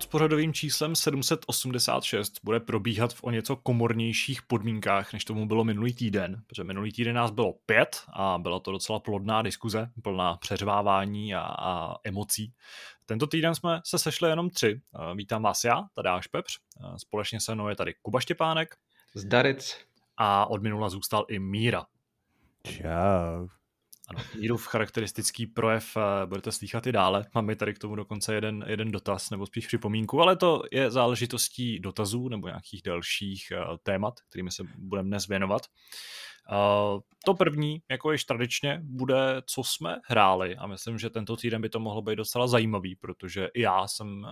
Pod pořadovým číslem 786 bude probíhat v o něco komornějších podmínkách, než tomu bylo minulý týden, protože minulý týden nás bylo pět a byla to docela plodná diskuze, plná přeřvávání a, a emocí. Tento týden jsme se sešli jenom tři. Vítám vás já, Tadáš Pepř, společně se mnou je tady Kuba Štěpánek. Zdaric. A od minula zůstal i Míra. Čau. Ano, Jírův charakteristický projev eh, budete slychat i dále. Máme tady k tomu dokonce jeden, jeden dotaz, nebo spíš připomínku, ale to je záležitostí dotazů nebo nějakých dalších uh, témat, kterými se budeme dnes věnovat. Uh, to první, jako již tradičně, bude, co jsme hráli a myslím, že tento týden by to mohlo být docela zajímavý, protože i já jsem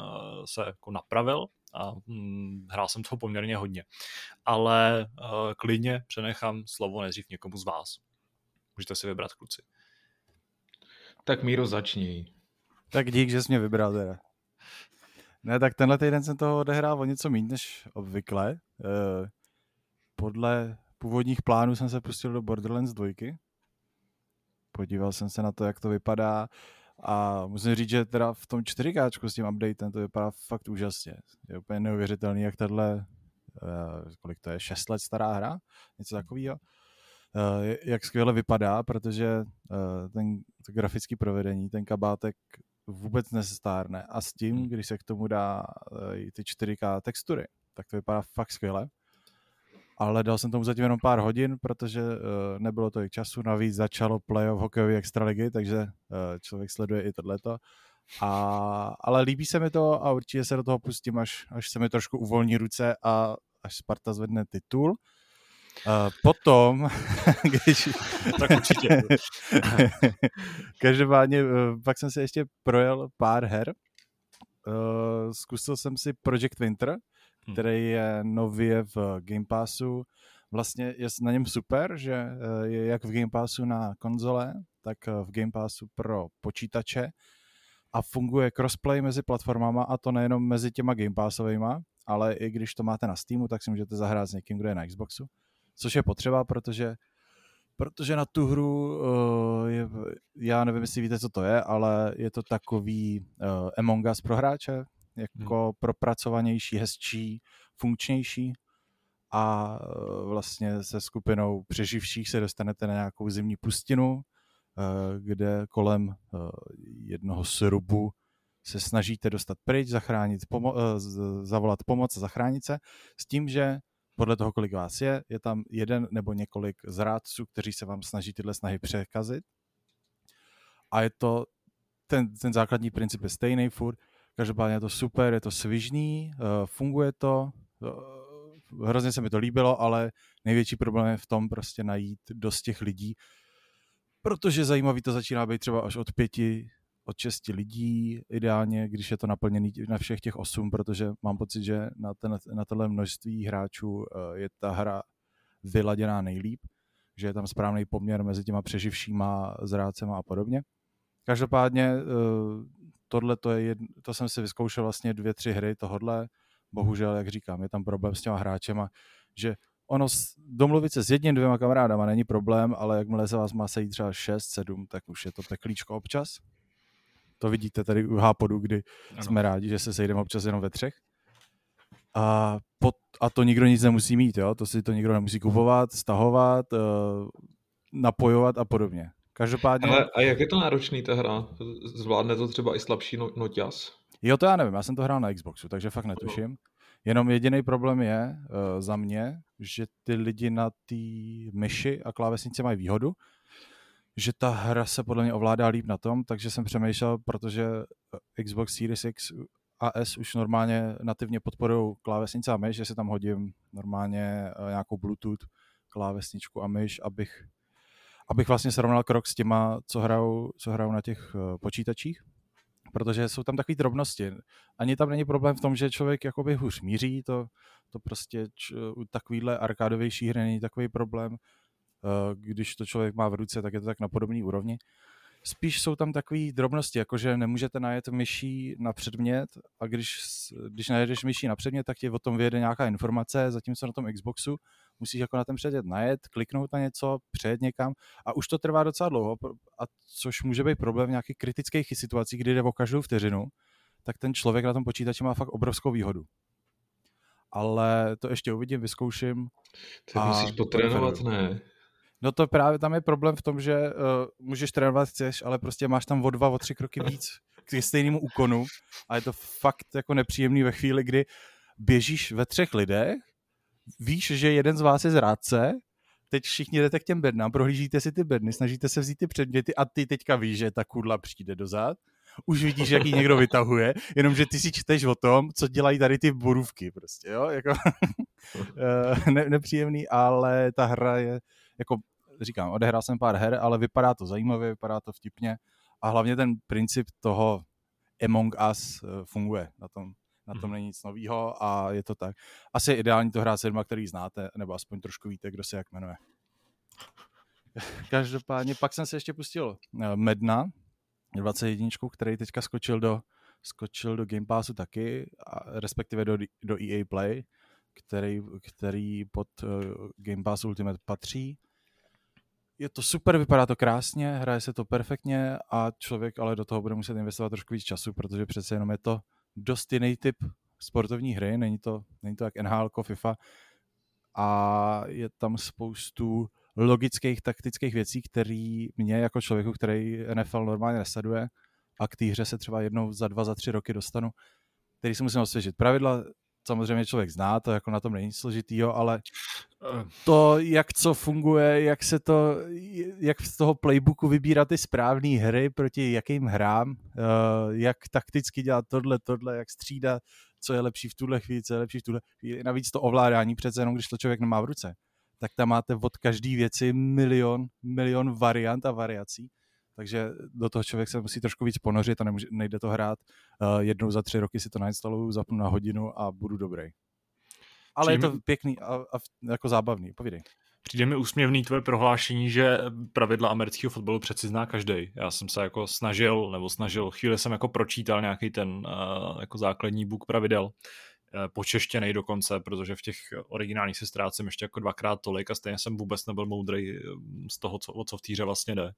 se jako napravil a hm, hrál jsem toho poměrně hodně. Ale klidně přenechám slovo nejdřív někomu z vás. Můžete si vybrat, kluci. Tak Míro, začni. Tak dík, že jsi mě vybral teda. Ne, tak tenhle týden jsem toho odehrál o něco méně než obvykle. Eh, podle původních plánů jsem se pustil do Borderlands 2. Podíval jsem se na to, jak to vypadá a musím říct, že teda v tom 4K s tím updatem to vypadá fakt úžasně. Je úplně neuvěřitelný, jak tahle, eh, kolik to je, 6 let stará hra, něco takového jak skvěle vypadá, protože eh, ten to grafický provedení, ten kabátek vůbec nesestárne a s tím, hmm. když se k tomu dá eh, ty 4K textury, tak to vypadá fakt skvěle. Ale dal jsem tomu zatím jenom pár hodin, protože nebylo tolik času, navíc začalo playoff hokejové extraligy, takže člověk sleduje i tohleto. A, ale líbí se mi to a určitě se do toho pustím, až, až se mi trošku uvolní ruce a až Sparta zvedne titul. Uh, potom, když... tak určitě. Každopádně, uh, pak jsem si ještě projel pár her. Uh, zkusil jsem si Project Winter, hmm. který je nově v Game Passu. Vlastně je na něm super, že je jak v Game Passu na konzole, tak v Game Passu pro počítače a funguje crossplay mezi platformama a to nejenom mezi těma Game Passovými, ale i když to máte na Steamu, tak si můžete zahrát s někým, kdo je na Xboxu což je potřeba, protože protože na tu hru, uh, je, já nevím, jestli víte, co to je, ale je to takový uh, Among Us pro hráče, jako hmm. propracovanější, hezčí, funkčnější a uh, vlastně se skupinou přeživších se dostanete na nějakou zimní pustinu, uh, kde kolem uh, jednoho srubu se snažíte dostat pryč, zachránit, pomo- uh, zavolat pomoc a zachránit se, s tím, že podle toho, kolik vás je, je tam jeden nebo několik zrádců, kteří se vám snaží tyhle snahy překazit. A je to, ten, ten základní princip je stejný furt, každopádně je to super, je to svižný, uh, funguje to, uh, hrozně se mi to líbilo, ale největší problém je v tom prostě najít dost těch lidí, protože zajímavý to začíná být třeba až od pěti od 6 lidí, ideálně, když je to naplněný na všech těch 8, protože mám pocit, že na, ten, na tohle množství hráčů eh, je ta hra vyladěná nejlíp, že je tam správný poměr mezi těma přeživšíma, zrádcema a podobně. Každopádně eh, tohle to je, to jsem si vyzkoušel vlastně dvě, tři hry tohodle, bohužel, jak říkám, je tam problém s těma hráčema, že ono domluvit se s jedním, dvěma kamarádama není problém, ale jakmile se vás má sejít třeba 6, 7, tak už je to peklíčko občas. To vidíte tady u Hápodu, kdy ano. jsme rádi, že se sejdeme občas jenom ve třech. A, pot, a to nikdo nic nemusí mít, jo? to si to nikdo nemusí kupovat, stahovat, uh, napojovat a podobně. Každopádně... Ale a jak je to náročný ta hra? Zvládne to třeba i slabší no- noťas? Jo, to já nevím, já jsem to hrál na Xboxu, takže fakt netuším. Jenom jediný problém je uh, za mě, že ty lidi na té myši a klávesnici mají výhodu, že ta hra se podle mě ovládá líp na tom, takže jsem přemýšlel, protože Xbox Series X a S už normálně nativně podporují klávesnice a myš, že si tam hodím normálně eh, nějakou Bluetooth klávesničku a myš, abych, abych vlastně srovnal krok s těma, co hrajou, co hrajou na těch eh, počítačích protože jsou tam takové drobnosti. Ani tam není problém v tom, že člověk jakoby hůř míří, to, to prostě č, u takovýhle arkádovější hry není takový problém. Eh, když to člověk má v ruce, tak je to tak na podobné úrovni. Spíš jsou tam takové drobnosti, jako že nemůžete najet myší na předmět a když, když najedeš myší na předmět, tak ti o tom vyjede nějaká informace, zatímco na tom Xboxu musíš jako na ten předmět najet, kliknout na něco, přejet někam a už to trvá docela dlouho, a což může být problém v nějakých kritických situacích, kdy jde o každou vteřinu, tak ten člověk na tom počítači má fakt obrovskou výhodu. Ale to ještě uvidím, vyzkouším. To musíš potrénovat, ne? No to právě tam je problém v tom, že uh, můžeš trénovat, chceš, ale prostě máš tam o dva, o tři kroky víc k stejnému úkonu a je to fakt jako nepříjemný ve chvíli, kdy běžíš ve třech lidech, víš, že jeden z vás je zrádce, teď všichni jdete k těm bednám, prohlížíte si ty bedny, snažíte se vzít ty předměty a ty teďka víš, že ta kudla přijde dozad, už vidíš, jak ji někdo vytahuje, jenomže ty si čteš o tom, co dělají tady ty borůvky prostě, jo, jako eh, ne, nepříjemný, ale ta hra je, jako říkám, odehrál jsem pár her, ale vypadá to zajímavě, vypadá to vtipně a hlavně ten princip toho Among Us eh, funguje na tom, na tom mhm. není nic nového a je to tak. Asi je ideální to hrát sedma, který znáte, nebo aspoň trošku víte, kdo se jak jmenuje. Každopádně pak jsem se ještě pustil eh, Medna, 21, který teďka skočil do, skočil do Game Passu taky, a respektive do, do EA Play, který, který pod uh, Game Pass Ultimate patří. Je to super, vypadá to krásně, hraje se to perfektně a člověk ale do toho bude muset investovat trošku víc času, protože přece jenom je to dost jiný typ sportovní hry, není to, není to jak NHL, FIFA a je tam spoustu logických, taktických věcí, které mě jako člověku, který NFL normálně nesleduje a k té hře se třeba jednou za dva, za tři roky dostanu, který si musím osvěžit. Pravidla samozřejmě člověk zná, to jako na tom není složitýho, ale to, jak co funguje, jak se to, jak z toho playbooku vybírat ty správné hry proti jakým hrám, eh, jak takticky dělat tohle, tohle, jak střídat, co je lepší v tuhle chvíli, co je lepší v tuhle chvíli. Navíc to ovládání přece jenom, když to člověk nemá v ruce, tak tam máte od každé věci milion, milion variant a variací. Takže do toho člověk se musí trošku víc ponořit a nemůže, nejde to hrát. Uh, jednou za tři roky si to nainstaluju, zapnu na hodinu a budu dobrý. Ale Čím... je to pěkný a, a jako zábavný. Povídej. Přijde mi úsměvný tvoje prohlášení, že pravidla amerického fotbalu přeci zná každý. Já jsem se jako snažil, nebo snažil, chvíli jsem jako pročítal nějaký ten uh, jako základní book pravidel počeštěnej dokonce, protože v těch originálních si ztrácím ještě jako dvakrát tolik a stejně jsem vůbec nebyl moudrý eh, z toho, co, o co v týře vlastně jde.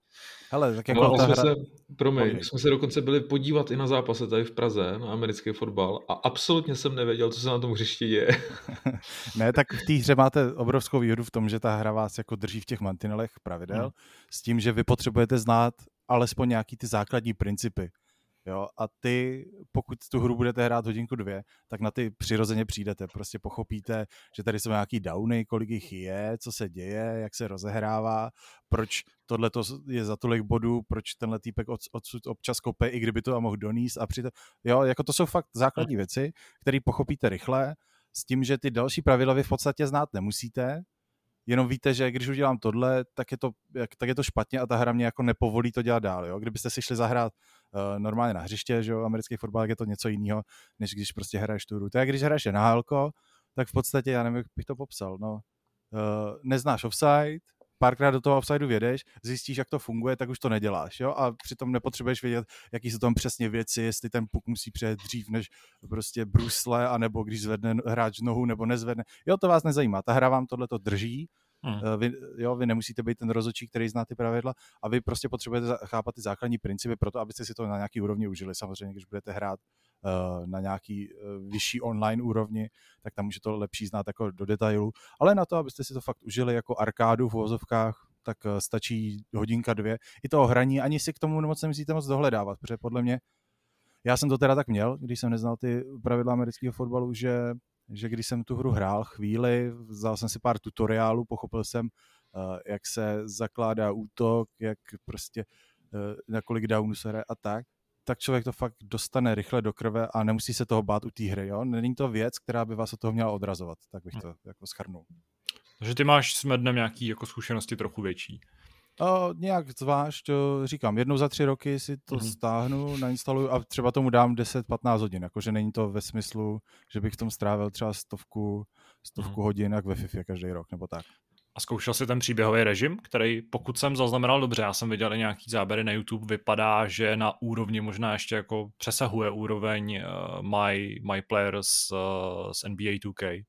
Hele, tak jako ta jsme hra... se, promiň, jsme se dokonce byli podívat i na zápase tady v Praze, na americký fotbal a absolutně jsem nevěděl, co se na tom hřišti děje. ne, tak v té hře máte obrovskou výhodu v tom, že ta hra vás jako drží v těch mantinelech pravidel, hmm. s tím, že vy potřebujete znát alespoň nějaký ty základní principy. Jo, a ty, pokud tu hru budete hrát hodinku dvě, tak na ty přirozeně přijdete. Prostě pochopíte, že tady jsou nějaký downy, kolik jich je, co se děje, jak se rozehrává, proč tohle je za tolik bodů, proč tenhle týpek od, odsud občas kope, i kdyby to mohl doníst a přitom, jo, jako to jsou fakt základní věci, které pochopíte rychle, s tím, že ty další pravidla vy v podstatě znát nemusíte, jenom víte, že když udělám tohle, tak je to, tak je to špatně a ta hra mě jako nepovolí to dělat dál. Jo? Kdybyste si šli zahrát uh, normálně na hřiště, že jo, americký fotbal, je to něco jiného, než když prostě hraješ tu hru. To je, když hraješ na hálko, tak v podstatě, já nevím, jak bych to popsal, no, uh, neznáš offside, párkrát do toho offsideu vědeš, zjistíš, jak to funguje, tak už to neděláš, jo, a přitom nepotřebuješ vědět, jaký jsou tam přesně věci, jestli ten puk musí přejet dřív, než prostě brusle, anebo když zvedne hráč nohu, nebo nezvedne. Jo, to vás nezajímá, ta hra vám tohle to drží, Hmm. Eh, vy, jo, vy nemusíte být ten rozočí, který zná ty pravidla a vy prostě potřebujete chápat ty základní principy pro to, abyste si to na nějaký úrovni užili. Samozřejmě, když budete hrát uh, na nějaký uh, vyšší online úrovni, tak tam je to lepší znát jako do detailu. Ale na to, abyste si to fakt užili jako arkádu v vozovkách, tak stačí hodinka, dvě. I toho hraní, ani si k tomu moc nemusíte moc dohledávat, protože podle mě já jsem to teda tak měl, když jsem neznal ty pravidla amerického fotbalu, že že když jsem tu hru hrál chvíli, vzal jsem si pár tutoriálů, pochopil jsem, eh, jak se zakládá útok, jak prostě eh, na kolik downů se hraje a tak, tak člověk to fakt dostane rychle do krve a nemusí se toho bát u té hry. Jo? Není to věc, která by vás od toho měla odrazovat, tak bych hm. to jako schrnul. Takže ty máš s Mednem nějaký jako zkušenosti trochu větší. Uh, nějak zvlášť, říkám, jednou za tři roky si to mm-hmm. stáhnu, nainstaluju a třeba tomu dám 10-15 hodin, jakože není to ve smyslu, že bych v tom strávil třeba stovku, stovku mm-hmm. hodin jak ve FIFA každý rok, nebo tak. A zkoušel si ten příběhový režim, který pokud jsem zaznamenal dobře, já jsem viděl nějaký záběry na YouTube, vypadá, že na úrovni možná ještě jako přesahuje úroveň uh, My, my Players uh, z NBA 2K.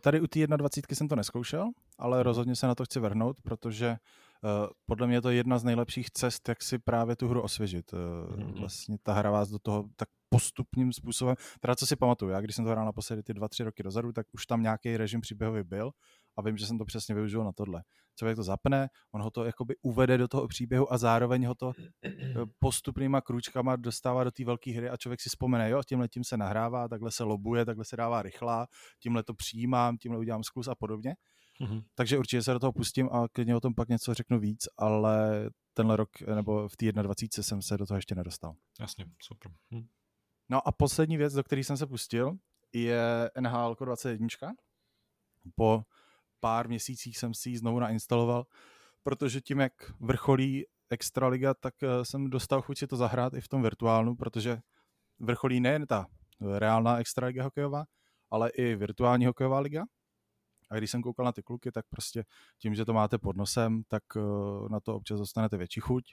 Tady u té 21 jsem to neskoušel, ale rozhodně se na to chci vrhnout, protože podle mě je to jedna z nejlepších cest, jak si právě tu hru osvěžit. Mm-hmm. Vlastně ta hra vás do toho tak postupným způsobem, teda co si pamatuju, já když jsem to hrál naposledy ty dva, tři roky dozadu, tak už tam nějaký režim příběhový byl a vím, že jsem to přesně využil na tohle. Člověk to zapne, on ho to jakoby uvede do toho příběhu a zároveň ho to eh, postupnýma kručkama dostává do té velké hry a člověk si vzpomene, jo, tímhle tím se nahrává, takhle se lobuje, takhle se dává rychlá, tímhle to přijímám, tímhle udělám sklus a podobně. Mm-hmm. Takže určitě se do toho pustím a klidně o tom pak něco řeknu víc, ale tenhle rok nebo v té 21. jsem se do toho ještě nedostal. Jasně, super. Hm. No a poslední věc, do které jsem se pustil, je NHL 21. Po pár měsících jsem si ji znovu nainstaloval, protože tím, jak vrcholí Extraliga, tak eh, jsem dostal chuť si to zahrát i v tom virtuálnu, protože vrcholí nejen ta reálná Extraliga hokejová, ale i virtuální hokejová liga. A když jsem koukal na ty kluky, tak prostě tím, že to máte pod nosem, tak eh, na to občas dostanete větší chuť.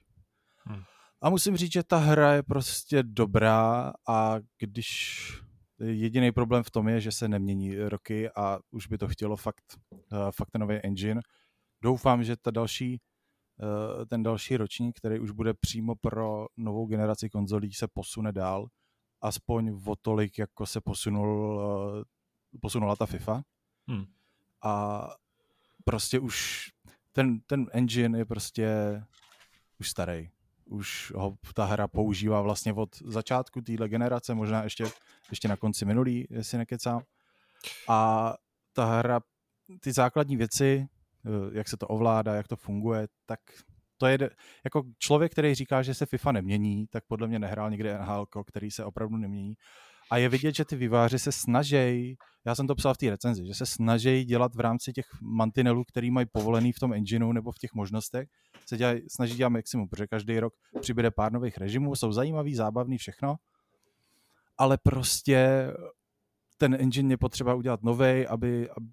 Hmm. A musím říct, že ta hra je prostě dobrá a když Jediný problém v tom je, že se nemění roky a už by to chtělo fakt, uh, fakt nový engine. Doufám, že ta další, ten další ročník, který už bude přímo pro novou generaci konzolí, se posune dál, aspoň o tolik, jako se posunul, posunula ta FIFA. Hmm. A prostě už ten, ten engine je prostě už starý už ho ta hra používá vlastně od začátku téhle generace, možná ještě, ještě na konci minulý, jestli nekecám. A ta hra, ty základní věci, eh, jak se to ovládá, jak to funguje, tak to je, jako člověk, který říká, že se FIFA nemění, tak podle mě nehrál nikdy NHL, který se opravdu nemění. A je vidět, že ty výváři se snaží, já jsem to psal v té recenzi, že se snaží dělat v rámci těch mantinelů, který mají povolený v tom engineu nebo v těch možnostech, se dělaj, snaží dělat maximum, protože každý rok přibude pár nových režimů, jsou zajímavý, zábavný, všechno, ale prostě ten engine je potřeba udělat nový, aby, aby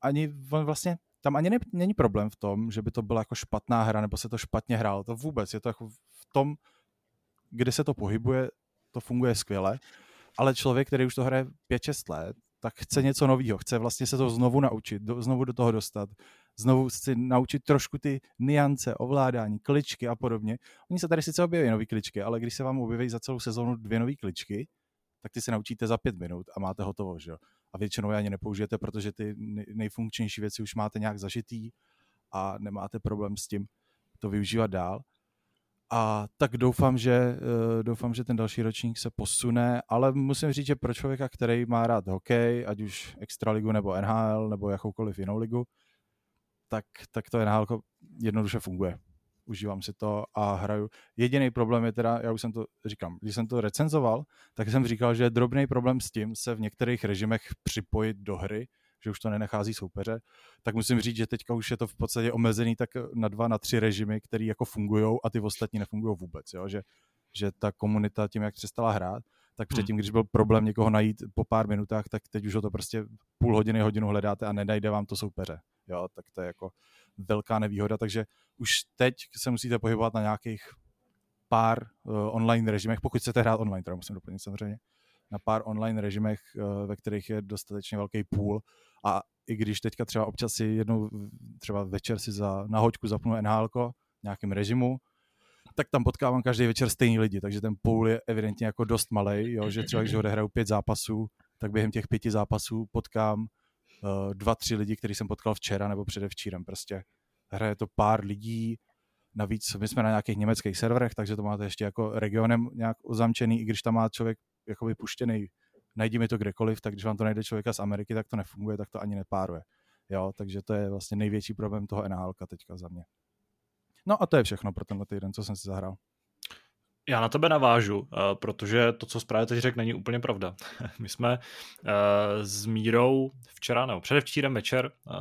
ani vlastně tam ani ne, není problém v tom, že by to byla jako špatná hra, nebo se to špatně hrálo. To vůbec, je to jako v tom, kde se to pohybuje, to funguje skvěle ale člověk, který už to hraje 5-6 let, tak chce něco nového, chce vlastně se to znovu naučit, do, znovu do toho dostat, znovu si naučit trošku ty niance, ovládání, kličky a podobně. Oni se tady sice objeví nové kličky, ale když se vám objeví za celou sezónu dvě nové kličky, tak ty se naučíte za pět minut a máte hotovo, že? A většinou je ani nepoužijete, protože ty nejfunkčnější věci už máte nějak zažitý a nemáte problém s tím to využívat dál. A tak doufám, že, eh, doufám, že ten další ročník se posune, ale musím říct, že pro člověka, který má rád hokej, ať už Extraligu nebo NHL nebo jakoukoliv jinou ligu, tak, tak to NHL jednoduše funguje. Užívám si to a hraju. Jediný problém je teda, já už jsem to říkám, když jsem to recenzoval, tak jsem říkal, že je drobný problém s tím se v některých režimech připojit do hry, že už to nenechází soupeře, tak musím říct, že teďka už je to v podstatě omezený tak na dva, na tři režimy, které jako fungují a ty ostatní nefungují vůbec, jo? Že, že ta komunita tím, jak přestala hrát, tak hmm. předtím, když byl problém někoho najít po pár minutách, tak teď už ho to prostě půl hodiny, hodinu hledáte a nenajde vám to soupeře. Jo, tak to je jako velká nevýhoda, takže už teď se musíte pohybovat na nějakých pár uh, online režimech, pokud chcete hrát online, teda musím doplnit samozřejmě, na pár online režimech, uh, ve kterých je dostatečně velký půl a i když teďka třeba občas si jednou, třeba večer si za nahoďku zapnu NHL v nějakém režimu, tak tam potkávám každý večer stejný lidi, takže ten pool je evidentně jako dost malý, jo, že třeba když odehraju pět zápasů, tak během těch pěti zápasů potkám uh, dva, tři lidi, který jsem potkal včera nebo předevčírem. Prostě hraje to pár lidí, navíc my jsme na nějakých německých serverech, takže to máte ještě jako regionem nějak uzamčený, i když tam má člověk jakoby puštěný najdi mi to kdekoliv, tak když vám to najde člověka z Ameriky, tak to nefunguje, tak to ani nepáruje. Jo, takže to je vlastně největší problém toho NHL teďka za mě. No a to je všechno pro tenhle týden, co jsem si zahrál. Já na tebe navážu, eh, protože to, co právě teď řekl, není úplně pravda. My jsme eh, s Mírou včera, nebo předevčírem večer, eh,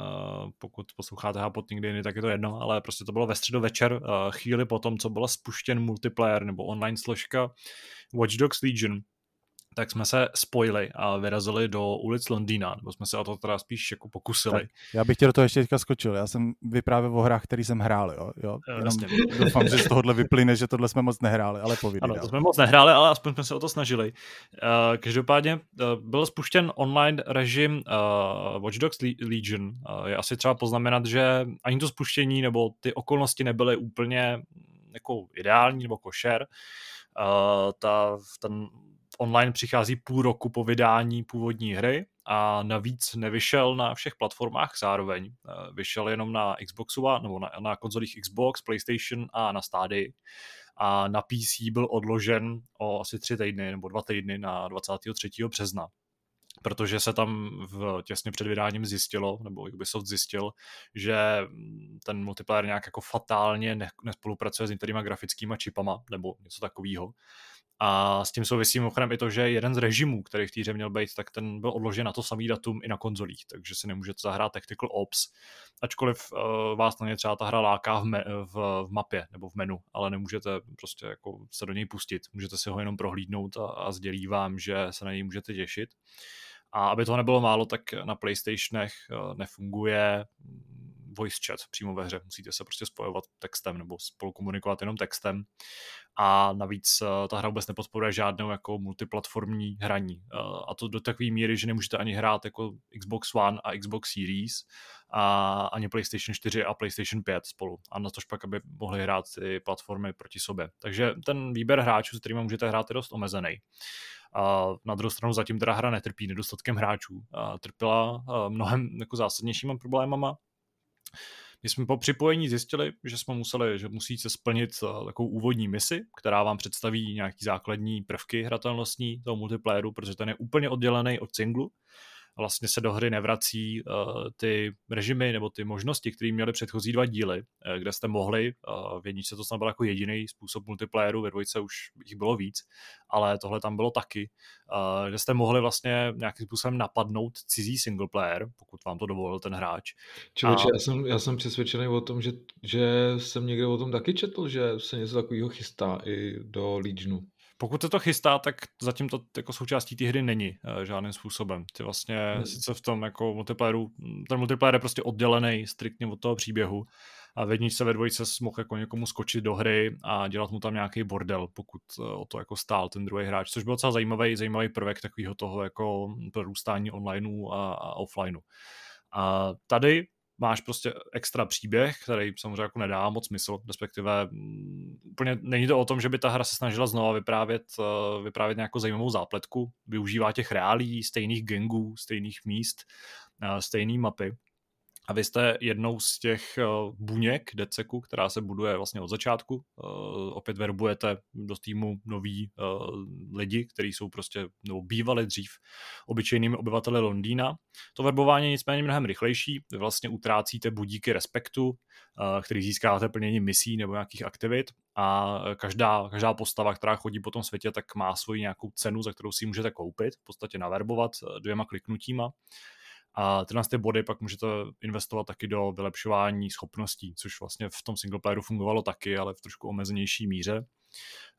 pokud posloucháte Hapot někdy tak je to jedno, ale prostě to bylo ve středu večer, chvíli po tom, co byla spuštěn multiplayer nebo online složka Watch Dogs Legion, tak jsme se spojili a vyrazili do ulic Londýna, nebo jsme se o to teda spíš jako pokusili. Tak, já bych tě do toho ještě teďka skočil. Já jsem vyprávěl o hrách, který jsem hrál, jo. jo? Jenom doufám, že z tohohle vyplyne, že tohle jsme moc nehráli, ale povídej. Ano, to jsme moc nehráli, ale aspoň jsme se o to snažili. Uh, každopádně uh, byl spuštěn online režim uh, Watch Dogs Legion. Uh, je asi třeba poznamenat, že ani to spuštění nebo ty okolnosti nebyly úplně jako ideální nebo košer. Uh, ta, ten online přichází půl roku po vydání původní hry a navíc nevyšel na všech platformách zároveň. Eh, vyšel jenom na Xboxu, nebo na, na konzolích Xbox, PlayStation a na Stady. A na PC byl odložen o asi tři týdny nebo dva týdny na 23. března protože se tam v, těsně před vydáním zjistilo, nebo Ubisoft zjistil, že ten multiplayer nějak jako fatálně ne, nespolupracuje s některýma grafickýma čipama, nebo něco takového. A s tím souvisí mimochodem i to, že jeden z režimů, který v týře měl být, tak ten byl odložen na to samý datum i na konzolích, takže si nemůžete zahrát Tactical Ops, ačkoliv uh, vás na ně třeba ta hra láká v, me, v, v mapě nebo v menu, ale nemůžete prostě jako se do něj pustit, můžete si ho jenom prohlídnout a, a sdělí vám, že se na něj můžete těšit. A aby toho nebylo málo, tak na PlayStationech uh, nefunguje voice chat přímo ve hře. Musíte se prostě spojovat textem nebo spolu komunikovat jenom textem. A navíc eh, ta hra vůbec nepodporuje žádnou jako multiplatformní hraní. Eh, a to do takové míry, že nemůžete ani hrát jako Xbox One a Xbox Series a ani PlayStation 4 a PlayStation 5 spolu. A na to pak, aby mohly hrát ty platformy proti sobě. Takže ten výběr hráčů, s kterými můžete hrát, je dost omezený. A na druhou stranu zatím teda hra netrpí nedostatkem hráčů. A trpěla eh, mnohem jako zásadnějšíma problémama, my jsme po připojení zjistili, že jsme museli, že musíte splnit uh, takovou úvodní misi, která vám představí nějaký základní prvky hratelnostní toho multiplayeru, protože ten je úplně oddělený od singlu vlastně se do hry nevrací uh, ty režimy nebo ty možnosti, které měly předchozí dva díly, uh, kde jste mohli, uh, v jedničce to snad byl jako jediný způsob multiplayeru, ve dvojce už jich bylo víc, ale tohle tam bylo taky, že jste mohli vlastně nějakým způsobem napadnout cizí single player, pokud vám to dovolil ten hráč. Člověče, a... já, jsem, já jsem přesvědčený o tom, že, že jsem někde o tom taky četl, že se něco takového chystá i do Legionu. Pokud se to chystá, tak zatím to jako součástí té hry není uh, žádným způsobem. Ty vlastně hmm. sice v tom jako multiplayeru, ten multiplayer je prostě oddělený striktně od toho příběhu a v jedničce ve dvojice mohl jako někomu skočit do hry a dělat mu tam nějaký bordel, pokud uh, o to jako stál ten druhý hráč, což byl docela zajímavý, zajímavý prvek takového toho jako prorůstání onlineu a, a offlineu. A tady máš prostě extra příběh, který samozřejmě jako nedá moc smysl, respektive mm, úplně není to o tom, že by ta hra se snažila znova vyprávět, eh, vyprávět nějakou zajímavou zápletku, využívá těch reálí, stejných gangů, stejných míst, eh, stejné mapy, a vy jste jednou z těch uh, buněk Deceku, která se buduje vlastně od začátku. Uh, opět verbujete do týmu noví uh, lidi, kteří jsou prostě, nebo bývali dřív obyčejnými obyvateli Londýna. To verbování je nicméně mnohem rychlejší. Vy vlastně utrácíte budíky respektu, který získáte plnění misí nebo nějakých aktivit a každá, každá postava, která chodí po tom světě, tak má svoji nějakou cenu, za kterou si ji můžete koupit, v podstatě naverbovat dvěma kliknutíma. A tyhle ty body pak můžete investovat taky do vylepšování schopností, což vlastně v tom singleplayeru fungovalo taky, ale v trošku omezenější míře.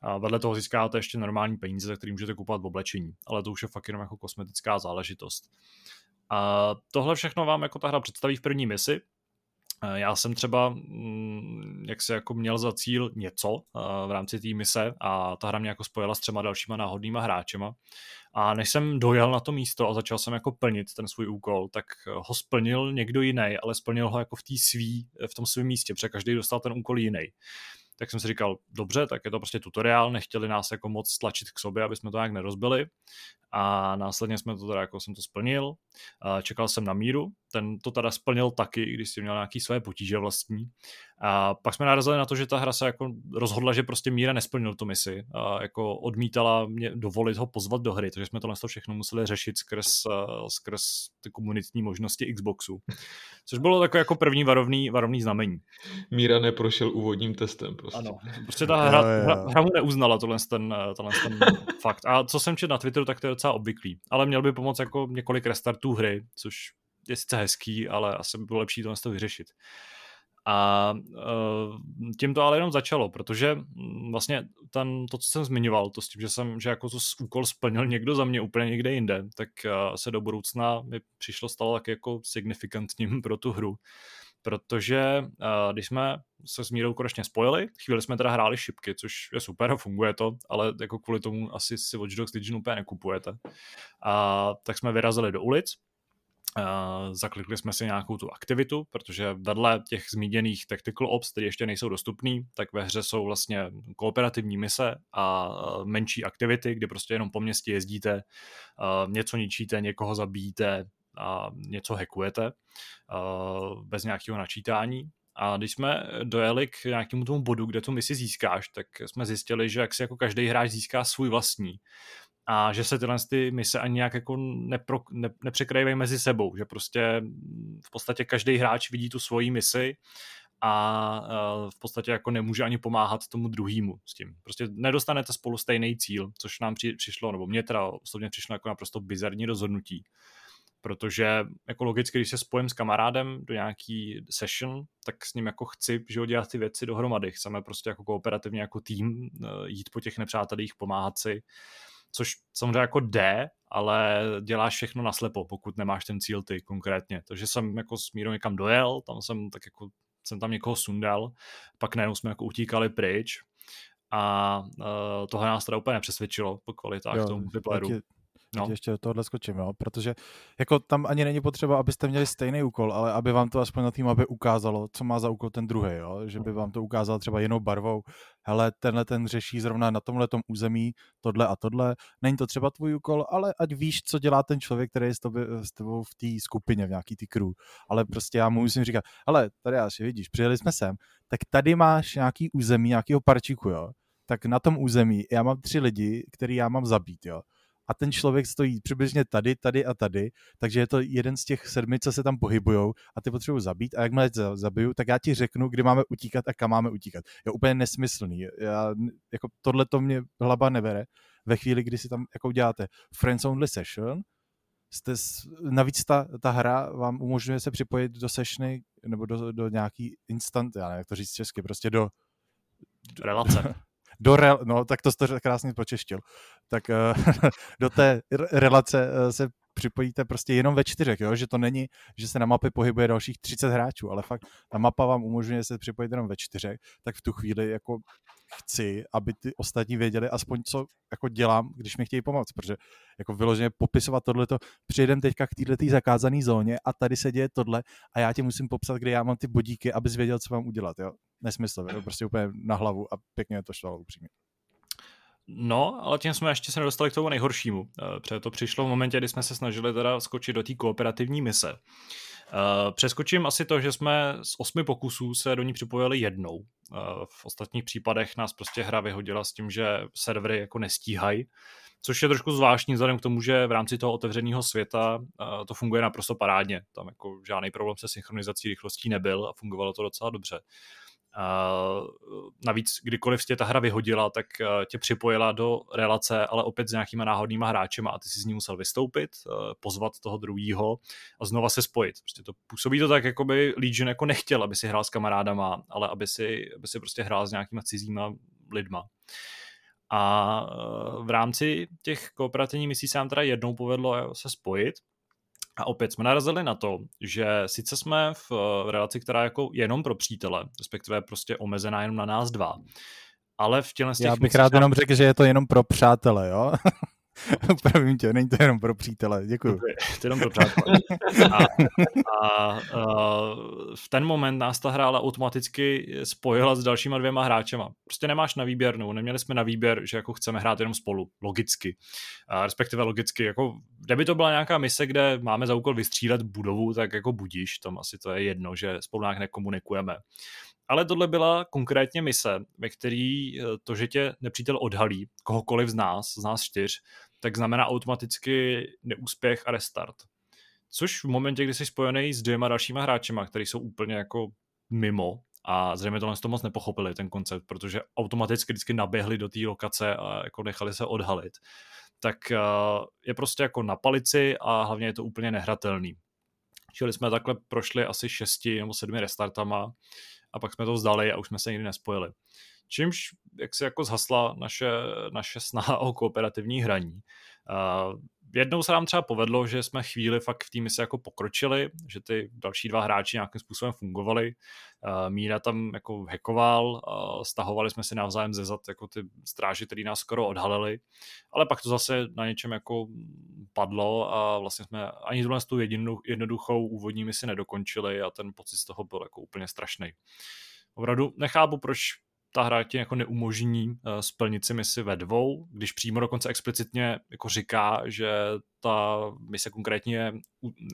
A vedle toho získáte ještě normální peníze, za který můžete kupovat v oblečení, ale to už je fakt jenom jako kosmetická záležitost. A tohle všechno vám jako ta hra představí v první misi, já jsem třeba, mm, jak se jako měl za cíl něco v rámci té mise a ta hra mě jako spojila s třema dalšíma náhodnýma hráčema. A než jsem dojel na to místo a začal jsem jako plnit ten svůj úkol, tak ho splnil někdo jiný, ale splnil ho jako v, tý svý, v tom svém místě, protože každý dostal ten úkol jiný. Tak jsem si říkal, dobře, tak je to prostě tutoriál, nechtěli nás jako moc tlačit k sobě, aby jsme to nějak nerozbili a následně jsme to teda, jako jsem to splnil, čekal jsem na míru, ten to teda splnil taky, když si měl nějaký své potíže vlastní. A pak jsme narazili na to, že ta hra se jako rozhodla, že prostě Míra nesplnil tu misi. A jako odmítala mě dovolit ho pozvat do hry, takže jsme to všechno museli řešit skrz, skrz ty komunitní možnosti Xboxu. Což bylo takové jako první varovný, varovný znamení. Míra neprošel úvodním testem prostě. Ano, prostě ta hra, hra, hra mu neuznala tohle ten, tohle ten fakt. A co jsem četl na Twitteru, tak to je docela obvyklý. Ale měl by pomoct jako několik restartů hry, což je sice hezký, ale asi by bylo lepší to vyřešit. A uh, tím to ale jenom začalo, protože mm, vlastně ten, to, co jsem zmiňoval, to s tím, že jsem, že jako to úkol splnil někdo za mě úplně někde jinde, tak uh, se do budoucna mi přišlo stalo tak jako signifikantním pro tu hru. Protože uh, když jsme se s Mírou konečně spojili, chvíli jsme teda hráli šipky, což je super a funguje to, ale jako kvůli tomu asi si Watch Dogs Legion úplně nekupujete. A tak jsme vyrazili do ulic, Uh, zaklikli jsme si nějakou tu aktivitu, protože vedle těch zmíněných tactical ops, které ještě nejsou dostupný, tak ve hře jsou vlastně kooperativní mise a menší aktivity, kdy prostě jenom po městě jezdíte, uh, něco ničíte, někoho zabijíte a něco hackujete bez nějakého načítání. A když jsme dojeli k nějakému tomu bodu, kde tu misi získáš, tak jsme zjistili, že jak si jako každý hráč získá svůj vlastní a že se tyhle ty mise ani nějak jako nepro, ne, nepřekrývají mezi sebou, že prostě v podstatě každý hráč vidí tu svoji misi a v podstatě jako nemůže ani pomáhat tomu druhému s tím. Prostě nedostanete spolu stejný cíl, což nám při, přišlo, nebo mě teda osobně přišlo jako naprosto bizarní rozhodnutí. Protože jako logicky, když se spojím s kamarádem do nějaký session, tak s ním jako chci že dělat ty věci dohromady. Chceme prostě jako kooperativně jako tým e, jít po těch nepřátelích, pomáhat si což samozřejmě jako jde, ale děláš všechno naslepo, pokud nemáš ten cíl ty konkrétně. Takže jsem jako s Mírou někam dojel, tam jsem tak jako jsem tam někoho sundal, pak najednou jsme jako utíkali pryč a uh, tohle nás teda úplně nepřesvědčilo po kvalitách jo, toho multiplayeru. Taky, No. Ještě do tohohle skočím, jo? protože jako tam ani není potřeba, abyste měli stejný úkol, ale aby vám to aspoň na tým aby ukázalo, co má za úkol ten druhý, jo? že by vám to ukázal třeba jinou barvou, hele, tenhle ten řeší zrovna na tomhle území tohle a tohle, není to třeba tvůj úkol, ale ať víš, co dělá ten člověk, který je s, tobě, s tebou v té skupině, v nějaký ty crew, ale prostě já mu musím říkat, ale tady já si vidíš, přijeli jsme sem, tak tady máš nějaký území, nějakého parčíku, jo, tak na tom území já mám tři lidi, který já mám zabít, jo a ten člověk stojí přibližně tady, tady a tady, takže je to jeden z těch sedmi, co se tam pohybujou a ty potřebuji zabít a jakmile zabiju, tak já ti řeknu, kdy máme utíkat a kam máme utíkat. Je úplně nesmyslný. Já, jako tohle to mě hlava nebere ve chvíli, kdy si tam jako děláte friends only session, jste, navíc ta, ta hra vám umožňuje se připojit do sessiony nebo do, do nějaký instant, já nevím, jak to říct česky, prostě do relace. do re, no tak to jste krásně počeštil, tak uh, do té relace uh, se připojíte prostě jenom ve čtyřech, jo? že to není, že se na mapě pohybuje dalších 30 hráčů, ale fakt ta mapa vám umožňuje se připojit jenom ve čtyřech, tak v tu chvíli jako chci, aby ty ostatní věděli aspoň, co jako dělám, když mi chtějí pomoct, protože jako vyloženě popisovat tohleto, přijedem teďka k této zakázané zóně a tady se děje tohle a já ti musím popsat, kde já mám ty bodíky, abys věděl, co mám udělat, jo. Nesmysl, jo? prostě úplně na hlavu a pěkně to šlo upřímně. No, ale tím jsme ještě se nedostali k tomu nejhoršímu. Eh, protože to přišlo v momentě, kdy jsme se snažili teda skočit do té kooperativní mise. Eh, přeskočím asi to, že jsme z osmi pokusů se do ní připojili jednou. Eh, v ostatních případech nás prostě hra vyhodila s tím, že servery jako nestíhají, což je trošku zvláštní vzhledem k tomu, že v rámci toho otevřeného světa to funguje naprosto parádně. Tam jako žádný problém se synchronizací rychlostí nebyl a fungovalo to docela dobře. Uh, navíc, kdykoliv tě ta hra vyhodila, tak uh, tě připojila do relace, ale opět s nějakýma náhodnýma hráčema a ty si z ní musel vystoupit, uh, pozvat toho druhého a znova se spojit. Prostě to působí to tak, jako by Legion jako nechtěl, aby si hrál s kamarádama, ale aby si, aby si prostě hrál s nějakýma cizíma lidma. A v rámci těch kooperativních misí se nám teda jednou povedlo se spojit, a opět jsme narazili na to, že sice jsme v relaci, která je jako jenom pro přítele, respektive prostě omezená jenom na nás dva, ale v těle Já bych rád jenom řekl, že je to jenom pro přátele, jo? Pravím tě, není to jenom pro přítele, děkuji. To je, to je jenom pro přátele. A, a, a, v ten moment nás ta hra ale automaticky spojila s dalšíma dvěma hráčema. Prostě nemáš na výběr, no, neměli jsme na výběr, že jako chceme hrát jenom spolu, logicky. A respektive logicky, jako kdyby to byla nějaká mise, kde máme za úkol vystřílet budovu, tak jako budíš, tam asi to je jedno, že spolu nějak nekomunikujeme. Ale tohle byla konkrétně mise, ve který eh, to, že tě nepřítel odhalí, kohokoliv z nás, z nás čtyř, tak znamená automaticky neúspěch a restart. Což v momentě, kdy jsi spojený s dvěma dalšíma hráčema, který jsou úplně jako mimo, a zřejmě tohle to moc nepochopili, ten koncept, protože automaticky vždycky naběhli do té lokace a jako nechali se odhalit, tak eh, je prostě jako na palici a hlavně je to úplně nehratelný. Čili jsme takhle prošli asi šesti nebo sedmi restartama a pak jsme to vzdali a už jsme se nikdy nespojili. Čímž jak se jako zhasla naše, naše snaha o kooperativní hraní. Uh, jednou se nám třeba povedlo, že jsme chvíli fakt v týmy se jako pokročili, že ty další dva hráči nějakým způsobem fungovali. Míra tam jako hackoval, stahovali jsme si navzájem ze zad jako ty stráži, který nás skoro odhalili, ale pak to zase na něčem jako padlo a vlastně jsme ani tohle tu jednoduchou úvodní misi nedokončili a ten pocit z toho byl jako úplně strašný. Opravdu nechápu, proč ta hra ti jako neumožní uh, splnit si misi ve dvou, když přímo dokonce explicitně jako říká, že ta mise konkrétně je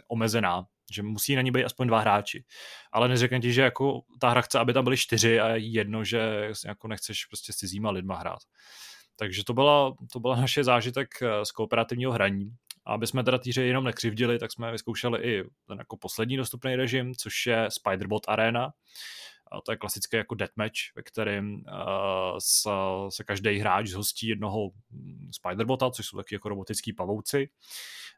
omezená, že musí na ní být aspoň dva hráči. Ale neřekne ti, že jako ta hra chce, aby tam byly čtyři a jedno, že jako nechceš prostě s cizíma lidma hrát. Takže to byla, to byla naše zážitek eh, z kooperativního hraní. A aby jsme teda týře jenom nekřivdili, tak jsme vyzkoušeli i ten jako poslední dostupný režim, což je Spiderbot Arena, a to je klasické jako deathmatch, ve kterém uh, se, se každý hráč zhostí jednoho mm, Spiderbota, což jsou taky jako robotický pavouci.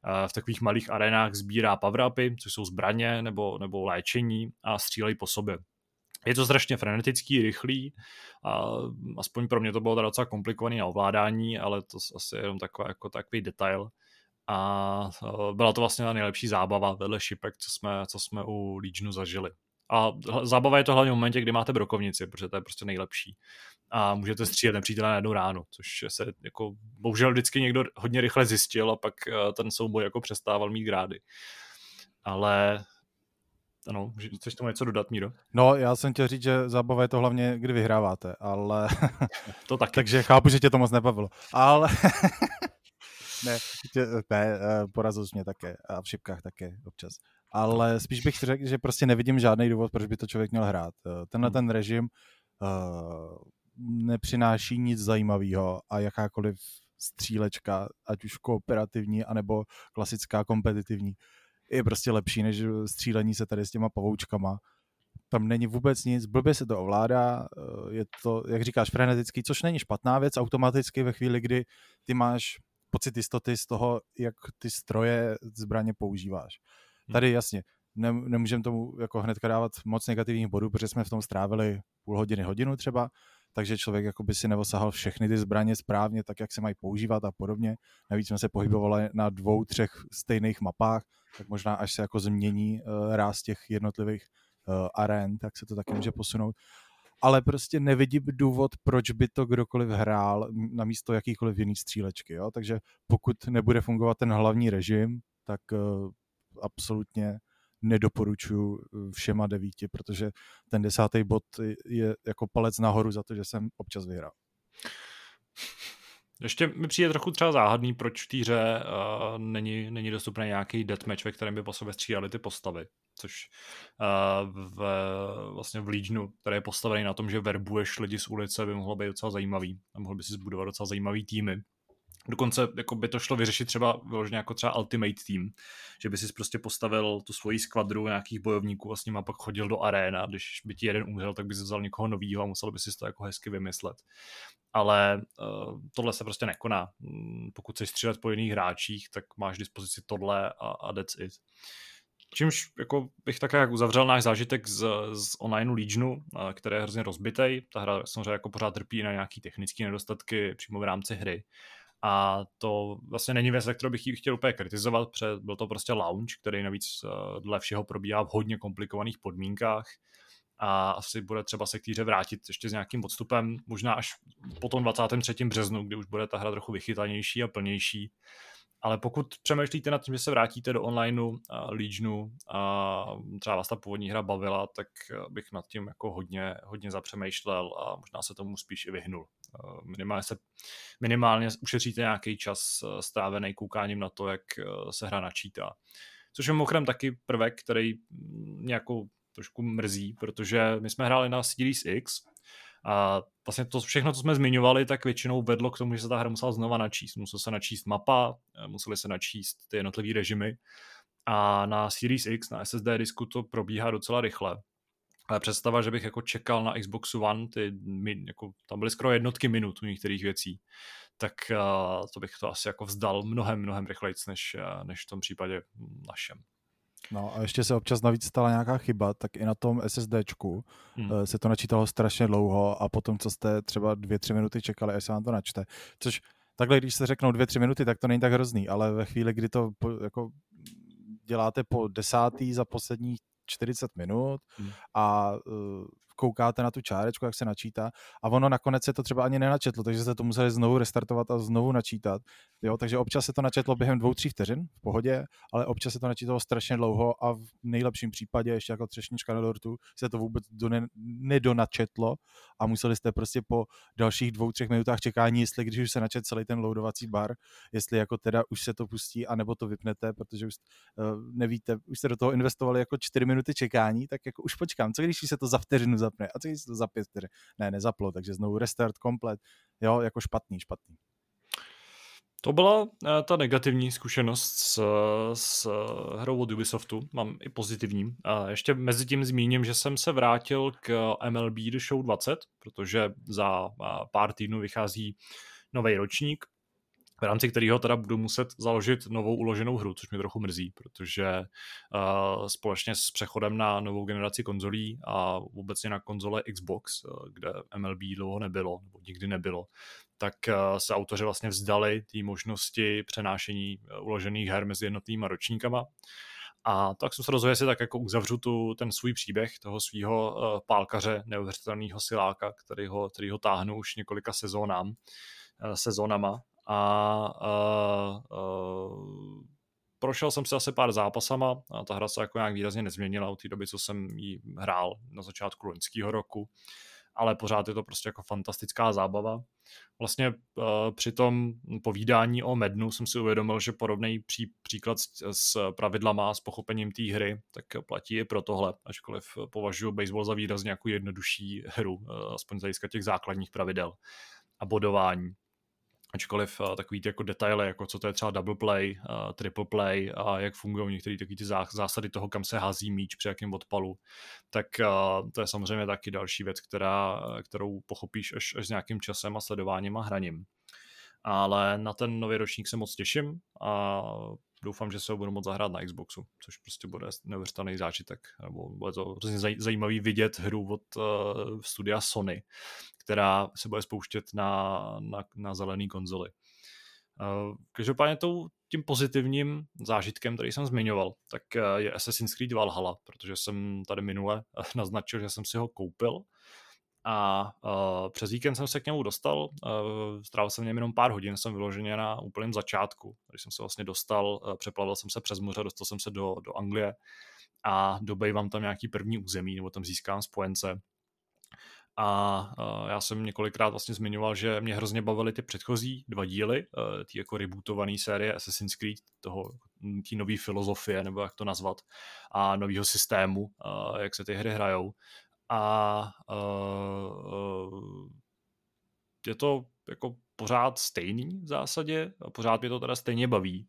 Uh, v takových malých arenách sbírá power což jsou zbraně nebo, nebo léčení a střílejí po sobě. Je to strašně frenetický, rychlý, a aspoň pro mě to bylo docela komplikované na ovládání, ale to asi jenom taková, jako takový detail. A byla to vlastně ta nejlepší zábava vedle šipek, co jsme, co jsme u Legionu zažili. A zábava je to hlavně v momentě, kdy máte brokovnici, protože to je prostě nejlepší. A můžete střílet nepřítele na jednu ránu, což se jako bohužel vždycky někdo hodně rychle zjistil a pak eh, ten souboj jako přestával mít grády. Ale ano, chceš tomu něco dodat, Míro? No, já jsem chtěl říct, že zábava je to hlavně, kdy vyhráváte, ale... to taky. Takže chápu, že tě to moc nebavilo. Ale... ne, tě, ne, eh, porazil jsi mě také a v šipkách také občas ale spíš bych řekl, že prostě nevidím žádný důvod, proč by to člověk měl hrát. Eh, tenhle hmm. ten režim uh, nepřináší nic zajímavého a jakákoliv střílečka, ať už kooperativní, anebo klasická kompetitivní, je prostě lepší než střílení se tady s těma pavoučkama. Tam není vůbec nic, blbě se to ovládá, eh, je to, jak říkáš, frenetický, což není špatná věc automaticky ve chvíli, kdy ty máš pocit jistoty z toho, jak ty stroje zbraně používáš. Hmm. Tady jasně, ne, nemůžeme tomu jako hnedka dávat moc negativních bodů, protože jsme v tom strávili půl hodiny, hodinu třeba, takže člověk jako by si nevosahal všechny ty zbraně správně, tak jak se mají používat a podobně. Navíc jsme se pohybovali na dvou, třech stejných mapách, tak možná až se jako změní uh, ráz těch jednotlivých uh, aren, tak se to taky může posunout. Ale prostě nevidím důvod, proč by to kdokoliv hrál na místo jakýkoliv jiný střílečky. Jo? Takže pokud nebude fungovat ten hlavní režim, tak uh, absolutně nedoporučuju eh, všema devíti, protože ten desátý bod je jako palec nahoru za to, že jsem občas vyhrál. Ještě mi přijde trochu třeba záhadný, proč v té hře uh, není, není dostupný nějaký deathmatch, ve kterém by po sobě střídali ty postavy. Což uh, v, vlastně v Legionu, který je postavený na tom, že verbuješ lidi z ulice, by mohlo být docela zajímavý a mohl by si zbudovat docela zajímavý týmy. Dokonce jako by to šlo vyřešit třeba vyloženě jako třeba Ultimate Team, že by si prostě postavil tu svoji skvadru nějakých bojovníků a s nima pak chodil do aréna, když by ti jeden umřel, tak by si vzal někoho novýho a musel by si to jako hezky vymyslet. Ale uh, tohle se prostě nekoná. Mm, pokud chceš střílet po jiných hráčích, tak máš dispozici tohle a, a that's it. Čímž jako bych také jak uzavřel náš zážitek z, z online Legionu, eh, který je hrozně rozbitej. Ta hra samozřejmě jako pořád trpí na nějaký technické nedostatky přímo v rámci hry a to vlastně není věc, kterou bych ji chtěl úplně kritizovat, protože byl to prostě launch, který navíc eh, dle všeho probíhá v hodně komplikovaných podmínkách a asi bude třeba se k týře vrátit ještě s nějakým odstupem, možná až po tom 23. březnu, kdy už bude ta hra trochu vychytanější a plnější. Ale pokud přemýšlíte nad tím, že se vrátíte do onlineu, a Legionu a třeba vás ta původní hra bavila, tak eh, bych nad tím jako hodně, hodně zapřemýšlel a možná se tomu spíš i vyhnul. Eh, minimálně, se, minimálně ušetříte nějaký čas eh, strávený koukáním na to, jak eh, se hra načítá. Což je mimochodem taky prvek, který nějakou trošku mrzí, protože my jsme hráli na Series X a vlastně to všechno, co jsme zmiňovali, tak většinou vedlo k tomu, že se ta hra musela znova načíst. Musela se načíst mapa, museli se načíst ty jednotlivé režimy a na Series X, na SSD disku to probíhá docela rychle. Ale představa, že bych jako čekal na Xboxu One, ty, jako, tam byly skoro jednotky minut u některých věcí, tak uh, to bych to asi jako vzdal mnohem, mnohem rychleji, než, uh, než v tom případě našem. No a ještě se občas navíc stala nějaká chyba, tak i na tom SSDčku hmm. Eh, se to načítalo strašně dlouho a potom, co jste třeba dvě, tři minuty čekali, až se vám to načte. Což takhle, když se řeknou dvě, tři minuty, tak to není tak hrozný, ale ve chvíli, kdy to jako děláte po desátý za posledních 40 minut hmm. a uh, koukáte na tu čárečku, jak se načítá a ono nakonec se to třeba ani nenačetlo, takže se to museli znovu restartovat a znovu načítat. Jo, takže občas se to načetlo během dvou, tří vteřin v pohodě, ale občas se to načítalo strašně dlouho a v nejlepším případě ještě jako třešnička na dortu se to vůbec do ne, nedonačetlo a museli jste prostě po dalších dvou, třech minutách čekání, jestli když už se načet celý ten loadovací bar, jestli jako teda už se to pustí, anebo to vypnete, protože už uh, nevíte, už jste do toho investovali jako čtyři minuty čekání, tak jako už počkám, co když se to za vteřinu zapne a se to za pět vteřin, ne, nezaplo, takže znovu restart komplet, jo, jako špatný, špatný. To byla eh, ta negativní zkušenost s, s hrou od Ubisoftu, mám i pozitivní. A ještě mezi tím zmíním, že jsem se vrátil k MLB The Show 20, protože za pár týdnů vychází nový ročník, v rámci kterého teda budu muset založit novou uloženou hru, což mě trochu mrzí, protože uh, společně s přechodem na novou generaci konzolí a obecně na konzole Xbox, uh, kde MLB dlouho nebylo, nebo nikdy nebylo, tak uh, se autoři vlastně vzdali té možnosti přenášení uložených her mezi jednotlivými ročníkama. A tak jsem se rozhodl, jestli tak jako uzavřu tu, ten svůj příběh toho svého uh, pálkaře, neuvěřitelného siláka, který ho, který ho táhnu už několika sezónám, uh, sezónama a, a, a prošel jsem si asi pár zápasama a ta hra se jako nějak výrazně nezměnila od té doby, co jsem ji hrál na začátku loňského roku, ale pořád je to prostě jako fantastická zábava. Vlastně uh, při tom povídání o Mednu jsem si uvědomil, že podobný pří, příklad s, s pravidlama a s pochopením té hry, tak platí i pro tohle, ačkoliv považuji baseball za výrazně jako jednodušší hru, uh, aspoň z hlediska těch základních pravidel a bodování ačkoliv uh, takový ty jako detaily, jako co to je třeba double play, uh, triple play a jak fungují některé takové ty zásady toho, kam se hází míč při jakém odpalu, tak uh, to je samozřejmě taky další věc, která, kterou pochopíš až, až s nějakým časem a sledováním a hraním. Ale na ten nový ročník se moc těším a doufám, že se ho budu moct zahrát na Xboxu, což prostě bude neuvěřitelný zážitek. Nebo bude to hrozně zajímavý vidět hru od uh, studia Sony, která se bude spouštět na, na, na zelený konzoli. Uh, každopádně tou, tím pozitivním zážitkem, který jsem zmiňoval, tak uh, je Assassin's Creed Valhalla, protože jsem tady minule naznačil, že jsem si ho koupil a uh, přes víkend jsem se k němu dostal, uh, strávil jsem něm jenom pár hodin, jsem vyloženě na úplném začátku, když jsem se vlastně dostal, uh, přeplavil jsem se přes moře, dostal jsem se do, do Anglie a dobejvám tam nějaký první území, nebo tam získám spojence. A uh, já jsem několikrát vlastně zmiňoval, že mě hrozně bavily ty předchozí dva díly, uh, ty jako rebootované série Assassin's Creed, toho, tí nové filozofie, nebo jak to nazvat, a nového systému, uh, jak se ty hry hrajou a uh, je to jako pořád stejný v zásadě a pořád mě to teda stejně baví.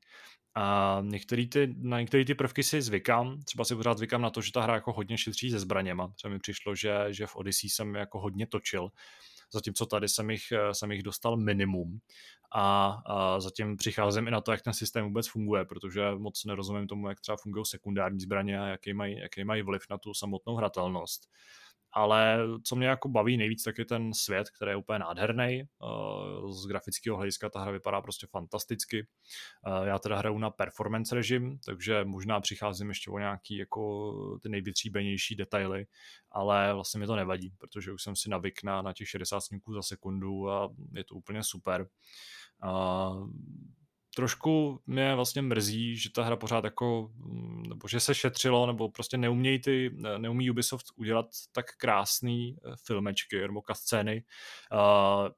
A některý ty, na některé ty prvky si zvykám, třeba si pořád zvykám na to, že ta hra jako hodně šetří se zbraněma. Třeba mi přišlo, že, že v Odyssey jsem jako hodně točil, zatímco tady jsem jich, jsem jich dostal minimum. A, a zatím přicházím i na to, jak ten systém vůbec funguje, protože moc nerozumím tomu, jak třeba fungují sekundární zbraně a jaký mají, jaký mají vliv na tu samotnou hratelnost ale co mě jako baví nejvíc, tak je ten svět, který je úplně nádherný. Eh, z grafického hlediska ta hra vypadá prostě fantasticky. Eh, já teda hraju na performance režim, takže možná přicházím ještě o nějaký jako ty nejvytříbenější detaily, ale vlastně mi to nevadí, protože už jsem si navyk na, na těch 60 snímků za sekundu a je to úplně super. Trošku mě vlastně mrzí, že ta hra pořád jako, mm, nebo že se šetřilo, nebo prostě neumějí ty, neumí Ubisoft udělat tak krásný eh, filmečky nebo scény,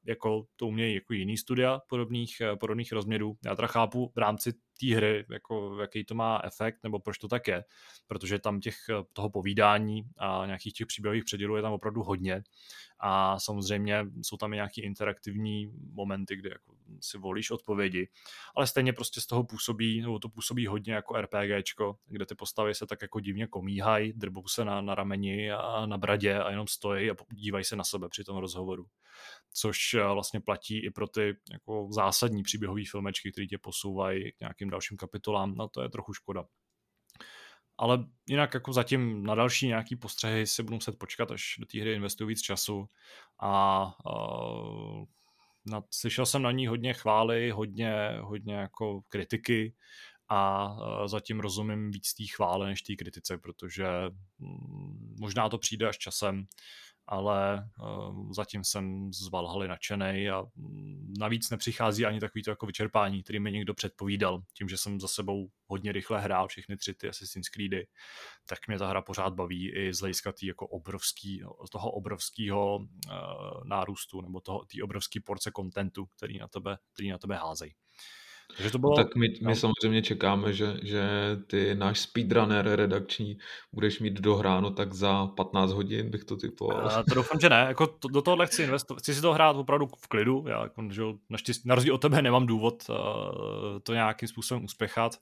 jako to umějí jako jiný studia podobných, eh, podobných rozměrů. Já teda chápu v rámci té hry, jako jaký to má efekt, nebo proč to tak je, protože tam těch, toho povídání a nějakých těch příběhových předělů je tam opravdu hodně a samozřejmě jsou tam i nějaký interaktivní momenty, kde jako si volíš odpovědi, ale stejně prostě z toho působí, nebo to působí hodně jako RPGčko, kde ty postavy se tak jako divně komíhají, drbou se na, na rameni a na bradě a jenom stojí a dívají se na sebe při tom rozhovoru. Což eh, vlastně platí i pro ty jako zásadní příběhové filmečky, které tě posouvají k nějakým dalším kapitolám, na no to je trochu škoda. ale jinak jako zatím na další nějaký postřehy si budu muset počkat, až do té hry investuju víc času a uh, na, slyšel jsem na ní hodně chvály, hodně, hodně jako kritiky a uh, zatím rozumím víc té chvále než té kritice, protože um, možná to přijde až časem, ale uh, zatím jsem z Valhaly nadšený a mm, navíc nepřichází ani takový to jako vyčerpání, který mi někdo předpovídal. Tím, že jsem za sebou hodně rychle hrál všechny tři ty Assassin's Creedy, tak mě ta hra pořád baví i z hlediska jako obrovský, toho obrovského uh, nárůstu nebo toho, té obrovské porce kontentu, který na tebe, který na tebe házejí. Takže to bylo... Tak my, my no. samozřejmě čekáme, že, že ty náš speedrunner redakční budeš mít dohráno tak za 15 hodin, bych to typoval. A to doufám, že ne. Jako to, do tohohle chci investovat. Chci si to hrát opravdu v klidu. Já jako, že naštěstí, na rozdíl od tebe nemám důvod uh, to nějakým způsobem uspěchat.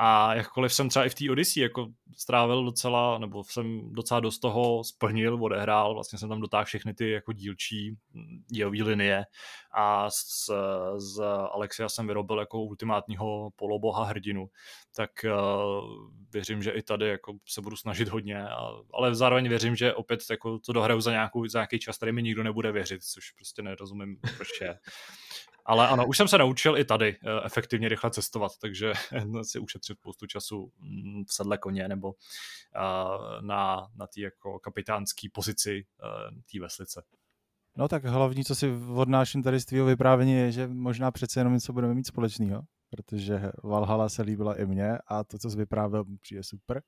A jakkoliv jsem třeba i v té Odyssey jako strávil docela, nebo jsem docela dost toho splnil, odehrál, vlastně jsem tam dotáhl všechny ty jako dílčí mm, dělový linie a z, z Alexia jsem vyrobil jako ultimátního poloboha hrdinu, tak uh, věřím, že i tady jako se budu snažit hodně, a, ale zároveň věřím, že opět jako to dohraju za, nějakou, za nějaký čas, tady mi nikdo nebude věřit, což prostě nerozumím, proč je. Ale ano, už jsem se naučil i tady eh, efektivně rychle cestovat, takže si ušetřit spoustu času mm, v sedle koně nebo eh, na, na té jako kapitánské pozici eh, té veslice. No tak hlavní, co si odnáším tady z tvého vyprávění, je, že možná přece jenom něco budeme mít společného, protože Valhalla se líbila i mně a to, co jsi vyprávěl, přijde super.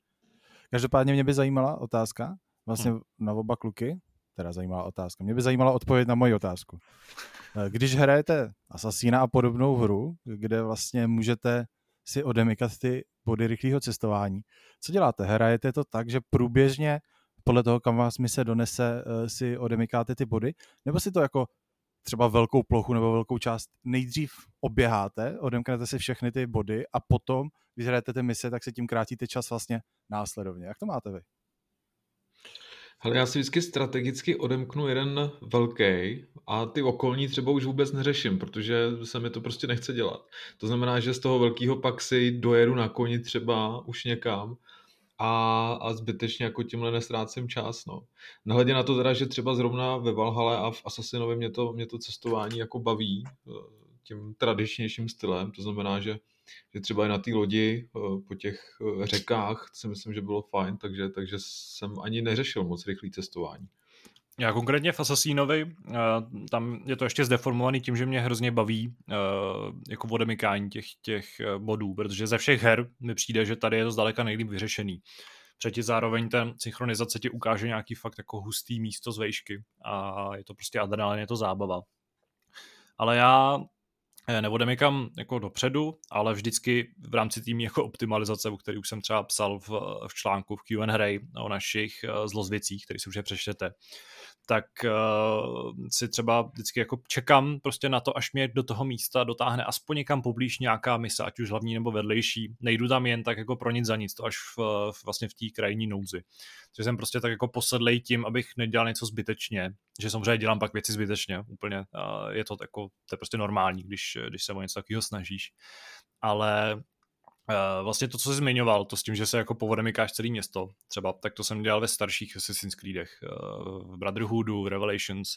Každopádně mě by zajímala otázka, vlastně hmm. na oba kluky, teda zajímavá otázka. Mě by zajímala odpověď na moji otázku. Eh, když hrajete Assassina a podobnou hru, kde vlastně můžete si odemykat ty body rychlého cestování, co děláte? Hrajete to tak, že průběžně podle toho, kam vás mise donese, eh, si odemykáte ty body? Nebo si to jako třeba velkou plochu nebo velkou část nejdřív oběháte, odemknete si všechny ty body a potom, když hrajete ty mise, tak si tím krátíte čas vlastně následovně. Jak to máte vy? Ale já si vždycky strategicky odemknu jeden velký a ty okolní třeba už vůbec neřeším, protože se mi to prostě nechce dělat. To znamená, že z toho velkého pak si dojedu na koni třeba už někam a, a zbytečně jako tímhle nestrácím čas. No. Nahledě na to teda, že třeba zrovna ve Valhale a v Assassinovi mě to, mě to cestování jako baví eh, tím tradičnějším stylem, to znamená, že že třeba i na té lodi eh, po těch eh, řekách si myslím, že bylo fajn, takže, takže jsem ani neřešil moc rychlý cestování. Já konkrétně v Assassinovi, eh, tam je to ještě zdeformovaný tím, že mě hrozně baví jako odemykání těch, těch bodů, protože ze všech her mi přijde, že tady je to zdaleka nejlíp vyřešený. Třetí zároveň ten synchronizace ti ukáže nějaký fakt jako hustý místo z vejšky a je to prostě adrenalin, je to zábava. Ale já Eh, neodemykám jako dopředu, ale vždycky v rámci tým jako optimalizace, o který už jsem třeba psal v, v článku v Q&A o našich eh, zlozvěcích, který si už přečtete, tak uh, si třeba vždycky jako čekám prostě na to, až mě do toho místa dotáhne aspoň někam poblíž nějaká mise, ať už hlavní nebo vedlejší. Nejdu tam jen tak jako pro nic za nic, to až v, v vlastně v té krajní nouzi. Takže jsem prostě tak jako posedlej tím, abych nedělal něco zbytečně, že samozřejmě dělám pak věci zbytečně, úplně. Je to jako, to je prostě normální, když, když se o něco takového snažíš. Ale Uh, vlastně to, co jsi zmiňoval, to s tím, že se jako povodemykáš celé město, třeba, tak to jsem dělal ve starších Assassin's Creedech, uh, v Brotherhoodu, v Revelations,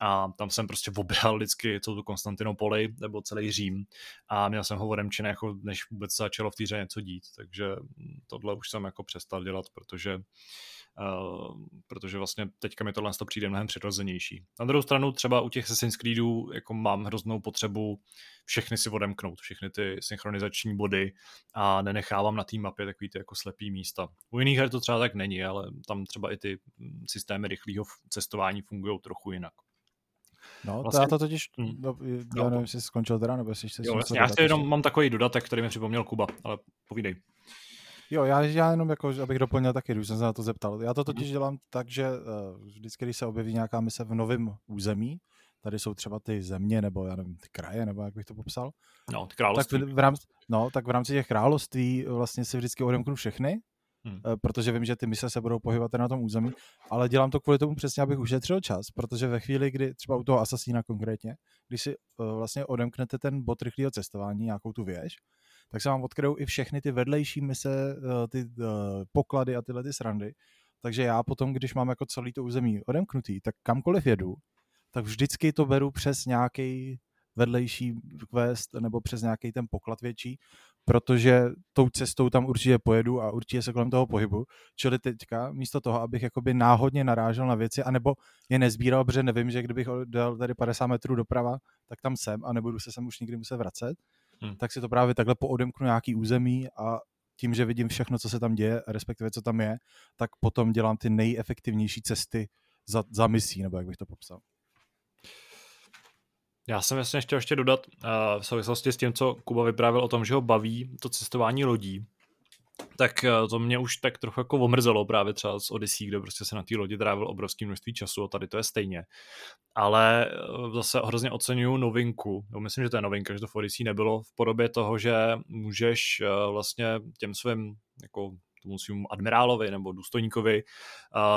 a tam jsem prostě obral vždycky celou tu Konstantinopoli nebo celý Řím a měl jsem ho odemčený, jako než vůbec začalo v té něco dít, takže tohle už jsem jako přestal dělat, protože Uh, protože vlastně teďka mi tohle to přijde mnohem přirozenější. Na druhou stranu třeba u těch Assassin's Creedů jako mám hroznou potřebu všechny si odemknout, všechny ty synchronizační body a nenechávám na té mapě takový ty jako slepý místa. U jiných her to třeba tak není, ale tam třeba i ty systémy rychlého cestování fungují trochu jinak. No, vlastně... to já to totiž, hmm. no, já nevím, jestli jsi skončil teda, nebo jestli jsi jo, jasně, já jenom mám takový dodatek, který mi připomněl Kuba, ale povídej. Jo, já, já jenom jako, abych doplnil taky, když jsem se na to zeptal. Já to totiž mhm. dělám tak, že uh, vždycky, když se objeví nějaká mise v novém území, tady jsou třeba ty země, nebo já nevím, ty kraje, nebo jak bych to popsal. No, ty království. Tak v, v rámci, no, tak v rámci těch království vlastně si vždycky odemknu všechny, hmm. Uh, protože vím, že ty mise se budou pohybovat na tom území, ale dělám to kvůli tomu přesně, abych ušetřil čas, protože ve chvíli, kdy třeba u toho asasína konkrétně, když si uh, vlastně odemknete ten bod rychlého cestování, nějakou tu věž, tak se vám odkryjou i všechny ty vedlejší mise, eh, ty poklady a tyhle ty srandy. Takže já potom, když mám jako celý to území odemknutý, tak kamkoliv jedu, tak vždycky to beru přes nějaký vedlejší quest nebo přes nějaký ten poklad větší, protože tou cestou tam určitě pojedu a určitě se kolem toho pohybu. Čili teďka místo toho, abych jakoby náhodně narážel na věci, anebo je nezbíral, protože nevím, že kdybych dal tady 50 metrů doprava, tak tam jsem a nebudu se sem už nikdy muset vracet, hmm. tak si to právě takhle poodemknu nějaký území a tím, že vidím všechno, co se tam děje, respektive co tam je, tak potom dělám ty nejefektivnější cesty za, za misí, nebo jak bych to popsal. Já jsem jasně chtěl ještě dodat uh, v souvislosti s tím, co Kuba vyprávěl o tom, že ho baví to cestování lodí, tak uh, to mě už tak trochu jako omrzelo právě třeba z Odyssey, kde prostě se na té lodi trávil obrovský množství času a tady to je stejně. Ale uh, zase hrozně oceňuju novinku, jo, myslím, že to je novinka, že to v Odyssey nebylo v podobě toho, že můžeš vlastně těm svým jako tomu svým admirálovi nebo důstojníkovi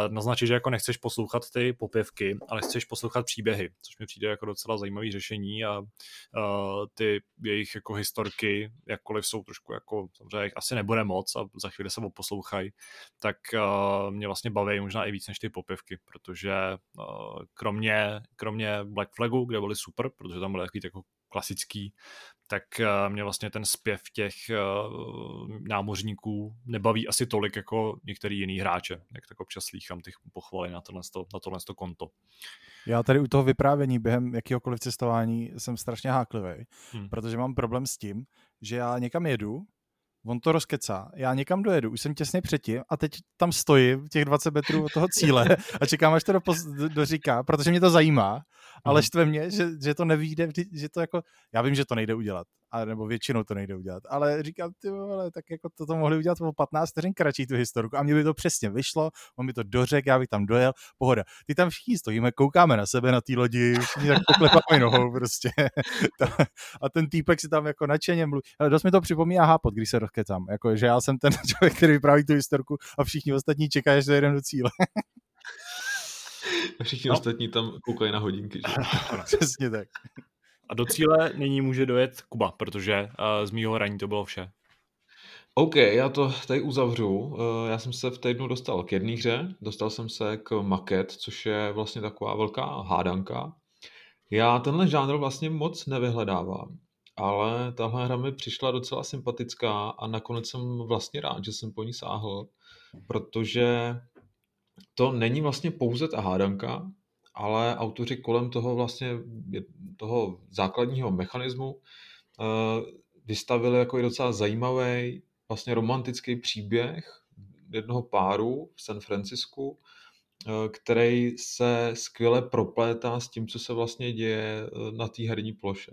naznačit, že jako nechceš poslouchat ty popěvky, ale chceš poslouchat příběhy, což mi přijde jako docela zajímavý řešení a ty jejich jako historky, jakkoliv jsou trošku jako, samozřejmě asi nebude moc a za chvíli se poslouchají, tak mě vlastně baví možná i víc než ty popěvky, protože kromě, kromě Black Flagu, kde byly super, protože tam byly takový jako klasický, tak eh, mě vlastně ten zpěv těch eh, námořníků nebaví asi tolik jako některý jiný hráče, jak tak občas slýchám těch pochvaly na tohle, na tohle konto. Já tady u toho vyprávění během jakýhokoliv cestování jsem strašně háklivý, hmm. protože mám problém s tím, že já někam jedu, on to rozkecá, já někam dojedu, už jsem těsně předtím a teď tam stojím těch 20 metrů od toho cíle a čekám, až to doříká, protože mě to zajímá ale mhm. štve mě, že, že to nevíde, že to jako, já vím, že to nejde udělat, a nebo většinou to nejde udělat, ale říkám, ty vole, tak jako to, to mohli udělat o 15 vteřin kratší tu historku a mě by to přesně vyšlo, on by to dořek, já bych tam dojel, pohoda. Ty tam všichni stojíme, koukáme na sebe na té lodi, všichni tak poklepáme nohou prostě. a ten týpek si tam jako nadšeně mluví. Ale dost mi to připomíná hápot, když se rozkecám, jako, že já jsem ten člověk, který vypráví tu historku a všichni ostatní čekají, až dojedeme do cíle. A všichni no. ostatní tam koukají na hodinky. Že? Přesně tak. A do cíle nyní může dojet Kuba, protože uh, z mýho hraní to bylo vše. OK, já to tady uzavřu. Já jsem se v týdnu dostal k jedné hře, dostal jsem se k Maket, což je vlastně taková velká hádanka. Já tenhle žánr vlastně moc nevyhledávám, ale tahle hra mi přišla docela sympatická a nakonec jsem vlastně rád, že jsem po ní sáhl, protože to není vlastně pouze ta hádanka, ale autoři kolem toho vlastně toho základního mechanismu uh, vystavili jako i docela zajímavý vlastně romantický příběh jednoho páru v San Francisku, uh, který se skvěle proplétá s tím, co se vlastně děje uh, na té herní ploše.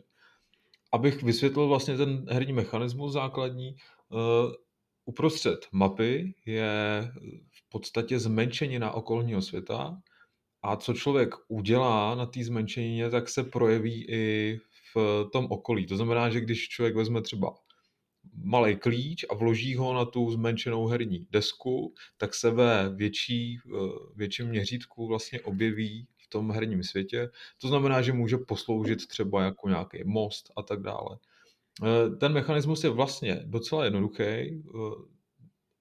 Abych vysvětlil vlastně ten herní mechanismus základní, uprostřed mapy je podstatě zmenšenina okolního světa a co člověk udělá na té zmenšenině, tak se projeví i v tom okolí. To znamená, že když člověk vezme třeba malý klíč a vloží ho na tu zmenšenou herní desku, tak se ve větší, větším měřítku vlastně objeví v tom herním světě. To znamená, že může posloužit třeba jako nějaký most a tak dále. Ten mechanismus je vlastně docela jednoduchý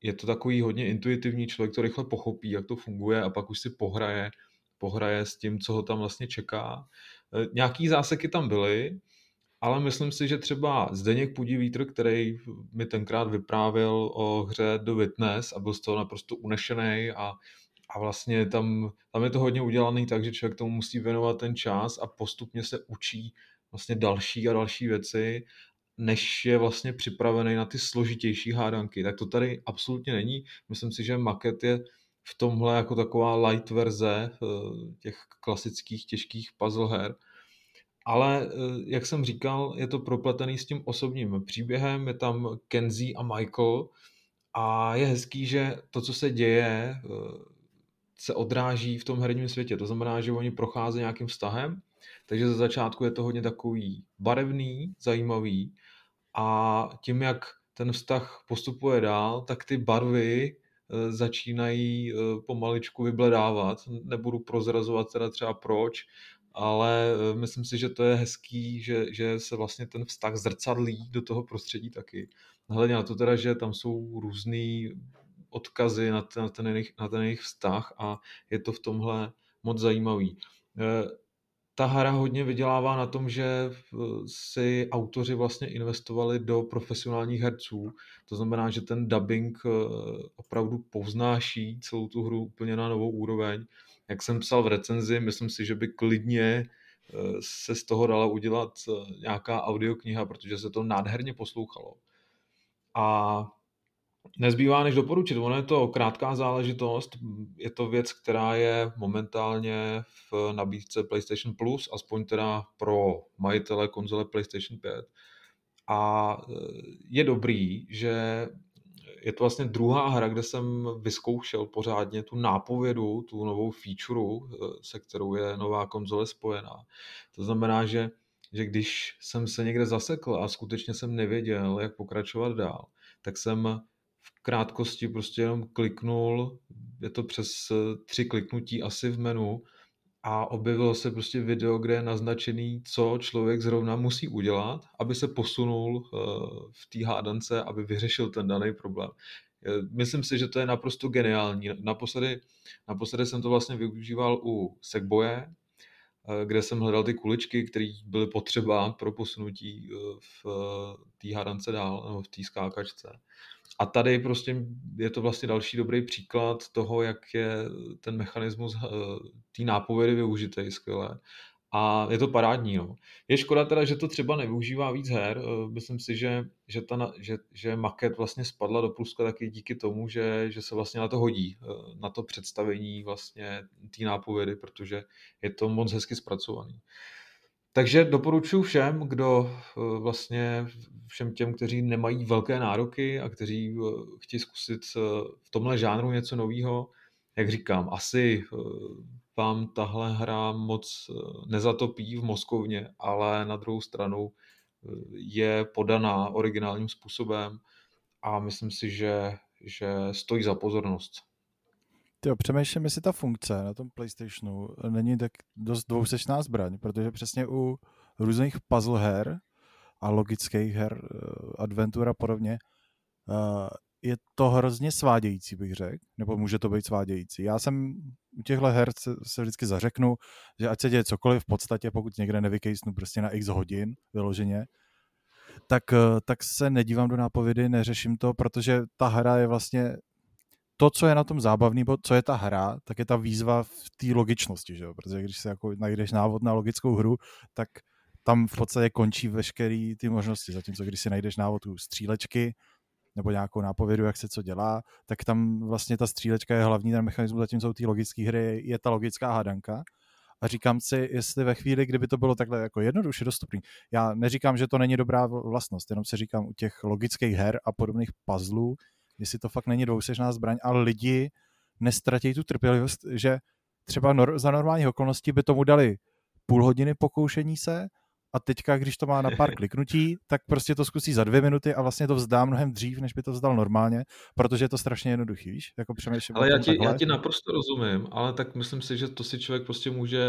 je to takový hodně intuitivní, člověk to rychle pochopí, jak to funguje a pak už si pohraje, pohraje s tím, co ho tam vlastně čeká. E, nějaký záseky tam byly, ale myslím si, že třeba Zdeněk Pudivítr, který mi tenkrát vyprávěl o hře The Witness a byl z toho naprosto unešený a, a vlastně tam, tam je to hodně udělaný tak, že člověk tomu musí věnovat ten čas a postupně se učí vlastně další a další věci než je vlastně připravený na ty složitější hádanky. Tak to tady absolutně není. Myslím si, že maket je v tomhle jako taková light verze eh, těch klasických těžkých puzzle her. Ale, eh, jak jsem říkal, je to propletený s tím osobním příběhem, je tam Kenzie a Michael a je hezký, že to, co se děje, eh, se odráží v tom herním světě. To znamená, že oni procházejí nějakým vztahem, takže ze začátku je to hodně takový barevný, zajímavý, a tím, jak ten vztah postupuje dál, tak ty barvy eh, začínají eh, pomaličku vybledávat. Nebudu prozrazovat teda třeba proč, ale eh, myslím si, že to je hezký, že, že se vlastně ten vztah zrcadlí do toho prostředí taky. Hledně na to teda, že tam jsou různý odkazy na ten, na ten, jejich, na ten jejich vztah a je to v tomhle moc zajímavý. Eh, ta hra hodně vydělává na tom, že si autoři vlastně investovali do profesionálních herců. To znamená, že ten dubbing eh, opravdu povznáší celou tu hru úplně na novou úroveň. Jak jsem psal v recenzi, myslím si, že by klidně eh, se z toho dala udělat nějaká audiokniha, protože se to nádherně poslouchalo. A Nezbývá než doporučit. Ono je to krátká záležitost. Je to věc, která je momentálně v nabídce PlayStation Plus, aspoň teda pro majitele konzole PlayStation 5. A e, je dobrý, že je to vlastně druhá hra, kde jsem vyzkoušel pořádně tu nápovědu, tu novou feature, e, se kterou je nová konzole spojená. To znamená, že, že když jsem se někde zasekl a skutečně jsem nevěděl, jak pokračovat dál, tak jsem v krátkosti prostě jenom kliknul, je to přes eh, tři kliknutí asi v menu a objevilo se prostě video, kde je naznačený, co člověk zrovna musí udělat, aby se posunul eh, v té hádance, aby vyřešil ten daný problém. Eh, myslím si, že to je naprosto geniální. Naposledy, naposledy jsem to vlastně využíval u Segboje, kde jsem hledal ty kuličky, které byly potřeba pro posunutí v té hádance dál, nebo v té skákačce. A tady prostě je to vlastně další dobrý příklad toho, jak je ten mechanismus eh, té nápovědy využitý skvěle. A je to parádní. No. Je škoda teda, že to třeba nevyužívá víc her. Eh, myslím si, že, že, ta, že, že maket vlastně spadla do pluska taky díky tomu, že, že se vlastně na to hodí, eh, na to představení vlastně té nápovědy, protože je to moc hezky zpracovaný. Takže doporučuji všem, kdo eh, vlastně všem těm, kteří nemají velké nároky a kteří eh, chtějí zkusit eh, v tomhle žánru něco nového, jak říkám, asi vám tahle hra moc nezatopí v mozkovně, ale na druhou stranu je podaná originálním způsobem a myslím si, že, že stojí za pozornost. Jo, přemýšlím, jestli ta funkce na tom PlayStationu není tak dost dvousečná zbraň, protože přesně u různých puzzle her a logických her, eh, adventura a podobně, eh, je to hrozně svádějící, bych řekl, nebo může to být svádějící. Já jsem u těchto her se, se vždycky zařeknu, že ať se děje cokoliv v podstatě, pokud někde nevykejsnu prostě na x hodin vyloženě, tak, eh, tak se nedívám do nápovědy, neřeším to, protože ta hra je vlastně to, co je na tom zábavný, co je ta hra, tak je ta výzva v té logičnosti, že jo? protože když se jako najdeš návod na logickou hru, tak tam v podstatě končí veškeré ty možnosti, zatímco když si najdeš návod u střílečky, nebo nějakou nápovědu, jak se co dělá, tak tam vlastně ta střílečka je hlavní ten mechanismus, zatímco u té logické hry je ta logická hádanka. A říkám si, jestli ve chvíli, kdyby to bylo takhle jako jednoduše dostupný, já neříkám, že to není dobrá vlastnost, jenom se říkám u těch logických her a podobných puzzlů, jestli to fakt není dvousečná zbraň, ale lidi nestratí tu trpělivost, že třeba nor- za normální okolností by tomu dali půl hodiny pokoušení se a teďka, když to má na pár kliknutí, tak prostě to zkusí za dvě minuty a vlastně to vzdá mnohem dřív, než by to vzdal normálně, protože je to strašně jednoduchý, víš? Jako přemýšlím ale já ti, já ti naprosto rozumím, ale tak myslím si, že to si člověk prostě může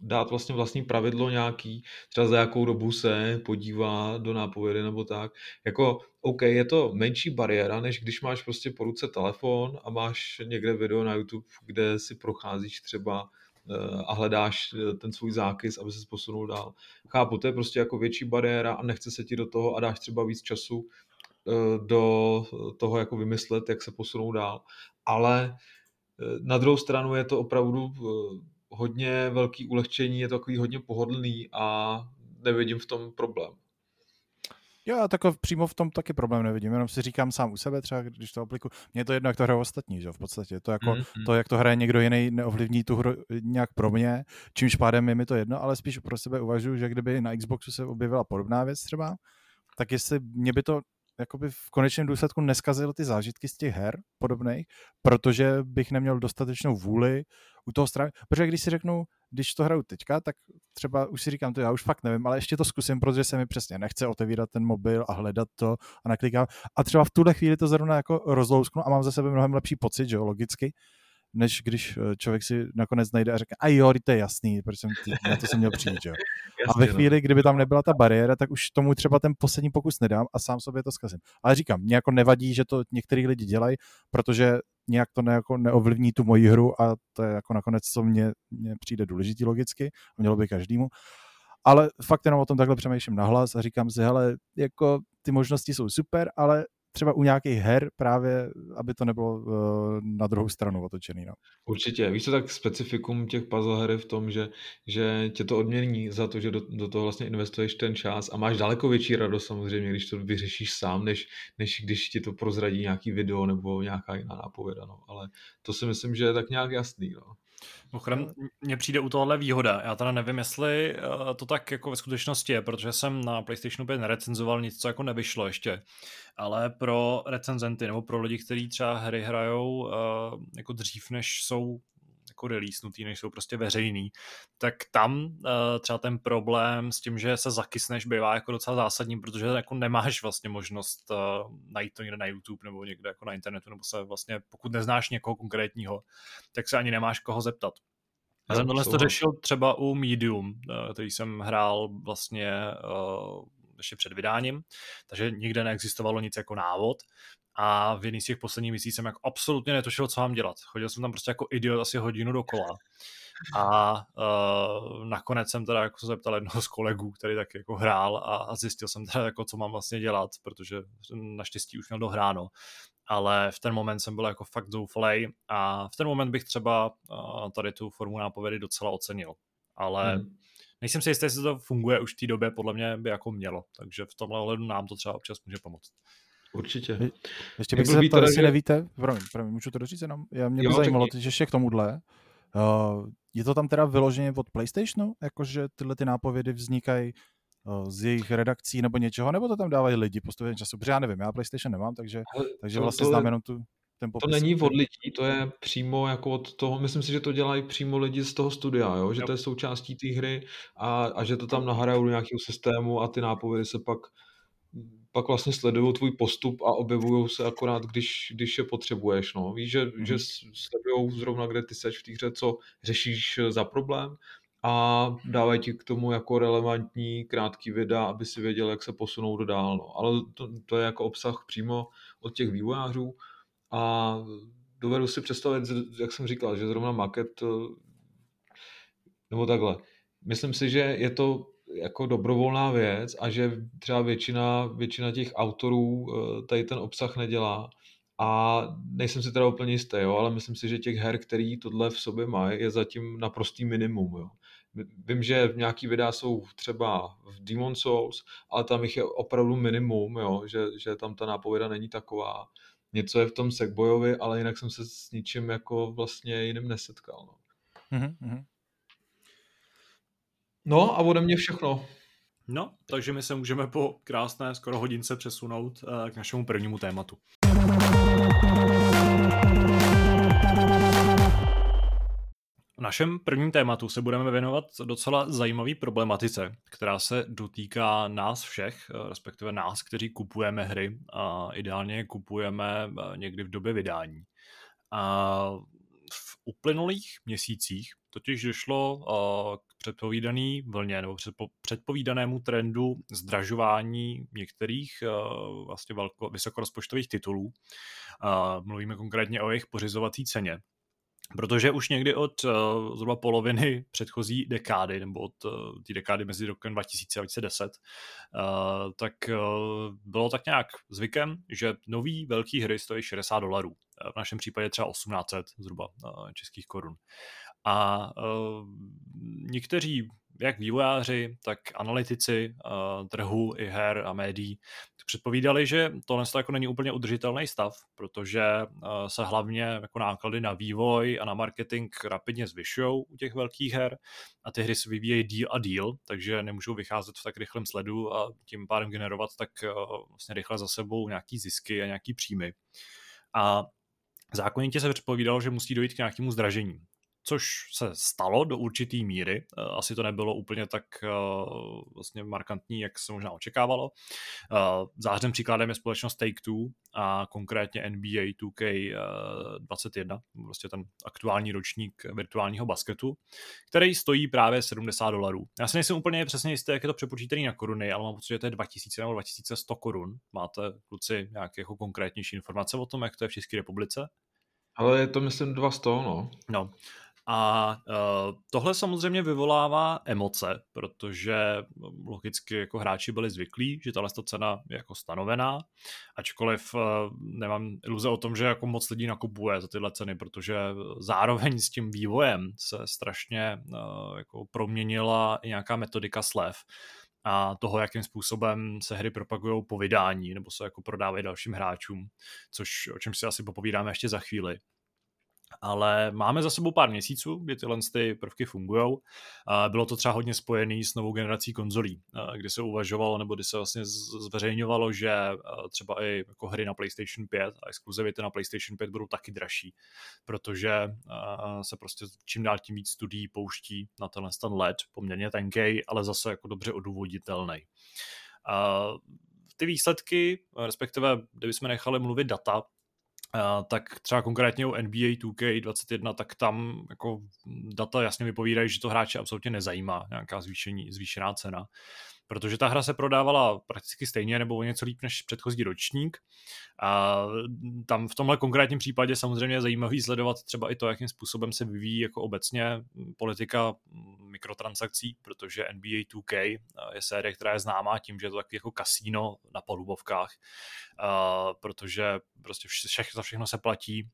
dát vlastně vlastní pravidlo nějaký, třeba za jakou dobu se podívá do nápovědy nebo tak. Jako, OK, je to menší bariéra, než když máš prostě po ruce telefon a máš někde video na YouTube, kde si procházíš třeba eh, a hledáš eh, ten svůj zákys, aby se posunul dál. Chápu, to je prostě jako větší bariéra a nechce se ti do toho a dáš třeba víc času eh, do toho jako vymyslet, jak se posunou dál. Ale na druhou stranu je to opravdu hodně velký ulehčení, je to takový hodně pohodlný a nevidím v tom problém. Jo, tak přímo v tom taky problém nevidím, jenom si říkám sám u sebe třeba, když to aplikuju. Mně je to jedno, jak to hraje ostatní, že v podstatě. To, jako, mm-hmm. to, jak to hraje někdo jiný, neovlivní tu hru nějak pro mě, čímž pádem je mi to jedno, ale spíš pro sebe uvažuji, že kdyby na Xboxu se objevila podobná věc třeba, tak jestli mě by to jakoby v konečném důsledku neskazil ty zážitky z těch her podobných, protože bych neměl dostatečnou vůli u toho strávit. Protože když si řeknu, když to hraju teďka, tak třeba už si říkám, to já už fakt nevím, ale ještě to zkusím, protože se mi přesně nechce otevírat ten mobil a hledat to a naklikám. A třeba v tuhle chvíli to zrovna jako rozlousknu a mám za sebe mnohem lepší pocit, že jo, logicky, než když eh, člověk si nakonec najde a řekne, a jo, to je jasný, proč jsem ty, na to jsem měl přijít, jo. a ve no. chvíli, kdyby tam nebyla ta bariéra, tak už tomu třeba ten poslední pokus nedám a sám sobě to zkazím. Ale říkám, mě jako nevadí, že to některý lidi dělají, protože nějak to ne, jako neovlivní tu moji hru a to je jako nakonec, co mně, mně přijde důležitý logicky a mělo by každému. Ale fakt jenom o tom takhle přemýšlím nahlas a říkám si, hele, jako ty možnosti jsou super, ale třeba u nějakých her právě, aby to nebylo uh, na druhou stranu otočený. No. Určitě. Víš co, tak specifikum těch puzzle her v tom, že, že tě to odmění za to, že do, do toho vlastně investuješ ten čas a máš daleko větší radost samozřejmě, když to vyřešíš sám, než, než když ti to prozradí nějaký video nebo nějaká jiná nápověda. No. Ale to si myslím, že je tak nějak jasný. No. Mimochodem, mně přijde u tohohle výhoda. Já teda nevím, jestli eh, to tak jako ve skutečnosti je, protože jsem na PlayStation 5 nerecenzoval nic, co jako nevyšlo ještě. Ale pro recenzenty nebo pro lidi, kteří třeba hry hrajou uh, jako dřív, než jsou jako releasenutý, než jsou prostě veřejný, tak tam uh, třeba ten problém s tím, že se zakysneš, bývá jako docela zásadní, protože jako nemáš vlastně možnost uh, najít to někde na YouTube nebo někde jako na internetu, nebo se vlastně, pokud neznáš někoho konkrétního, tak se ani nemáš koho zeptat. Já jsem tohle to řešil třeba u Medium, uh, který jsem hrál vlastně uh, ještě před vydáním, takže nikde neexistovalo nic jako návod a v jedných z těch posledních misí jsem jako absolutně netušil, co mám dělat. Chodil jsem tam prostě jako idiot asi hodinu dokola. A uh, nakonec jsem teda jako se zeptal jednoho z kolegů, který tak jako hrál a, a zjistil jsem teda jako, co mám vlastně dělat, protože naštěstí už měl dohráno. Ale v ten moment jsem byl jako fakt zoufalej a v ten moment bych třeba uh, tady tu formu nápovědy docela ocenil. Ale hmm. nejsem si jistý, jestli to funguje už v té době, podle mě by jako mělo. Takže v tomhle ohledu nám to třeba občas může pomoct. Určitě. Ještě bych se zeptal, jestli že... nevíte, promiň, promiň, můžu to doříct jenom? Já, mě by zajímalo, že ještě k tomuhle. Uh, je to tam teda vyloženě od PlayStationu, jakože tyhle ty nápovědy vznikají uh, z jejich redakcí nebo něčeho, nebo to tam dávají lidi postupně času? Protože já nevím, já PlayStation nemám, takže, takže vlastně to, znám jenom tu, ten popis. To není od lidí, to je přímo jako od toho, myslím si, že to dělají přímo lidi z toho studia, jo? že jo. to je součástí té hry a, a že to tam nahrajou do nějakého systému a ty nápovědy se pak pak vlastně sledují tvůj postup a objevují se akorát, když, když je potřebuješ. No. Víš, že, mm. že sledují zrovna, kde ty seš v té hře, co řešíš za problém a dávají ti k tomu jako relevantní krátký videa, aby si věděl, jak se posunout dál. No. Ale to, to je jako obsah přímo od těch vývojářů a dovedu si představit, jak jsem říkal, že zrovna maket nebo takhle. Myslím si, že je to jako dobrovolná věc a že třeba většina, většina těch autorů eh, tady ten obsah nedělá. A nejsem si teda úplně jistý, jo, ale myslím si, že těch her, který tohle v sobě mají, je zatím naprostý minimum. Jo. Vím, že nějaký videa jsou třeba v Demon Souls, ale tam jich je opravdu minimum, jo, že, že tam ta nápověda není taková. Něco je v tom Sackboyovi, ale jinak jsem se s ničím jako vlastně jiným nesetkal. No. Mm-hmm. No a ode mě všechno. No, takže my se můžeme po krásné skoro hodince přesunout uh, k našemu prvnímu tématu. V našem prvním tématu se budeme věnovat docela zajímavé problematice, která se dotýká nás všech, eh, respektive nás, kteří kupujeme hry a ideálně je kupujeme eh, někdy v době vydání. A uplynulých měsících totiž došlo k předpovídaný vlně nebo předpovídanému trendu zdražování některých vlastně velko, vysokorozpočtových titulů. Mluvíme konkrétně o jejich pořizovací ceně. Protože už někdy od uh, zhruba poloviny předchozí dekády, nebo od uh, té dekády mezi rokem 2000 a 2010, uh, tak uh, bylo tak nějak zvykem, že nový velký hry stojí 60 dolarů. V našem případě třeba 1800 zhruba uh, českých korun. A uh, někteří, jak vývojáři, tak analytici uh, trhu i her a médií předpovídali, že tohle jako není úplně udržitelný stav, protože uh, se hlavně jako náklady na vývoj a na marketing rapidně zvyšují u těch velkých her a ty hry se vyvíjejí díl a díl, takže nemůžou vycházet v tak rychlém sledu a tím pádem generovat tak uh, vlastně rychle za sebou nějaký zisky a nějaký příjmy. A zákonitě se předpovídalo, že musí dojít k nějakému zdražení což se stalo do určité míry. Eh, asi to nebylo úplně tak eh, vlastně markantní, jak se možná očekávalo. Eh, zářným příkladem je společnost Take-Two a konkrétně NBA 2K21, prostě ten aktuální ročník virtuálního basketu, který stojí právě 70 dolarů. Já si nejsem úplně přesně jistý, jak je to přepočítaný na koruny, ale mám pocit, že to je 2000 nebo 2100 korun. Máte, kluci, nějaké jako konkrétnější informace o tom, jak to je v České republice? Ale je to, myslím, 200, no. No, a uh, tohle samozřejmě vyvolává emoce, protože logicky jako hráči byli zvyklí, že tahle cena je jako stanovená, ačkoliv uh, nemám iluze o tom, že jako moc lidí nakupuje za tyhle ceny, protože zároveň s tím vývojem se strašně uh, jako proměnila i nějaká metodika slev a toho, jakým způsobem se hry propagují po vydání nebo se jako prodávají dalším hráčům, což o čem si asi popovídáme ještě za chvíli ale máme za sebou pár měsíců, kdy tyhle ty prvky fungují. Bylo to třeba hodně spojené s novou generací konzolí, kdy se uvažovalo, nebo kdy se vlastně zveřejňovalo, že třeba i jako hry na PlayStation 5 a exkluzivity na PlayStation 5 budou taky dražší, protože se prostě čím dál tím víc studií pouští na tenhle ten LED, poměrně tenkej, ale zase jako dobře odůvoditelný. Ty výsledky, respektive kdybychom nechali mluvit data, Tak třeba konkrétně u NBA 2K21, tak tam jako data jasně vypovídají, že to hráče absolutně nezajímá nějaká zvýšení, zvýšená cena protože ta hra se prodávala prakticky stejně nebo o něco líp než předchozí ročník. A tam v tomhle konkrétním případě samozřejmě je zajímavý sledovat třeba i to, jakým způsobem se vyvíjí jako obecně politika mikrotransakcí, protože NBA 2K je série, která je známá tím, že je to takový jako kasíno na polubovkách, protože prostě vše, za všechno se platí.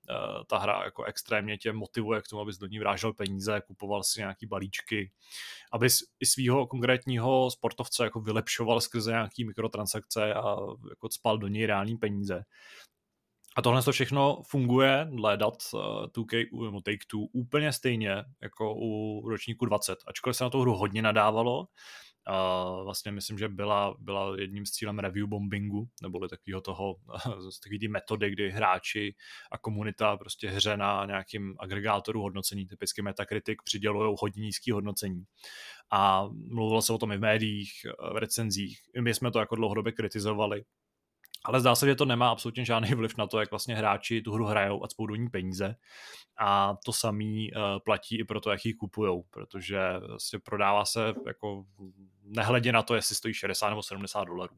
Ta hra jako extrémně tě motivuje k tomu, abys do ní vrážel peníze, kupoval si nějaký balíčky, aby i svého konkrétního sportovce jako vylepšoval skrze nějaký mikrotransakce a jako spal do něj reální peníze. A tohle to všechno funguje dle dat uh, 2K nebo Take-Two úplně stejně jako u ročníku 20. Ačkoliv se na tu hru hodně nadávalo, Uh, vlastně myslím, že byla, byla jedním z cílem review bombingu, neboli takového toho, takový ty metody, kdy hráči a komunita prostě hře na nějakým agregátoru hodnocení, typicky Metacritic, přidělují hodně nízký hodnocení. A mluvilo se o tom i v médiích, v recenzích. My jsme to jako dlouhodobě kritizovali, ale zdá se, že to nemá absolutně žádný vliv na to, jak vlastně hráči tu hru hrajou a spou do ní peníze. A to samý uh, platí i pro to, jak ji kupujou, protože vlastně prodává se jako nehledě na to, jestli stojí 60 nebo 70 dolarů.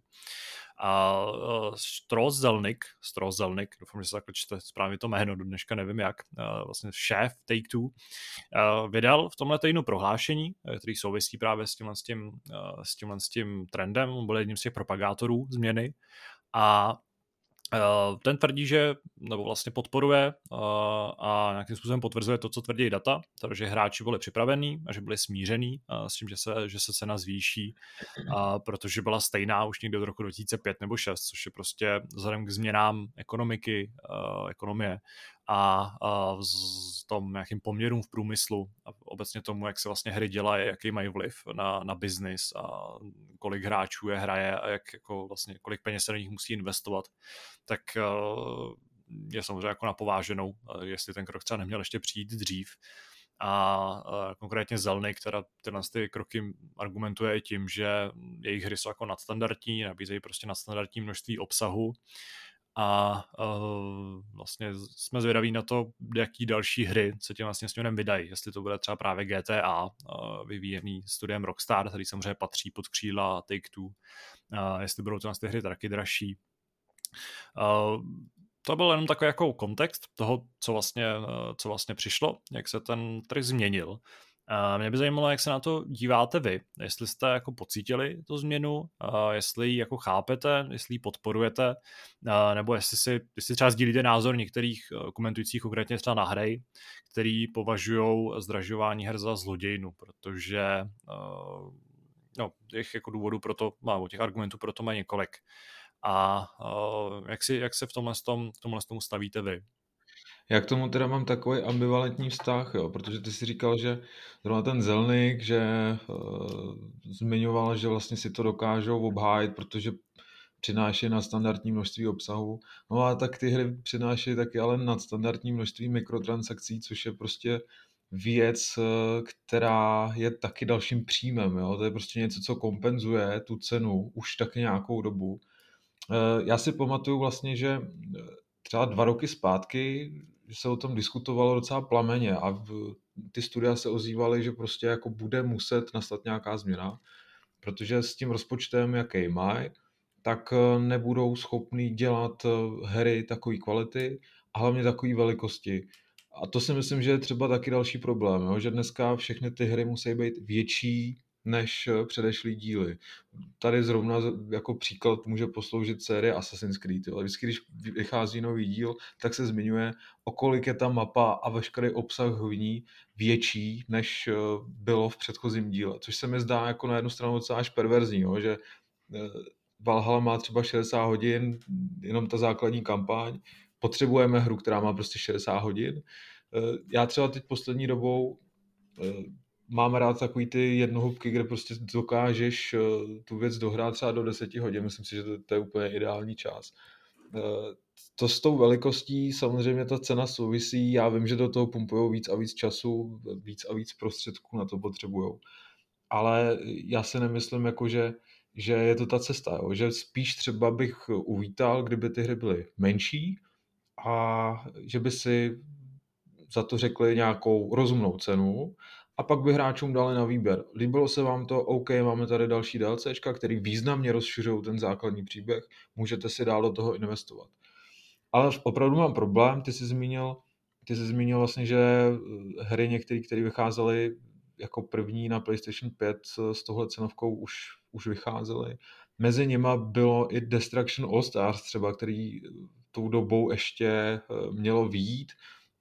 A uh, Stroz Zelnik, Stroz Zelnik, doufám, že se takhle čte správně to jméno, do dneška nevím jak, uh, vlastně šéf Take-Two, vydal v tomhle týdnu prohlášení, který souvisí právě s tímhle, s tím, s tímhle s tím trendem, byl jedním z těch propagátorů změny a eh, ten tvrdí, že nebo vlastně podporuje eh, a nějakým způsobem potvrzuje to, co tvrdí data, takže hráči byli připravení a že byli smíření eh, s tím, že se, že se cena zvýší, protože byla stejná už někdy od roku 2005 nebo 6, což je prostě vzhledem k změnám ekonomiky, ekonomie a, a v tom nějakým poměrům v průmyslu a obecně tomu, jak se vlastně hry dělají, jaký mají vliv na, na biznis a kolik hráčů je hraje a jak jako vlastně kolik peněz se do nich musí investovat, tak uh, je samozřejmě jako napováženou, uh, jestli ten krok třeba neměl ještě přijít dřív. A uh, konkrétně Zelny, která tyhle ty kroky argumentuje i tím, že jejich hry jsou jako nadstandardní, nabízejí prostě nadstandardní množství obsahu, a uh, vlastně jsme zvědaví na to, jaký další hry se tím vlastně směrem vydají, jestli to bude třeba právě GTA, uh, vyvíjený studiem Rockstar, který samozřejmě patří pod křídla Take-Two, uh, jestli budou to ty hry taky dražší. Uh, to byl jenom takový jako kontext toho, co vlastně, co vlastně přišlo, jak se ten trh změnil. Mě by zajímalo, jak se na to díváte vy, jestli jste jako pocítili tu změnu, jestli ji jako chápete, jestli ji podporujete, nebo jestli si jestli třeba sdílíte názor některých komentujících konkrétně třeba na hry, který považují zdražování her za zlodějnu, protože no, těch jako důvodů pro to, nebo těch argumentů pro to má několik. A jak, si, jak se v tomhle, tom, v tomhle tomu stavíte vy? Já k tomu teda mám takový ambivalentní vztah, jo, protože ty si říkal, že zrovna ten Zelnik, že uh, zmiňoval, že vlastně si to dokážou obhájit, protože přináší na standardní množství obsahu. No a tak ty hry přináší taky ale nadstandardní množství mikrotransakcí, což je prostě věc, která je taky dalším příjmem. Jo? To je prostě něco, co kompenzuje tu cenu už taky nějakou dobu. Já si pamatuju vlastně, že třeba dva roky zpátky se o tom diskutovalo docela plameně a ty studia se ozývaly, že prostě jako bude muset nastat nějaká změna, protože s tím rozpočtem, jaký mají, tak eh, nebudou schopní dělat eh, hry takové kvality a hlavně takové velikosti. A to si myslím, že je třeba taky další problém, jo? že dneska všechny ty hry musí být větší, než eh, předešlý díly. Tady zrovna jako příklad může posloužit série Assassin's Creed. Jo. Vždycky, když vychází nový díl, tak se zmiňuje, o kolik je ta mapa a veškerý obsah v ní větší, než eh, bylo v předchozím díle. Což se mi zdá jako na jednu stranu docela až perverzní, jo, že eh, Valhalla má třeba 60 hodin, jenom ta základní kampaň, potřebujeme hru, která má prostě 60 hodin. Já třeba teď poslední dobou mám rád takový ty jednohubky, kde prostě dokážeš eh, tu věc dohrát třeba do 10 hodin. Myslím si, že to, to je úplně ideální čas. Eh, to s tou velikostí samozřejmě ta cena souvisí. Já vím, že do toho pumpují víc a víc času, víc a víc prostředků na to potřebují. Ale já si nemyslím, jako že, že je to ta cesta. Jo? Že spíš třeba bych uvítal, kdyby ty hry byly menší a že by si za to řekli nějakou rozumnou cenu a pak by hráčům dali na výběr. Líbilo se vám to? OK, máme tady další DLCčka, který významně rozšiřují ten základní příběh, můžete si dál do toho investovat. Ale opravdu mám problém, ty jsi zmínil, ty jsi zmínil vlastně, že eh, hry některé, které vycházely jako první na PlayStation 5 s touhle cenovkou už, už vycházely. Mezi nima bylo i Destruction All Stars třeba, který tou dobou ještě eh, mělo výjít,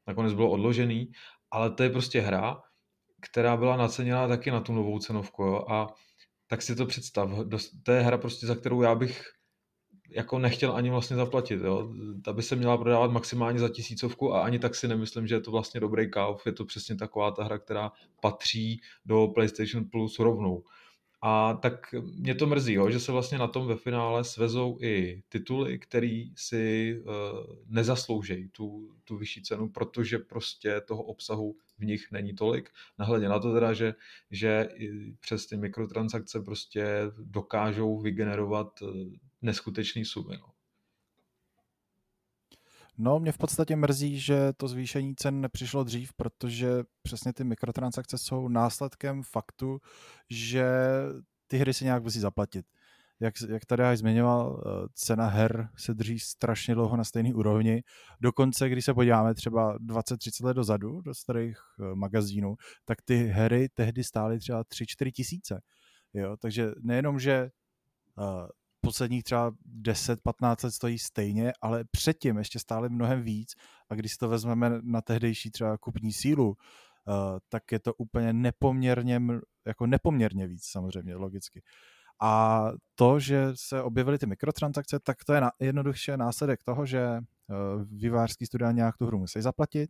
nakonec bylo odložený, ale to je prostě hra, která byla naceněná taky na tu novou cenovku, jo? a tak si to představ, to je hra prostě, za kterou já bych jako nechtěl ani vlastně zaplatit, jo. Ta by se měla prodávat maximálně za tisícovku a ani tak si nemyslím, že je to vlastně dobrý kauf. Je to přesně taková ta hra, která patří do PlayStation Plus rovnou. A tak mě to mrzí, jo, že se vlastně na tom ve finále svezou i tituly, který si uh, nezasloužejí tu, tu vyšší cenu, protože prostě toho obsahu v nich není tolik. Nahledě na to teda, že, že přes ty mikrotransakce prostě dokážou vygenerovat eh, neskutečný sumy. No. No, mě v podstatě mrzí, že to zvýšení cen nepřišlo dřív, protože přesně ty mikrotransakce jsou následkem faktu, že ty hry se nějak musí zaplatit. Jak, jak tady až zmiňoval, eh, cena her se drží strašně dlouho na stejné úrovni. Dokonce, když se podíváme třeba 20-30 let dozadu do starých eh, magazínů, tak ty hry tehdy stály třeba 3-4 tisíce. Jo? Takže nejenom, že uh, posledních třeba 10-15 let stojí stejně, ale předtím ještě stále mnohem víc a když si to vezmeme na tehdejší třeba kupní sílu, uh, tak je to úplně nepoměrně, jako nepoměrně víc samozřejmě, logicky. A to, že se objevily ty mikrotransakce, tak to je na, jednoduše následek toho, že uh, vývářský studia nějak tu hru musí zaplatit,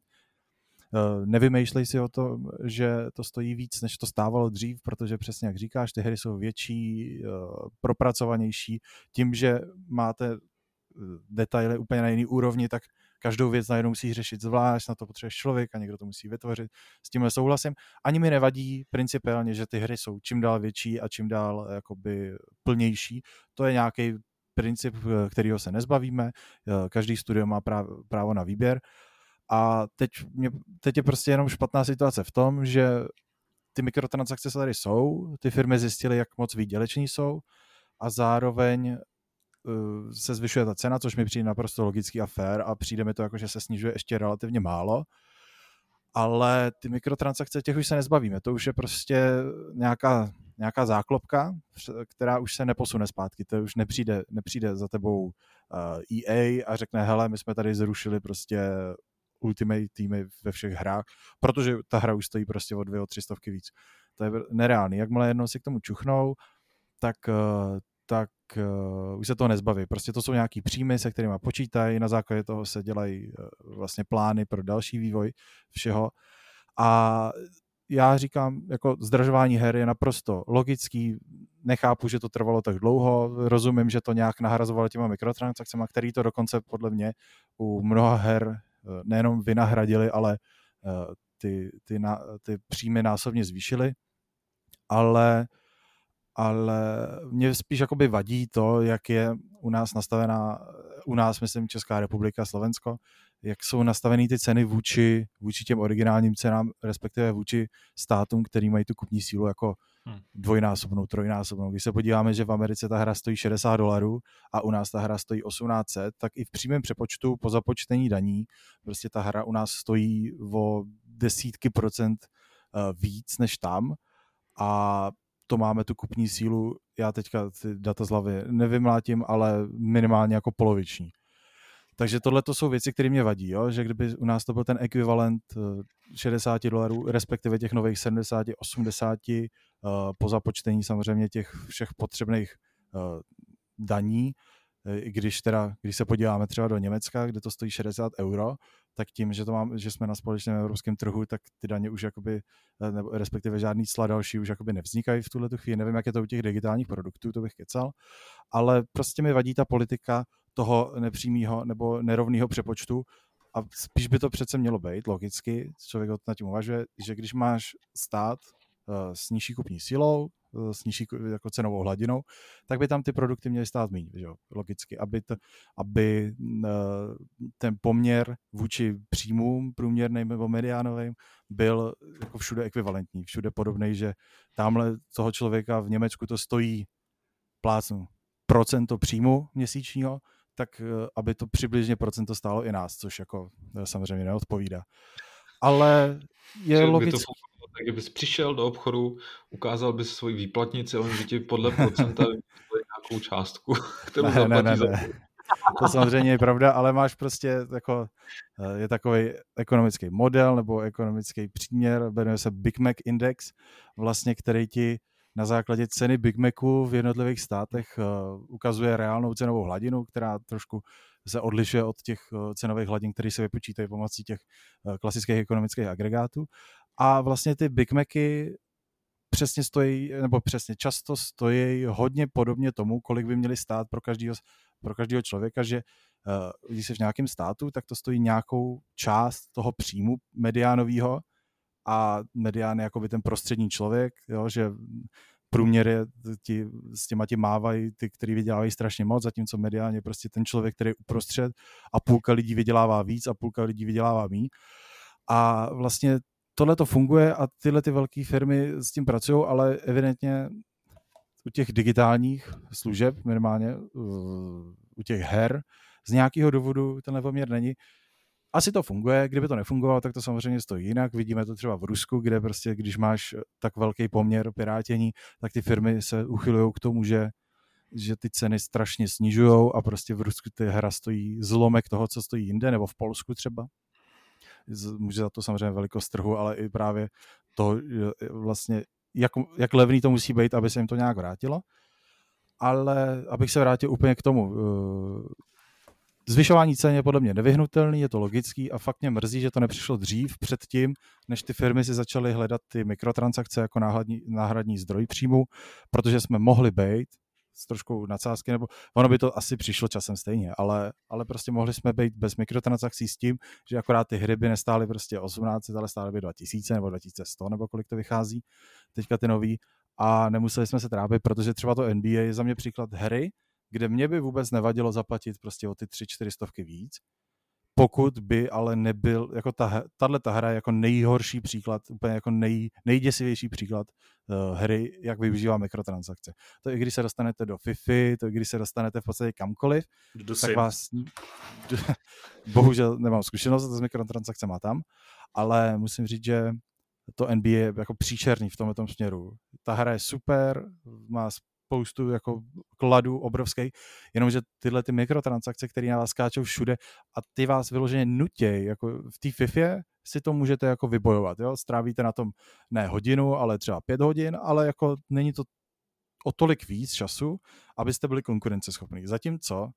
Eh, nevymýšlej si o tom, že to stojí víc, než to stávalo dřív, protože přesně jak říkáš, ty hry jsou větší, eh, propracovanější. Tím, že máte eh, detaily úplně na jiný úrovni, tak každou věc najednou musí řešit zvlášť, na to potřebuješ člověk a někdo to musí vytvořit. S tímhle souhlasím. Ani mi nevadí principiálně, že ty hry jsou čím dál větší a čím dál jakoby plnější. To je nějaký princip, kterého se nezbavíme. Každý studio má právo na výběr. A teď, mě, teď je prostě jenom špatná situace v tom, že ty mikrotransakce tady jsou, ty firmy zjistily, jak moc výděleční jsou a zároveň se zvyšuje ta cena, což mi přijde naprosto logický a fair a přijde mi to jako, že se snižuje ještě relativně málo. Ale ty mikrotransakce, těch už se nezbavíme. To už je prostě nějaká, nějaká záklopka, která už se neposune zpátky. To už nepřijde, nepřijde za tebou EA a řekne, hele, my jsme tady zrušili prostě Ultimate týmy ve všech hrách, protože ta hra už stojí prostě o dvě, o tři stovky víc. To je nereálný. Jakmile jednou si k tomu čuchnou, tak, eh, tak uh, už se toho nezbaví. Prostě to jsou nějaký příjmy, se kterými počítají, na základě toho se dělají uh, vlastně plány pro další vývoj všeho. A já říkám, jako zdražování her je naprosto logický, nechápu, že to trvalo tak dlouho, rozumím, že to nějak nahrazovalo těma mikrotransakcemi, který to dokonce podle mě u mnoha her Eh, nejenom vynahradili, ale ty, ty, na, ty příjmy násobně zvýšily, ale ale mě spíš jakoby vadí to, jak je u nás nastavená, u nás myslím Česká republika, Slovensko, jak jsou nastaveny ty ceny vůči, vůči těm originálním cenám, respektive vůči státům, který mají tu kupní sílu jako hmm. dvojnásobnou, trojnásobnou. Když se podíváme, že v Americe ta hra stojí 60 dolarů a u nás ta hra stojí 1800, tak i v přímém přepočtu po započtení daní prostě ta hra u nás stojí o desítky procent eh, víc než tam a to máme tu kupní sílu, já teďka ty data z hlavy nevymlátím, ale minimálně jako poloviční. Takže tohle to jsou věci, které mě vadí, jo? že kdyby u nás to byl ten ekvivalent 60 eh, dolarů, respektive těch nových 70, 80 uh, po započtení samozřejmě těch všech potřebných uh, daní, eh, i když teda, když se podíváme třeba do Německa, kde to stojí 60 euro, tak tím, že, to mám, že jsme na společném evropském trhu, tak ty daně už jakoby, nebo respektive žádný cla další už jakoby nevznikají v tuhle chvíli. Nevím, jak je to u těch digitálních produktů, to bych kecal, ale prostě mi vadí ta politika toho nepřímého nebo nerovného přepočtu a spíš by to přece mělo být, logicky, člověk nad tím uvažuje, že když máš stát uh, s nižší kupní silou, uh, s nižší jako cenovou hladinou, tak by tam ty produkty měly stát méně, že jo? logicky, aby, to, aby uh, ten poměr vůči příjmům průměrným nebo mediánovým byl jako všude ekvivalentní, všude podobný, že tamhle toho člověka v Německu to stojí plácnu procento příjmu měsíčního, tak eh, aby to přibližně procento stálo i nás, což jako eh, samozřejmě neodpovídá. Ale je logické. Tak kdybys přišel do obchodu, ukázal bys svoji výplatnici, on by ti podle procenta nějakou částku, kterou ne, ne, ne, ne. To samozřejmě je pravda, ale máš prostě jako, eh, je takový ekonomický model nebo ekonomický příměr, jmenuje se Big Mac Index, vlastně, který ti na základě ceny Big Macu v jednotlivých státech uh, ukazuje reálnou cenovou hladinu, která trošku se odlišuje od těch uh, cenových hladin, které se vypočítají pomocí těch klasických ekonomických agregátů. A vlastně ty Big Macy přesně stojí, nebo přesně často stojí hodně podobně tomu, kolik by měly stát pro každého, pro každého člověka, že uh, když jsi v nějakém státu, tak to stojí nějakou část toho příjmu mediánového, a medián je jakoby ten prostřední člověk, jo, že průměr je, ti, s těma ti mávají ty, kteří vydělávají strašně moc, zatímco mediálně prostě ten člověk, který je uprostřed a půlka lidí vydělává víc a půlka lidí vydělává méně. A vlastně tohle to funguje a tyhle ty velké firmy s tím pracují, ale evidentně u těch digitálních služeb, minimálně u těch her, z nějakého důvodu tenhle poměr není asi to funguje, kdyby to nefungovalo, tak to samozřejmě stojí jinak. Vidíme to třeba v Rusku, kde prostě, když máš tak velký poměr pirátění, tak ty firmy se uchylují k tomu, že že ty ceny strašně snižují a prostě v Rusku ty hra stojí zlomek toho, co stojí jinde, nebo v Polsku třeba. Může za to samozřejmě velikost trhu, ale i právě to vlastně, jak, jak levný to musí být, aby se jim to nějak vrátilo. Ale abych se vrátil úplně k tomu, eh, Zvyšování cen je podle mě nevyhnutelný, je to logický a fakt mě mrzí, že to nepřišlo dřív předtím, než ty firmy si začaly hledat ty mikrotransakce jako náhradní, náhradní zdroj příjmu, protože jsme mohli být s trošku nadsázky, nebo ono by to asi přišlo časem stejně, ale, ale prostě mohli jsme být bez mikrotransakcí s tím, že akorát ty hry by nestály prostě 18, ale stály by 2000 nebo 2100, nebo kolik to vychází, teďka ty nový, a nemuseli jsme se trápit, protože třeba to NBA je za mě příklad hry, kde mě by vůbec nevadilo zaplatit prostě o ty tři, čtyři stovky víc, pokud by ale nebyl, jako ta, tahle ta hra je jako nejhorší příklad, úplně jako nej, nejděsivější příklad uh, hry, jak využívá mikrotransakce. To i když se dostanete do FIFA, to i když se dostanete v podstatě kamkoliv, do tak vás, bohužel nemám zkušenost s mikrotransakcemi tam, ale musím říct, že to NBA je jako příčerný v tomto směru. Ta hra je super, má spoustu jako kladů obrovský, jenomže tyhle ty mikrotransakce, které na vás skáčou všude a ty vás vyloženě nutěj, jako v té FIFA si to můžete jako vybojovat, jo? strávíte na tom ne hodinu, ale třeba pět hodin, ale jako není to o tolik víc času, abyste byli konkurenceschopní. Zatímco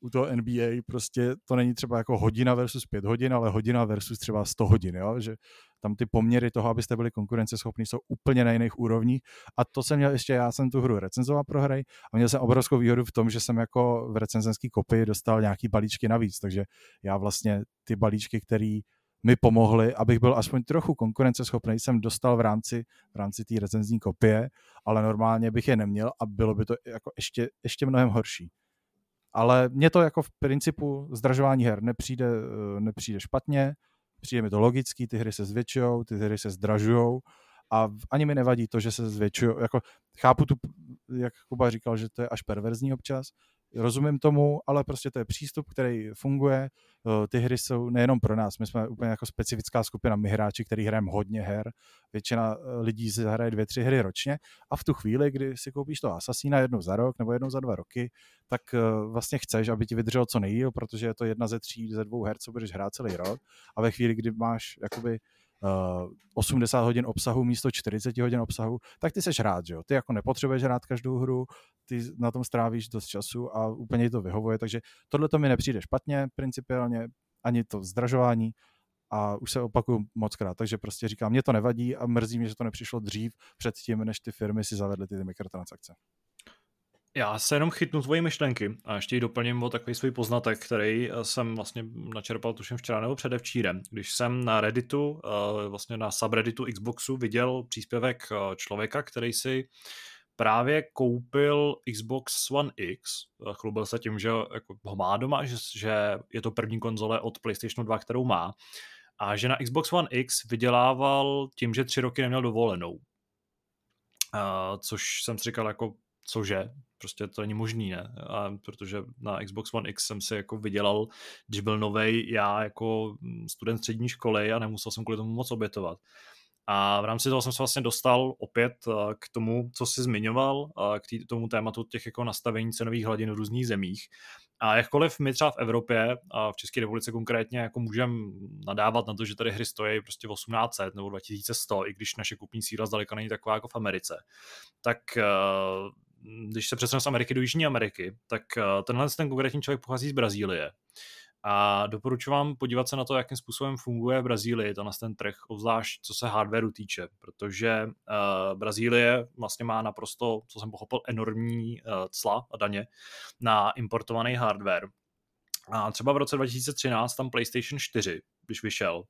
u toho NBA prostě to není třeba jako hodina versus pět hodin, ale hodina versus třeba 100 hodin, jo? že tam ty poměry toho, abyste byli konkurenceschopní, jsou úplně na jiných úrovních. A to jsem měl ještě, já jsem tu hru recenzoval pro hry a měl jsem obrovskou výhodu v tom, že jsem jako v recenzenský kopii dostal nějaký balíčky navíc, takže já vlastně ty balíčky, který mi pomohly, abych byl aspoň trochu konkurenceschopný, jsem dostal v rámci, v rámci té recenzní kopie, ale normálně bych je neměl a bylo by to jako ještě, ještě mnohem horší. Ale mně to jako v principu zdražování her nepřijde, eh, nepřijde špatně, přijde mi to logický, ty hry se zvětšují, ty hry se zdražují a ani mi nevadí to, že se zvětšují. Jako, chápu tu, jak Kuba říkal, že to je až perverzní občas, rozumím tomu, ale prostě to je přístup, který funguje. Eh, ty hry jsou nejenom pro nás, my jsme úplně jako specifická skupina, my hráči, který hrajeme hodně her. Většina eh, lidí si hraje dvě, tři hry ročně a v tu chvíli, kdy si koupíš to Assassina jednou za rok nebo jednou za dva roky, tak eh, vlastně chceš, aby ti vydrželo co nejdíl, protože je to jedna ze tří, ze dvou her, co budeš hrát celý rok. A ve chvíli, kdy máš jakoby 80 hodin obsahu místo 40 hodin obsahu, tak ty seš rád, že jo? Ty jako nepotřebuješ hrát každou hru, ty na tom strávíš dost času a úplně to vyhovuje, takže tohle to mi nepřijde špatně principiálně, ani to zdražování a už se opakuju moc krát, takže prostě říkám, mě to nevadí a mrzí mě, že to nepřišlo dřív před tím, než ty firmy si zavedly ty, ty mikrotransakce. Já se jenom chytnu tvoji myšlenky a ještě ji doplním o takový svůj poznatek, který eh, jsem vlastně načerpal tuším včera nebo předevčírem. Když jsem na Redditu, eh, vlastně na subredditu Xboxu viděl příspěvek eh, člověka, který si právě koupil Xbox One X, chlubil se tím, že jako ho má doma, že, je to první konzole od PlayStation 2, kterou má, a že na Xbox One X vydělával tím, že tři roky neměl dovolenou. Což jsem si říkal jako, cože, prostě to není možný, ne? A protože na Xbox One X jsem si jako vydělal, když byl novej já jako student střední školy a nemusel jsem kvůli tomu moc obětovat. A v rámci toho jsem se vlastně dostal opět eh, k tomu, co jsi zmiňoval, eh, k tý, tomu tématu těch jako nastavení cenových hladin v různých zemích. A jakkoliv my třeba v Evropě a v České republice konkrétně jako můžeme nadávat na to, že tady hry stojí prostě 1800 nebo 2100, i když naše kupní síla zdaleka není taková jako v Americe, tak eh, když se přesunu z Ameriky do Jižní Ameriky, tak tenhle ten konkrétní člověk pochází z Brazílie a doporučuji vám podívat se na to, jakým způsobem funguje v Brazílii tenhle ten trh, obzvlášť co se hardwareu týče, protože uh, Brazílie vlastně má naprosto, co jsem pochopil, enormní uh, cla a daně na importovaný hardware. A třeba v roce 2013 tam PlayStation 4, když vyšel,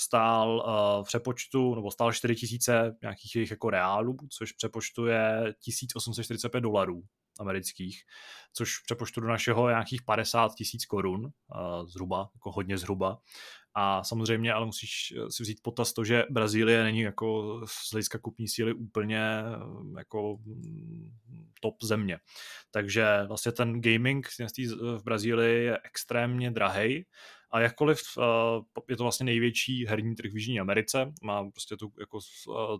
stál uh, v přepočtu, nebo stál 4000 nějakých jejich jako reálů, což přepočtuje 1845 dolarů amerických, což přepočtu do našeho nějakých 50 tisíc korun, zhruba, jako hodně zhruba. A samozřejmě ale musíš eh, si vzít potaz to, že Brazílie není jako z hlediska kupní síly úplně eh, jako mm, top země. Takže vlastně ten gaming v Brazílii je extrémně drahý a jakkoliv je to vlastně největší herní trh v Jižní Americe, má prostě tu, jako,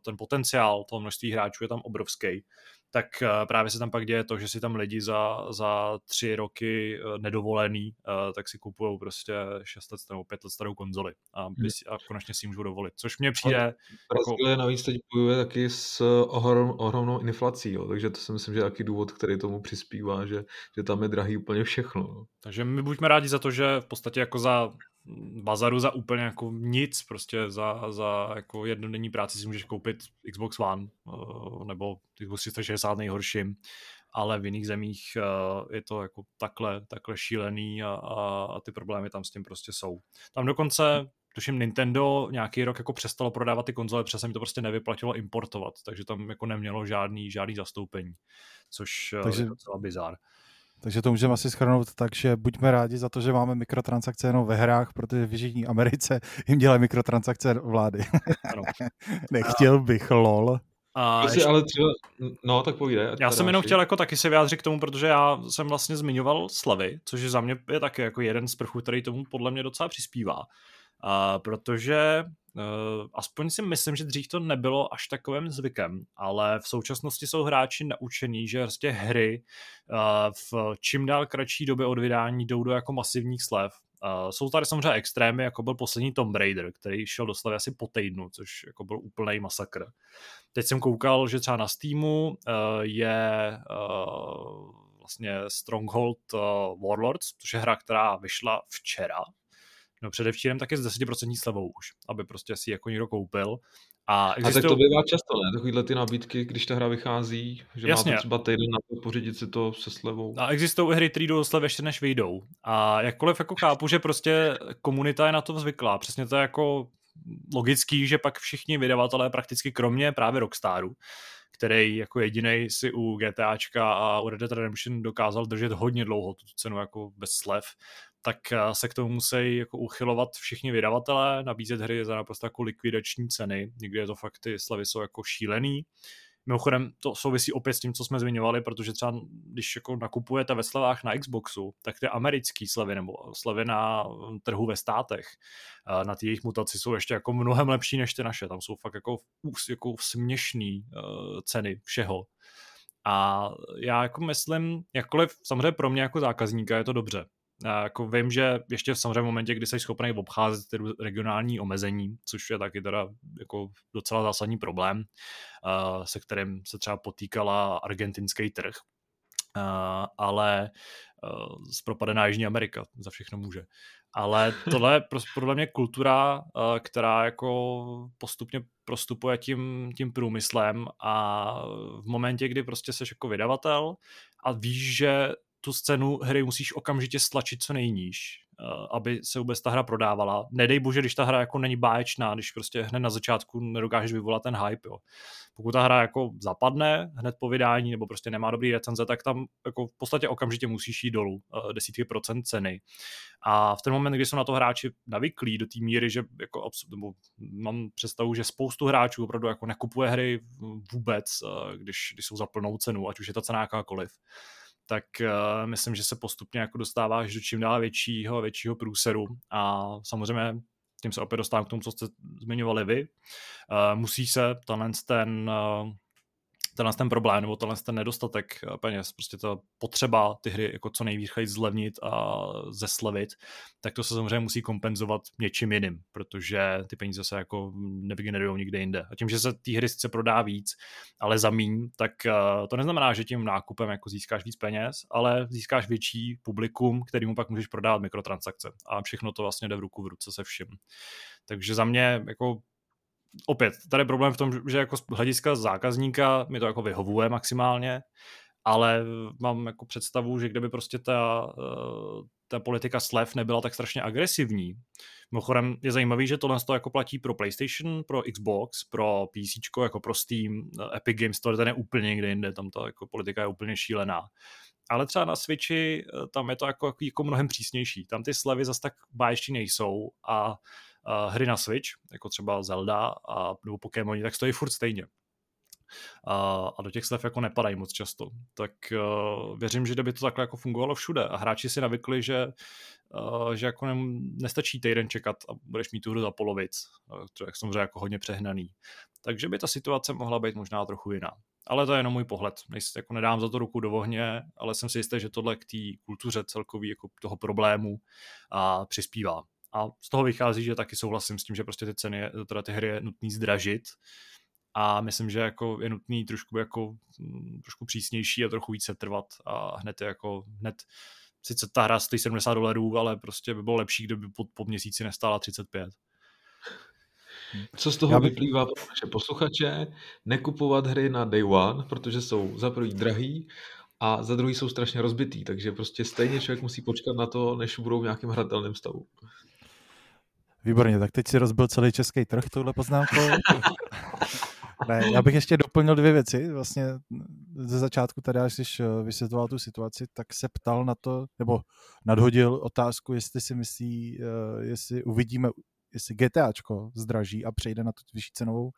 ten potenciál toho množství hráčů je tam obrovský, tak uh, právě se tam pak děje to, že si tam lidi za, za tři roky uh, nedovolený, uh, tak si kupují prostě 6 let nebo 5 let starou konzoli a, hmm. a konečně si můžou dovolit, což mě přijde... Brazílie jako... navíc teď bojuje taky s ohrom, ohromnou inflací, jo, takže to si myslím, že je taky důvod, který tomu přispívá, že, že tam je drahý úplně všechno. No. Takže my buďme rádi za to, že v podstatě jako za bazaru za úplně jako nic, prostě za, za jako jednodenní práci si můžeš koupit Xbox One uh, nebo Xbox 360 nejhorším, ale v jiných zemích uh, je to jako takhle, takhle šílený a, a, a ty problémy tam s tím prostě jsou. Tam dokonce tuším Nintendo nějaký rok jako přestalo prodávat ty konzole, přesně mi to prostě nevyplatilo importovat, takže tam jako nemělo žádný, žádný zastoupení, což uh, takže, je docela bizár. Takže to můžeme asi schrnout tak, že buďme rádi za to, že máme mikrotransakce jenom ve hrách, protože v Jižní Americe jim dělají mikrotransakce vlády. Nechtěl bych, lol. A ještě... ale třeba, no tak povídej. Já jsem jenom chtěl jako taky se vyjádřit k tomu, protože já jsem vlastně zmiňoval slavy, což za mě je taky jako jeden z prvků, který tomu podle mě docela přispívá. Protože uh, aspoň si myslím, že dřív to nebylo až takovým zvykem, ale v současnosti jsou hráči naučení, že prostě hry uh, v čím dál kratší době od vydání jdou do jako masivních slev. Uh, jsou tady samozřejmě extrémy, jako byl poslední Tomb Raider, který šel do slavy asi po týdnu, což jako byl úplný masakr. Teď jsem koukal, že třeba na Steamu uh, je uh, vlastně Stronghold uh, Warlords, což je hra, která vyšla včera, No předevčírem taky s 10% slevou už, aby prostě si jako někdo koupil. A, existují... a tak to bývá často, ne? Takovýhle ty nabídky, když ta hra vychází, že Jasně. máte třeba týden na to pořídit si to se slevou. A existují hry, které jdou do slevy ještě než vyjdou. A jakkoliv jako chápu, že prostě komunita je na to zvyklá. Přesně to je jako logický, že pak všichni vydavatelé prakticky kromě právě Rockstaru, který jako jediný si u GTAčka a u Red Dead Redemption dokázal držet hodně dlouho tu cenu jako bez slev, tak eh, se k tomu musí jako uchylovat všichni vydavatelé, nabízet hry za naprosto jako likvidační ceny. Někdy je to fakt, ty slavy jsou jako šílený. Mimochodem to souvisí opět s tím, co jsme zmiňovali, protože třeba když jako nakupujete ve slevách na Xboxu, tak ty americké slevy nebo slevy na trhu ve státech, eh, na ty jejich mutaci jsou ještě jako mnohem lepší než ty naše. Tam jsou fakt jako, jako směšný uh, ceny všeho. A já jako myslím, jakkoliv samozřejmě pro mě jako zákazníka je to dobře, jako vím, že ještě v samozřejmě momentě, kdy jsi schopný obcházet ty regionální omezení, což je taky teda jako docela zásadní problém, se kterým se třeba potýkala argentinský trh, ale zpropadená Jižní Amerika za všechno může. Ale tohle je podle mě kultura, která jako postupně prostupuje tím, tím průmyslem a v momentě, kdy prostě seš jako vydavatel a víš, že tu scénu hry musíš okamžitě stlačit co nejníž, eh, aby se vůbec ta hra prodávala. Nedej bože, když ta hra jako není báječná, když prostě hned na začátku nedokážeš vyvolat ten hype. Jo. Pokud ta hra jako zapadne hned po vydání nebo prostě nemá dobrý recenze, tak tam jako v podstatě okamžitě musíš jít dolů eh, desítky procent ceny. A v ten moment, kdy jsou na to hráči navyklí do té míry, že jako nebo mám představu, že spoustu hráčů opravdu jako nekupuje hry vůbec, eh, když, když jsou za plnou cenu, ať už je ta cena jakákoliv tak uh, myslím, že se postupně jako dostáváš do čím dál většího většího průseru a samozřejmě tím se opět dostávám k tomu, co jste zmiňovali vy. Uh, musí se tenhle ten uh, tenhle ten problém nebo tenhle ten nedostatek eh, peněz, prostě ta potřeba ty hry jako co nejvíc zlevnit a zeslevit, tak to se samozřejmě musí kompenzovat něčím jiným, protože ty peníze se jako nevygenerují nikde jinde. A tím, že se ty hry sice prodá víc, ale za míň, tak eh, to neznamená, že tím nákupem jako získáš víc peněz, ale získáš větší publikum, kterýmu pak můžeš prodávat mikrotransakce. A všechno to vlastně jde v ruku v ruce se vším. Takže za mě jako opět, tady je problém v tom, že jako z hlediska zákazníka mi to jako vyhovuje maximálně, ale mám jako představu, že kdyby prostě ta, eh, ta politika slev nebyla tak strašně agresivní. Mimochodem je zajímavý, že tohle to jako platí pro PlayStation, pro Xbox, pro PC, jako pro Steam, Epic Games Store, ten je úplně někde jinde, tam ta jako politika je úplně šílená. Ale třeba na Switchi eh, tam je to jako, jako mnohem přísnější. Tam ty slevy zase tak báječí nejsou a uh, hry na Switch, jako třeba Zelda a, nebo Pokémon, tak stojí furt stejně. A, a do těch slev jako nepadají moc často. Tak uh, věřím, že by to takhle jako fungovalo všude a hráči si navykli, že, uh, že jako ne, nestačí týden čekat a budeš mít tu hru za polovic, to je samozřejmě jako hodně přehnaný. Takže by ta situace mohla být možná trochu jiná. Ale to je jenom můj pohled. Nejsi, jako nedám za to ruku do ohně, ale jsem si jistý, že tohle k té kultuře celkový jako toho problému a přispívá. A z toho vychází, že taky souhlasím s tím, že prostě ty ceny, teda ty hry je nutný zdražit a myslím, že jako je nutný trošku jako mm, trošku přísnější a trochu více trvat a hned je jako hned sice ta hra stojí 70 dolarů, ale prostě by bylo lepší, kdyby po, po měsíci nestála 35. Co z toho bych... vyplývá pro naše posluchače? Nekupovat hry na day one, protože jsou za prvý drahý a za druhý jsou strašně rozbitý, takže prostě stejně člověk musí počkat na to, než budou v nějakém hratelném stavu. Výborně, tak teď si rozbil celý český trh touhle poznámkou. ne, já bych ještě doplnil dvě věci. Vlastně ze začátku tady, když eh, vysvětloval tu situaci, tak se ptal na to, nebo nadhodil otázku, jestli si myslí, eh, jestli uvidíme, jestli GTAčko zdraží a přejde na tu vyšší, cenovou,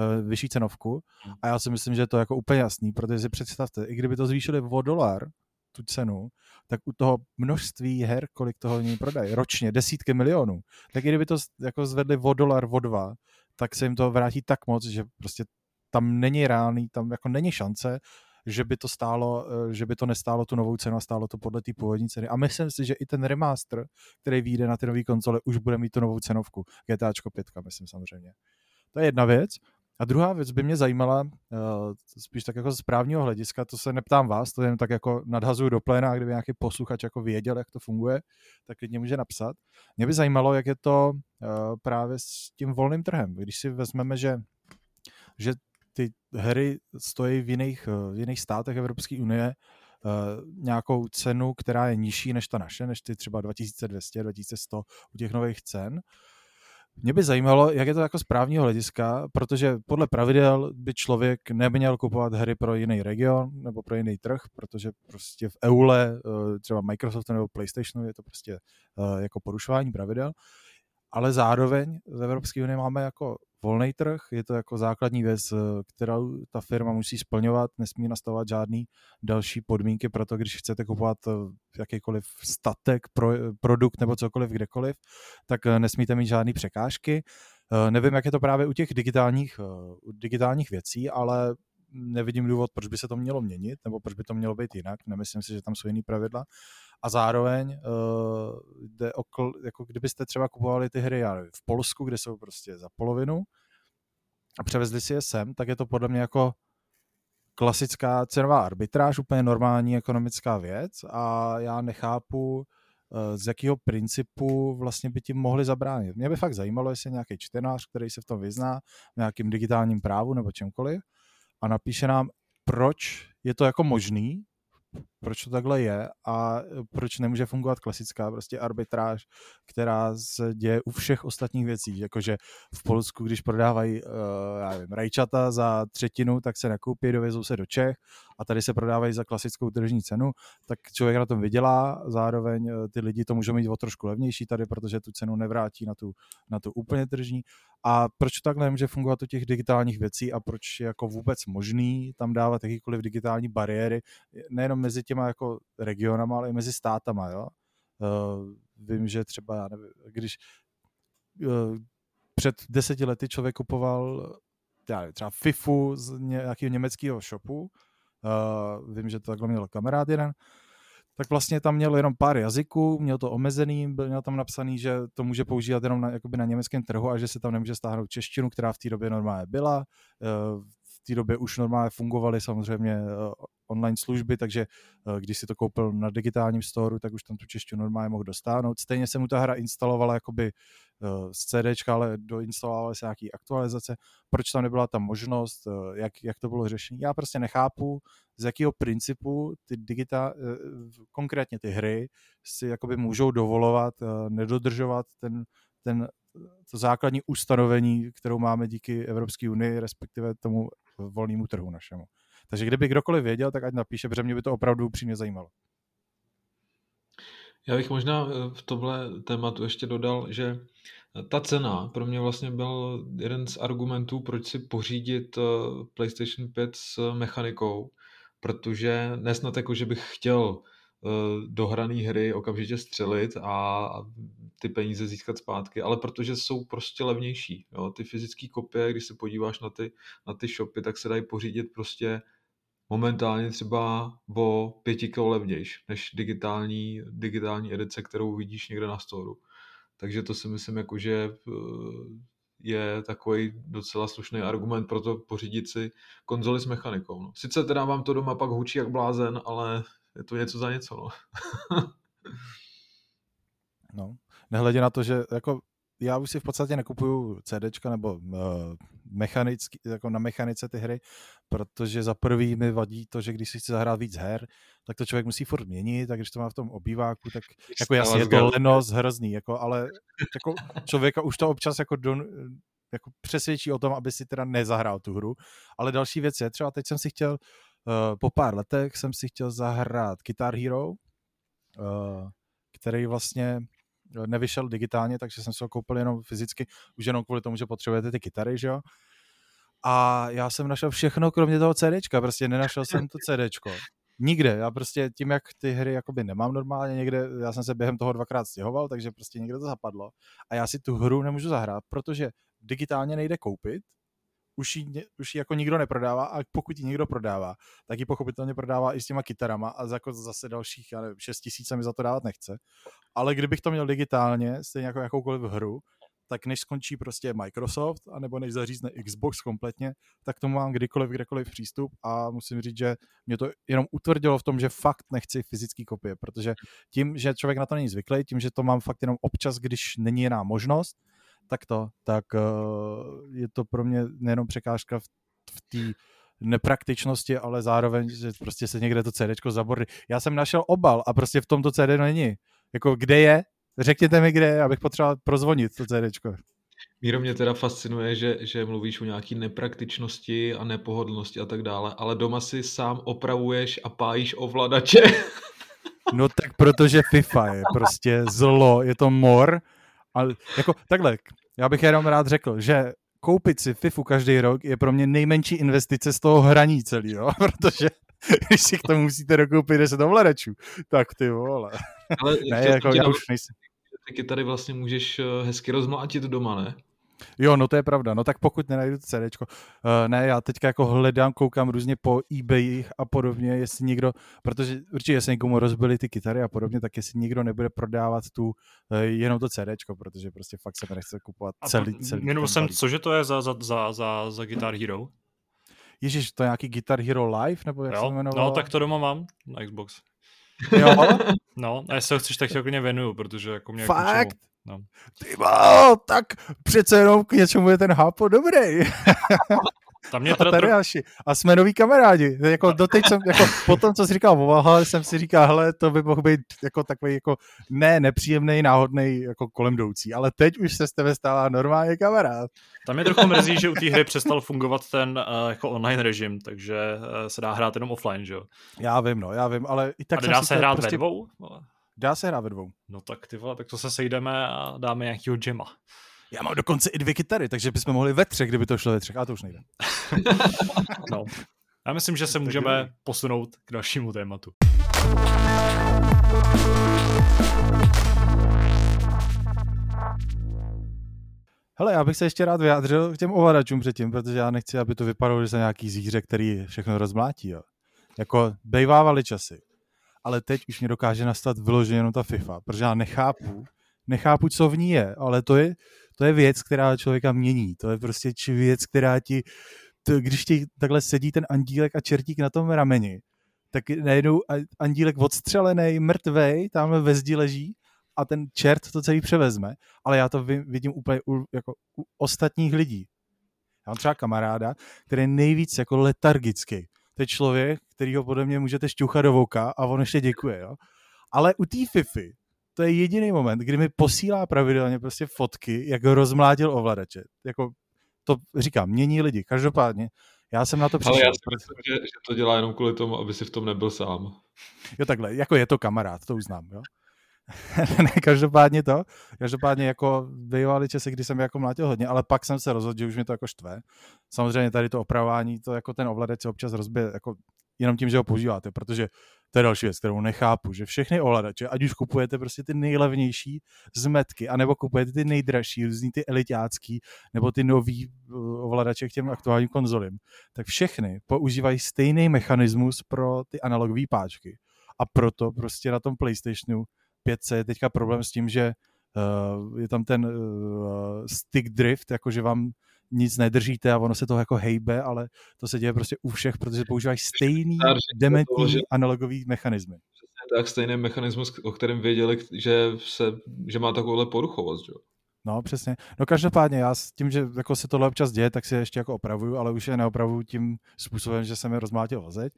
eh, vyšší cenovku. A já si myslím, že je to jako úplně jasný, protože si představte, i kdyby to zvýšili o dolar, tu cenu, tak u toho množství her, kolik toho oni prodají ročně, desítky milionů, tak i kdyby to jako zvedli o dolar, o dva, tak se jim to vrátí tak moc, že prostě tam není reálný, tam jako není šance, že by to stálo, eh, že by to nestálo tu novou cenu a stálo to podle té původní ceny. A myslím si, že i ten remaster, který vyjde na ty nové konzole, už bude mít tu novou cenovku. GTAčko 5, myslím samozřejmě. To je jedna věc. A druhá věc by mě zajímala, uh, spíš tak jako z právního hlediska, to se neptám vás, to jen tak jako nadhazuju do pléna, kdyby nějaký posluchač jako věděl, jak to funguje, tak klidně může napsat. Mě by zajímalo, jak je to uh, právě s tím volným trhem. Když si vezmeme, že že ty hry stojí v jiných, v jiných státech Evropské unie nějakou cenu, která je nižší než ta naše, než ty třeba 2200, 2100 u těch nových cen. Mě by zajímalo, jak je to jako z právního hlediska, protože podle pravidel by člověk neměl kupovat hry pro jiný region nebo pro jiný trh, protože prostě v EULE, eh, třeba Microsoft nebo PlayStationu je to prostě eh, jako porušování pravidel zároveň v Evropské unii máme jako volný trh, je to jako základní věc, eh, kterou ta firma musí splňovat, nesmí nastavovat žádný další podmínky pro to, když chcete kupovat eh, jakýkoliv statek, pro, produkt nebo cokoliv kdekoliv, tak eh, nesmíte mít žádné překážky. Nevím, jak je to právě u těch digitálních, digitálních věcí, ale nevidím důvod, proč by se to mělo měnit, nebo proč by to mělo být jinak. Nemyslím si, že tam jsou jiný pravidla a zároveň uh, jde o, jako kdybyste třeba kupovali ty hry já nevím, v Polsku, kde jsou prostě za polovinu a převezli si je sem, tak je to podle mě jako klasická cenová arbitráž, úplně normální ekonomická věc a já nechápu, eh, z jakého principu vlastně by tím mohli zabránit. Mě by fakt zajímalo, jestli nějaký čtenář, který se v tom vyzná, v nějakým digitálním právu nebo čemkoliv, a napíše nám, proč je to jako možný, proč to takhle je a proč nemůže fungovat klasická prostě arbitráž, která se děje u všech ostatních věcí, jakože v Polsku, když prodávají uh, já nevím, rajčata za třetinu, tak se nakoupí, dovezou se do Čech a tady se prodávají za klasickou tržní cenu, tak člověk na tom vydělá, zároveň eh, ty lidi to můžou mít o trošku levnější tady, protože tu cenu nevrátí na tu, na tu úplně tržní. A proč takhle nemůže fungovat u těch digitálních věcí a proč je jako vůbec možný tam dávat jakýkoliv digitální bariéry, nejenom mezi těma jako regionama, ale i mezi státama, jo. Uh, vím, že třeba, já nevím, když uh, před deseti lety člověk kupoval já nevím, třeba FIFU z nějakého německého shopu, uh, vím, že to takhle měl kamarád jeden, tak vlastně tam měl jenom pár jazyků, měl to omezený, byl, měl tam napsaný, že to může používat jenom na, jakoby na německém trhu a že se tam nemůže stáhnout češtinu, která v té době normálně byla. Té době už normálně fungovaly samozřejmě online služby, takže eh, když si to koupil na digitálním storu, tak už tam tu češtinu normálně mohl dostáhnout. Stejně se mu ta hra instalovala jakoby eh, z CD, ale doinstalovaly se nějaký aktualizace. Proč tam nebyla ta možnost, eh, jak, jak to bylo řešení? Já prostě nechápu, z jakého principu ty digitál, konkrétně ty hry si jakoby můžou dovolovat nedodržovat ten, ten to základní ustanovení, kterou máme díky Evropské unii, respektive tomu volnému trhu našemu. Takže kdyby kdokoliv věděl, tak ať napíše, protože mě by to opravdu upřímně zajímalo. Já bych možná eh, v tomhle tématu ještě dodal, že ta cena pro mě vlastně byl jeden z argumentů, proč si pořídit eh, PlayStation 5 s mechanikou, protože nesnad jako, že bych chtěl eh, dohraný hry okamžitě střelit a ty peníze získat zpátky, ale protože jsou prostě levnější. Jo? Ty fyzické kopie, když se podíváš na ty, na ty shopy, tak se dají pořídit prostě momentálně třeba o pěti kilo levnější než digitální, digitální edice, kterou vidíš někde na storu. Takže to si myslím, jako, že eh, je takový docela slušný argument pro to pořídit si konzoli s mechanikou. No. Sice teda vám to doma pak hučí jak blázen, ale je to něco za něco. No. no. Nehledě na to, že jako já už si v podstatě nekupuju CDčka nebo uh, mechanický, jako na mechanice ty hry, protože za prvý mi vadí to, že když si chci zahrát víc her, tak to člověk musí furt měnit, tak když to má v tom obýváku, tak jako jasně je to lenost hrozný, jako, ale jako člověka už to občas jako, don, jako přesvědčí o tom, aby si teda nezahrál tu hru. Ale další věc je, třeba teď jsem si chtěl, uh, po pár letech jsem si chtěl zahrát Guitar Hero, uh, který vlastně nevyšel digitálně, takže jsem se ho koupil jenom fyzicky, už jenom kvůli tomu, že potřebujete ty kytary, že jo. A já jsem našel všechno, kromě toho CDčka, prostě nenašel jsem to CDčko. Nikde, já prostě tím, jak ty hry jakoby nemám normálně někde, já jsem se během toho dvakrát stěhoval, takže prostě někde to zapadlo a já si tu hru nemůžu zahrát, protože digitálně nejde koupit, už ji, už ji jako nikdo neprodává a pokud ji někdo prodává, tak ji pochopitelně prodává i s těma kytarama a jako zase dalších, já nevím, 6 tisíc mi za to dávat nechce. Ale kdybych to měl digitálně, stejně jako jakoukoliv hru, tak než skončí prostě Microsoft, anebo než zařízne Xbox kompletně, tak tomu mám kdykoliv, kdekoliv přístup a musím říct, že mě to jenom utvrdilo v tom, že fakt nechci fyzický kopie, protože tím, že člověk na to není zvyklý, tím, že to mám fakt jenom občas, když není jiná možnost, tak to, tak uh, je to pro mě nejenom překážka v v té nepraktičnosti, ale zároveň, že prostě se někde to CD zabordy. Já jsem našel obal a prostě v tomto CD není. Jako kde je? Řekněte mi, kde je, abych potřeboval prozvonit to CD. Míro, mě teda fascinuje, že, že mluvíš o nějaký nepraktičnosti a nepohodlnosti a tak dále, ale doma si sám opravuješ a pájíš ovladače. No tak protože FIFA je prostě zlo, je to mor. A jako takhle, já bych jenom rád řekl, že koupit si FIFU každý rok je pro mě nejmenší investice z toho hraní celý, jo? protože když si k tomu musíte dokoupit 10 ovladačů, tak ty vole. Ale ne, jako, já už nejsem. Ty tady vlastně můžeš eh, hezky rozmlátit doma, ne? Jo, no to je pravda. No tak pokud nenajdu to CD, uh, ne, já teďka jako hledám, koukám různě po eBay a podobně, jestli někdo, protože určitě jestli někomu rozbili ty kytary a podobně, tak jestli někdo nebude prodávat tu uh, jenom to CD, protože prostě fakt se nechce kupovat celý, celý Minul jsem, cože to je za, za, za, za, za Guitar Hero? Ježíš, to je nějaký Guitar Hero Live, nebo jak jo, se jmenovalo? No, tak to doma mám na Xbox. Jo? no, a jestli ho chceš, tak tě klidně věnuju, protože jako mě Fakt? No. Ty má, tak přece jenom k něčemu je ten hápo dobrý. Tam mě teda a, tro... a jsme noví kamarádi. Jako doteď jsem, jako po tom, co jsi říkal o jsem si říkal, hele, to by mohl být jako takový jako ne nepříjemný, náhodný jako kolem jdoucí, ale teď už se z tebe stává normálně kamarád. Tam mě trochu mrzí, že u té hry přestal fungovat ten uh, jako online režim, takže uh, se dá hrát jenom offline, že jo? Já vím, no, já vím, ale i tak a dá se hrát prostě... ve dvou? Dá se hrát ve dvou. No tak ty vole, tak to se sejdeme a dáme nějakýho džema. Já mám dokonce i dvě kytary, takže bychom mohli ve třech, kdyby to šlo ve třech, a to už nejde. no. Já myslím, že se můžeme posunout k dalšímu tématu. Hele, já bych se ještě rád vyjádřil k těm ovladačům předtím, protože já nechci, aby to vypadalo, že jsem nějaký zvíře, který všechno rozmlátí. Jo. Jako bejvávaly časy ale teď už mě dokáže nastat vyloženě jenom ta FIFA, protože já nechápu, nechápu, co v ní je, ale to je, to je věc, která člověka mění, to je prostě či věc, která ti, to, když ti takhle sedí ten andílek a čertík na tom rameni, tak najednou andílek odstřelený, mrtvej, tam ve zdi leží a ten čert to celý převezme, ale já to vidím úplně u, jako u ostatních lidí. Já mám třeba kamaráda, který je nejvíc jako letargický to je člověk, který ho podle mě můžete šťuchat do voka a on ještě děkuje, jo. Ale u té Fifi, to je jediný moment, kdy mi posílá pravidelně prostě fotky, jak ho rozmlátil ovladače. Jako to říkám, mění lidi. Každopádně, já jsem na to přišel. Ale já si myslím, že, že to dělá jenom kvůli tomu, aby si v tom nebyl sám. Jo takhle, jako je to kamarád, to uznám, jo. ne, každopádně to, každopádně jako bývaly časy, kdy jsem jako mlátil hodně, ale pak jsem se rozhodl, že už mi to jako štve. Samozřejmě tady to opravování, to jako ten ovladač se občas rozbije jako jenom tím, že ho používáte, protože to je další věc, kterou nechápu, že všechny ovladače, ať už kupujete prostě ty nejlevnější zmetky, anebo kupujete ty nejdražší, různý ty elitácký, nebo ty nový uh, ovladače k těm aktuálním konzolím, tak všechny používají stejný mechanismus pro ty analogové páčky. A proto prostě na tom PlayStationu 5 je teďka problém s tím, že uh, je tam ten uh, stick drift, jakože vám nic nedržíte a ono se to jako hejbe, ale to se děje prostě u všech, protože používají stejný dementní že... analogový mechanismy. Tak, stejný mechanismus, o kterém věděli, že, se, že má takovouhle poruchovost, že? No, přesně. No každopádně já s tím, že jako se tohle občas děje, tak si je ještě jako opravuju, ale už je neopravuju tím způsobem, že jsem je rozmlátil o zeď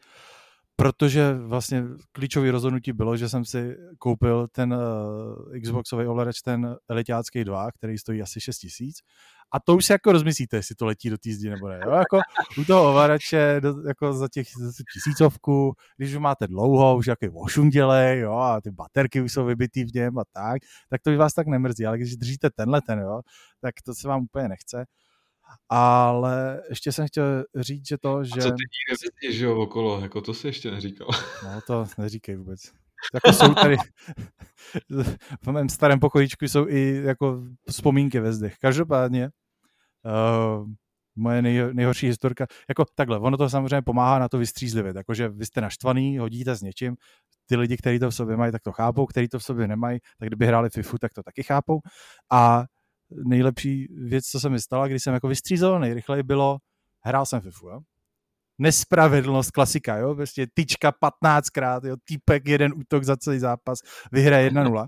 protože vlastně klíčové rozhodnutí bylo, že jsem si koupil ten uh, Xboxový ovladač, ten elitácký 2, který stojí asi 6 tisíc. A to už si jako rozmyslíte, jestli to letí do té zdi nebo ne. Jo? Jako u toho ovladače do, jako za těch za tisícovku, když už máte dlouho, už jaký ošundělej, jo, a ty baterky už jsou vybitý v něm a tak, tak to by vás tak nemrzí. Ale když držíte tenhle ten, jo, tak to se vám úplně nechce. Ale ještě jsem chtěl říct, že to, že... A co ty díry že jo, okolo, jako to se ještě neříkal. No to neříkej vůbec. Jako jsou tady, v mém starém pokojíčku jsou i jako vzpomínky ve zdech. Každopádně, uh, moje nej, nejhorší historka, jako takhle, ono to samozřejmě pomáhá na to vystřízlivit, jakože vy jste naštvaný, hodíte s něčím, ty lidi, kteří to v sobě mají, tak to chápou, kteří to v sobě nemají, tak kdyby hráli FIFU, tak to taky chápou. A nejlepší věc, co se mi stala, když jsem jako vystřízel nejrychleji, bylo, hrál jsem FIFU, jo? Nespravedlnost, klasika, jo? Prostě tyčka 15krát, jo? Týpek, jeden útok za celý zápas, vyhraje 1-0.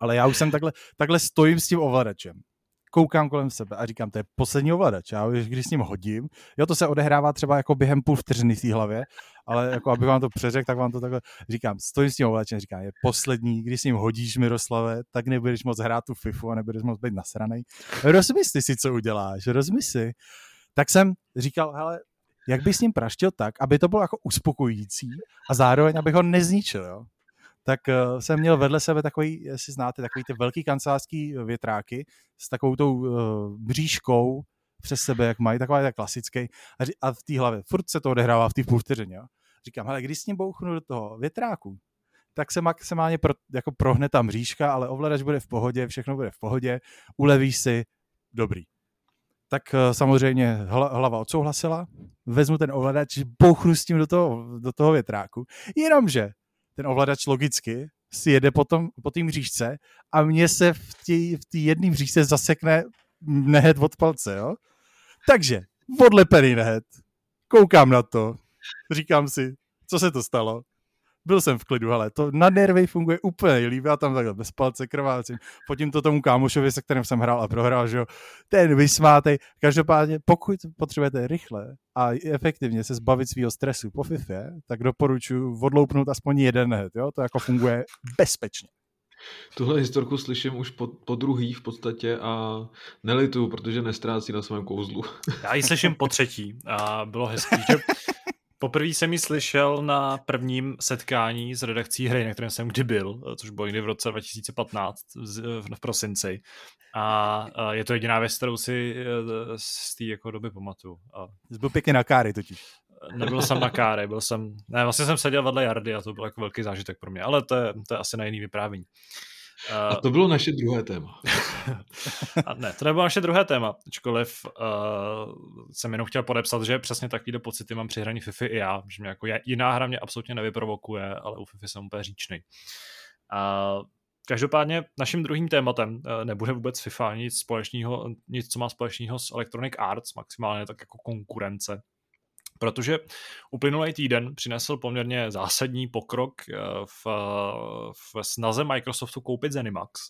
Ale já už jsem takhle, takhle stojím s tím ovladačem. Koukám kolem sebe a říkám, to je poslední ovladač, já když s ním hodím, jo, to se odehrává třeba jako během půl vteřiny v hlavě, ale jako abych vám to přeřekl, tak vám to takhle říkám, stojím s tím ovladačem, říkám, je poslední, když s ním hodíš Miroslave, tak nebudeš moc hrát tu FIFU a nebudeš moc být nasranej. Rozmysli si, co uděláš, rozmysli. Tak jsem říkal, hele, jak bys s ním praštil tak, aby to bylo jako uspokojící a zároveň, abych ho nezničil, jo? Tak uh, jsem měl vedle sebe takový, jestli znáte, takový ty velký kancelářský větráky s takovou tou uh, bříškou přes sebe, jak mají, taková je klasický. A, a v té hlavě, furt se to odehrává v té půl vteřině, jo? Říkám, hele, když s ním bouchnu do toho větráku, tak se maximálně pro, jako prohne tam mřížka, ale ovladač bude v pohodě, všechno bude v pohodě, ulevíš si, dobrý. Tak samozřejmě hlava odsouhlasila, vezmu ten ovladač, bouchnu s tím do toho, do toho větráku, jenomže ten ovladač logicky si jede potom po té mřížce a mně se v té v jedné mřížce zasekne nehet od palce, jo? Takže, odlepený nehet, koukám na to, říkám si, co se to stalo, byl jsem v klidu, ale to na nervy funguje úplně nejlíp, já tam takhle bez palce krvácím, potím to tomu kámošovi, se kterým jsem hrál a prohrál, že jo, ten vysmátej. Každopádně, pokud potřebujete rychle a efektivně se zbavit svého stresu po FIFA, tak doporučuji odloupnout aspoň jeden head, jo, to jako funguje bezpečně. Tuhle historku slyším už po, po druhý v podstatě a nelitu, protože nestrácí na svém kouzlu. Já ji slyším po třetí a bylo hezký, že Poprvé jsem ji slyšel na prvním setkání s redakcí hry, na kterém jsem kdy byl, což bylo někdy v roce 2015 v prosinci. A je to jediná věc, kterou si z té jako doby pamatuju. Jsi byl pěkně na káry totiž. Nebyl jsem na káry, byl jsem, ne, vlastně jsem seděl vedle Jardy a to byl jako velký zážitek pro mě, ale to je, to je asi na jiný vyprávění. A to bylo naše druhé téma. a ne, to nebylo naše druhé téma, ačkoliv uh, jsem jenom chtěl podepsat, že přesně takovýhle pocity mám při hraní FIFA i já, že mě jako jiná hra mě absolutně nevyprovokuje, ale u FIFA jsem úplně říčný. Uh, Každopádně naším druhým tématem uh, nebude vůbec FIFA, nic společného, nic, co má společného s Electronic Arts, maximálně tak jako konkurence protože uplynulý týden přinesl poměrně zásadní pokrok eh, v, v snaze Microsoftu koupit Zenimax.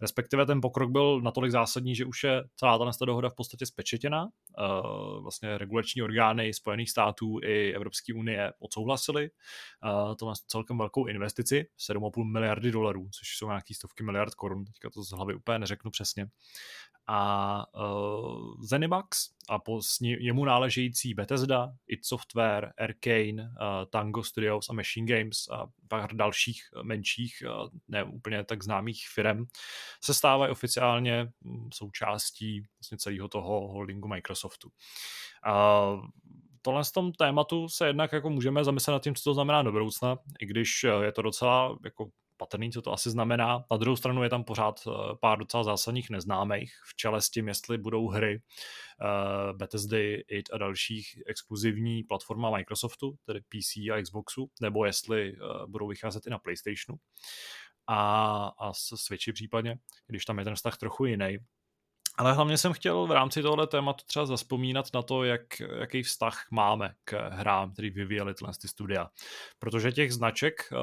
Respektive ten pokrok byl natolik zásadní, že už je celá ta dohoda v podstatě spečetěna. Eh, vlastně regulační orgány Spojených států i Evropské unie odsouhlasili eh, to má celkem velkou investici, 7,5 miliardy dolarů, což jsou nějaký stovky miliard korun, teďka to z hlavy úplně neřeknu přesně a Zenimax a po jemu náležející Bethesda, id Software, Arcane, uh, Tango Studios a Machine Games a pár dalších menších, uh, ne úplně tak známých firm, se stávají oficiálně hm, součástí vlastně celého toho holdingu Microsoftu. Uh, tohle z tom tématu se jednak jako můžeme zamyslet nad tím, co to znamená do budoucna, i když je to docela jako patrný, co to asi znamená. Na druhou stranu je tam pořád eh, pár docela zásadních neznámých, v čele s tím, jestli budou hry uh, Bethesda, id a dalších exkluzivní platforma Microsoftu, tedy PC a Xboxu, nebo jestli uh, budou vycházet i na PlayStationu a, a Switchi případně, když tam je ten vztah trochu jiný. Ale hlavně jsem chtěl v rámci tohle tématu třeba zaspomínat na to, jak, jaký vztah máme k hrám, který vyvíjeli tyhle ty studia. Protože těch značek, eh,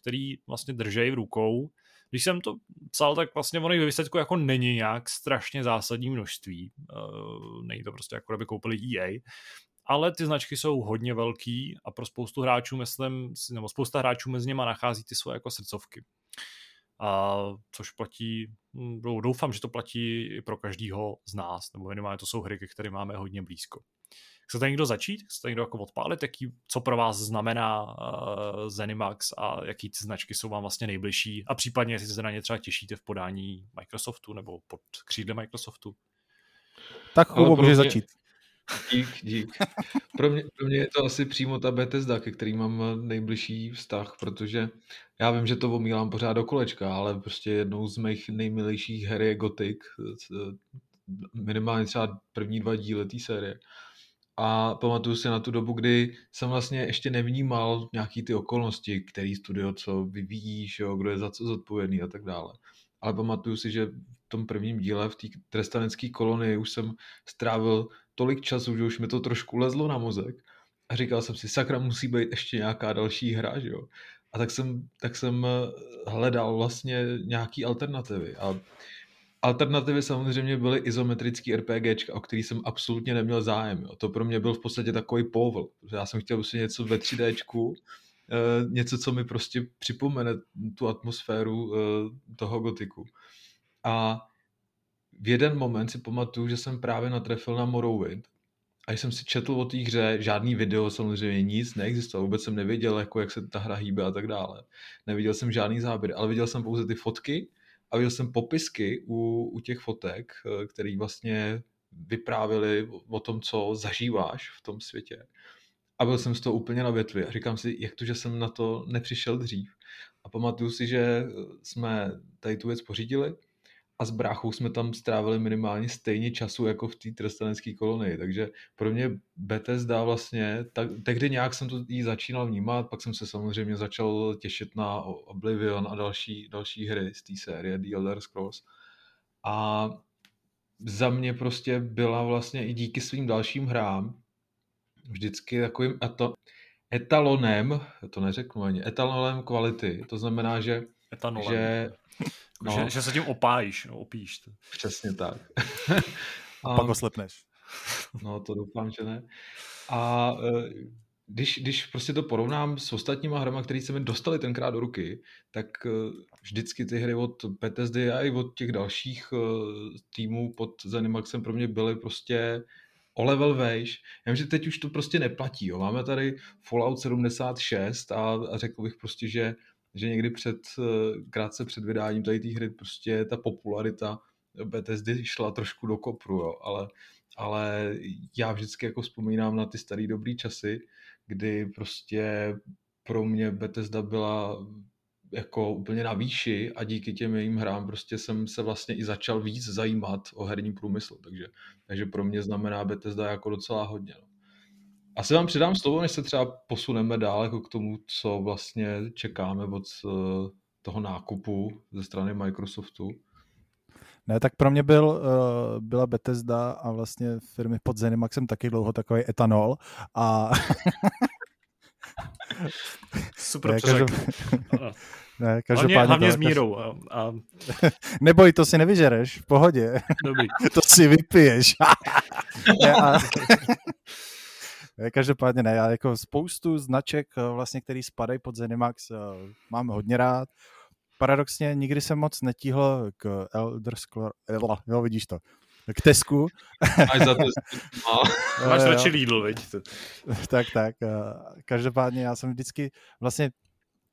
který vlastně držej v rukou, když jsem to psal, tak vlastně ono ve výsledku jako není nějak strašně zásadní množství. Eh, není to prostě jako, kdyby koupili EA, ale ty značky jsou hodně velký a pro spoustu hráčů, myslím, nebo spousta hráčů mezi nimi nachází ty svoje jako srdcovky. A což platí, hm, doufám, že to platí i pro každýho z nás, nebo minimálně to jsou hry, ke kterým máme hodně blízko. Chcete někdo začít? Chcete někdo jako odpálit, jaký, co pro vás znamená uh, Zenimax a jaký ty značky jsou vám vlastně nejbližší a případně jestli se na ně třeba těšíte v podání Microsoftu nebo pod křídle Microsoftu? Tak Kubo, může začít. Dík, dík. Pro mě, pro mě je to asi přímo ta Bethesda, ke který mám nejbližší vztah, protože já vím, že to omílám pořád do kolečka, ale prostě jednou z mých nejmilejších her je Gothic, minimálně třeba první dva díly té série. A pamatuju si na tu dobu, kdy jsem vlastně ještě nevnímal nějaký ty okolnosti, který studio co vyvíjíš, jo, kdo je za co zodpovědný a tak dále. Ale pamatuju si, že v tom prvním díle, v té trestanecké kolonii už jsem strávil tolik času, že už mi to trošku lezlo na mozek a říkal jsem si, sakra, musí být ještě nějaká další hra, že jo. A tak jsem, tak jsem eh, hledal vlastně nějaký alternativy a Alternativy samozřejmě byly izometrický RPG, o který jsem absolutně neměl zájem. Jo. To pro mě byl v podstatě takový povel. Já jsem chtěl prostě něco ve 3D, eh, něco, co mi prostě připomene tu atmosféru eh, toho gotiku. A v jeden moment si pamatuju, že jsem právě natrefil na Morrowind a jsem si četl o té hře, žádný video samozřejmě nic neexistovalo, vůbec jsem nevěděl, jako jak se ta hra hýbe a tak dále. Neviděl jsem žádný záběr, ale viděl jsem pouze ty fotky a viděl jsem popisky u, u těch fotek, eh, které vlastně vyprávěly o tom, co zažíváš v tom světě. A byl jsem z toho úplně na větvi a říkám si, jak to, že jsem na to nepřišel dřív. A pamatuju si, že jsme tady tu věc pořídili a s bráchou jsme tam strávili minimálně stejně času jako v té trestanecké kolonii, takže pro mě Bethesda vlastně, tak, tehdy nějak jsem to jí začínal vnímat, pak jsem se samozřejmě začal těšit na Oblivion a další, další hry z té série The Elder Scrolls. A za mě prostě byla vlastně i díky svým dalším hrám vždycky takovým eto, etalonem, to neřeknu ani, etalonem kvality, to znamená, že Etanolem. že No. Že, že se tím opájíš, no, opíš. To. Přesně tak. a pak oslepneš. No, to doufám, že ne. A e, když, když prostě to porovnám s ostatníma hrama, které se mi dostali tenkrát do ruky, tak e, vždycky ty hry od PTSD a i od těch dalších e, týmů pod Zenimaxem pro mě byly prostě o level vejš. Já vím, že teď už to prostě neplatí. Jo. Máme tady Fallout 76 a, a řekl bych prostě, že že někdy před, eh, krátce před vydáním tady té hry prostě ta popularita Bethesdy šla trošku do kopru, jo, ale, ale já vždycky jako vzpomínám na ty staré dobré časy, kdy prostě pro mě Bethesda byla jako úplně na výši a díky těm jejím hrám prostě jsem se vlastně i začal víc zajímat o herní průmysl, takže, takže pro mě znamená Bethesda jako docela hodně. No. Asi vám přidám slovo, než se třeba posuneme dál jako k tomu, co vlastně čekáme od eh, toho nákupu ze strany Microsoftu. Ne, tak pro mě byl, uh, byla Bethesda a vlastně firmy pod Zenimaxem taky dlouho takový etanol a Super ne, každop... ne, každopádně hlavně, hlavně to, s mírou. A, a... Neboj, to si nevyžereš, v pohodě. Dobrý. to si vypiješ. ne, a... Každopádně ne, já jako spoustu značek, eh, vlastně, který spadají pod Zenimax, eh, mám hodně rád. Paradoxně nikdy jsem moc netíhl k Elder Scrolls, jo, vidíš to, k Tesku. Máš za to Máš radši Lidl, viď? tak, tak. Eh, každopádně já jsem vždycky vlastně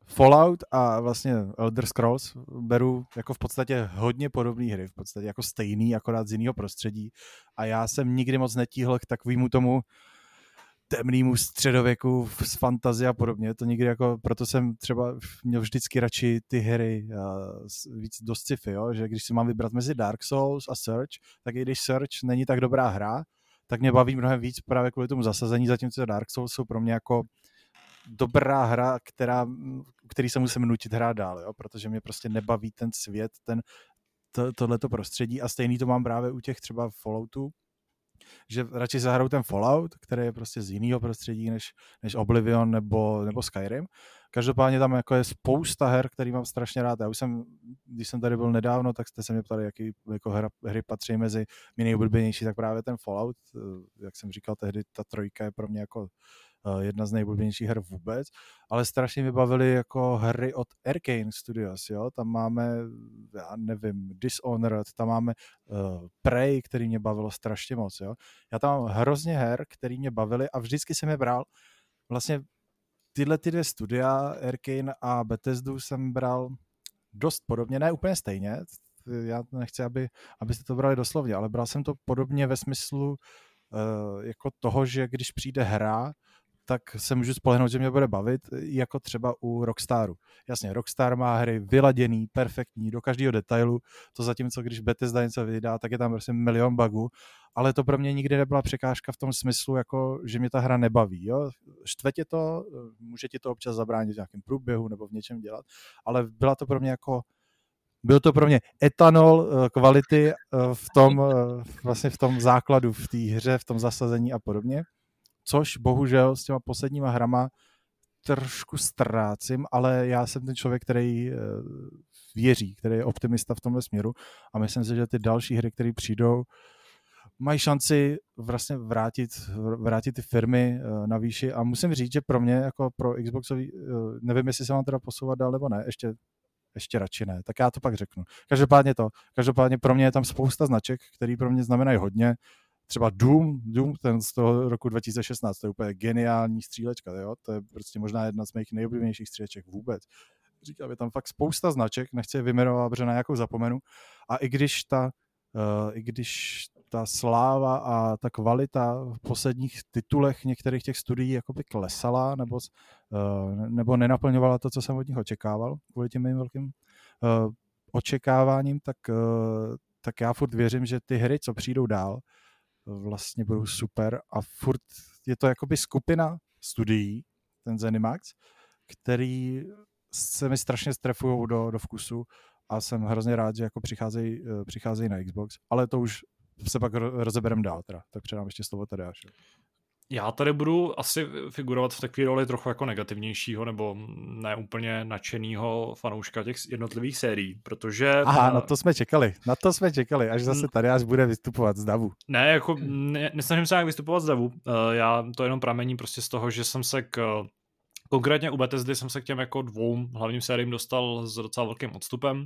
Fallout a vlastně Elder Scrolls beru jako v podstatě hodně podobné hry, v podstatě jako stejný, akorát z jiného prostředí a já jsem nikdy moc netíhl k takovému tomu temnému středověku z fantazie a podobně. To nikdy jako, proto jsem třeba měl vždycky radši ty hry uh, víc do sci-fi, jo? že když si mám vybrat mezi Dark Souls a Search, tak i když Search není tak dobrá hra, tak mě baví mnohem víc právě kvůli tomu zasazení, zatímco Dark Souls jsou pro mě jako dobrá hra, která, který se musím nutit hrát dál, jo? protože mě prostě nebaví ten svět, ten, to, tohleto prostředí a stejný to mám právě u těch třeba Falloutů, že radši zahrajou ten Fallout, který je prostě z jiného prostředí než, než Oblivion nebo, nebo Skyrim. Každopádně tam jako je spousta her, který mám strašně rád. Já už jsem, když jsem tady byl nedávno, tak jste se mě ptali, jaký jako hra, hry patří mezi mi nejoblíbenější, tak právě ten Fallout, eh, jak jsem říkal tehdy, ta trojka je pro mě jako jedna z nejoblíbenějších her vůbec, ale strašně mi bavily jako hry od Arkane Studios, jo, tam máme, já nevím, Dishonored, tam máme uh, Prey, který mě bavilo strašně moc, jo. Já tam mám hrozně her, který mě bavily a vždycky jsem je bral, vlastně tyhle ty dvě studia, Arkane a Bethesdu jsem bral dost podobně, ne úplně stejně, já nechci, aby, abyste to brali doslovně, ale bral jsem to podobně ve smyslu uh, jako toho, že když přijde hra, tak se můžu spolehnout, že mě bude bavit, jako třeba u Rockstaru. Jasně, Rockstar má hry vyladěný, perfektní, do každého detailu, to zatímco když Bethesda něco vydá, tak je tam prostě milion bugů, ale to pro mě nikdy nebyla překážka v tom smyslu, jako, že mě ta hra nebaví. Jo? Štve tě to, může ti to občas zabránit v nějakém průběhu nebo v něčem dělat, ale byla to pro mě jako byl to pro mě etanol eh, kvality eh, v tom, eh, vlastně v tom základu, v té hře, v tom zasazení a podobně což bohužel s těma posledníma hrama trošku ztrácím, ale já jsem ten člověk, který věří, který je optimista v tomhle směru a myslím si, že ty další hry, které přijdou, mají šanci vlastně vrátit, vrátit ty firmy na výši a musím říct, že pro mě jako pro Xboxový, nevím, jestli se mám teda posouvat dál nebo ne, ještě ještě radši ne, tak já to pak řeknu. Každopádně to, každopádně pro mě je tam spousta značek, který pro mě znamenají hodně. Třeba Doom, Doom ten z toho roku 2016, to je úplně geniální střílečka, jo? to je prostě možná jedna z mých nejoblíbenějších stříleček vůbec. Říkám, je tam fakt spousta značek, nechci je vyjmenovat, protože na nějakou zapomenu. A i když ta, uh, i když ta sláva a ta kvalita v posledních titulech některých těch studií jakoby klesala nebo, uh, nebo nenaplňovala to, co jsem od nich očekával kvůli těm mým velkým uh, očekáváním, tak, uh, tak já furt věřím, že ty hry, co přijdou dál, vlastně budou super a furt je to jakoby skupina studií, ten Zenimax, který se mi strašně strefují do, do vkusu a jsem hrozně rád, že jako přicházejí, přicházejí na Xbox, ale to už se pak rozeberem dál teda. Tak předám ještě slovo tady až. Já tady budu asi figurovat v takové roli trochu jako negativnějšího nebo ne úplně nadšeného fanouška těch jednotlivých sérií, protože... Aha, na to jsme čekali, na to jsme čekali, až zase tady až bude vystupovat z davu. Ne, jako ne, nesnažím se nějak vystupovat z davu, eh, já to jenom pramení prostě z toho, že jsem se k Konkrétně u Bethesdy jsem se k těm jako dvou hlavním sériím dostal s docela velkým odstupem.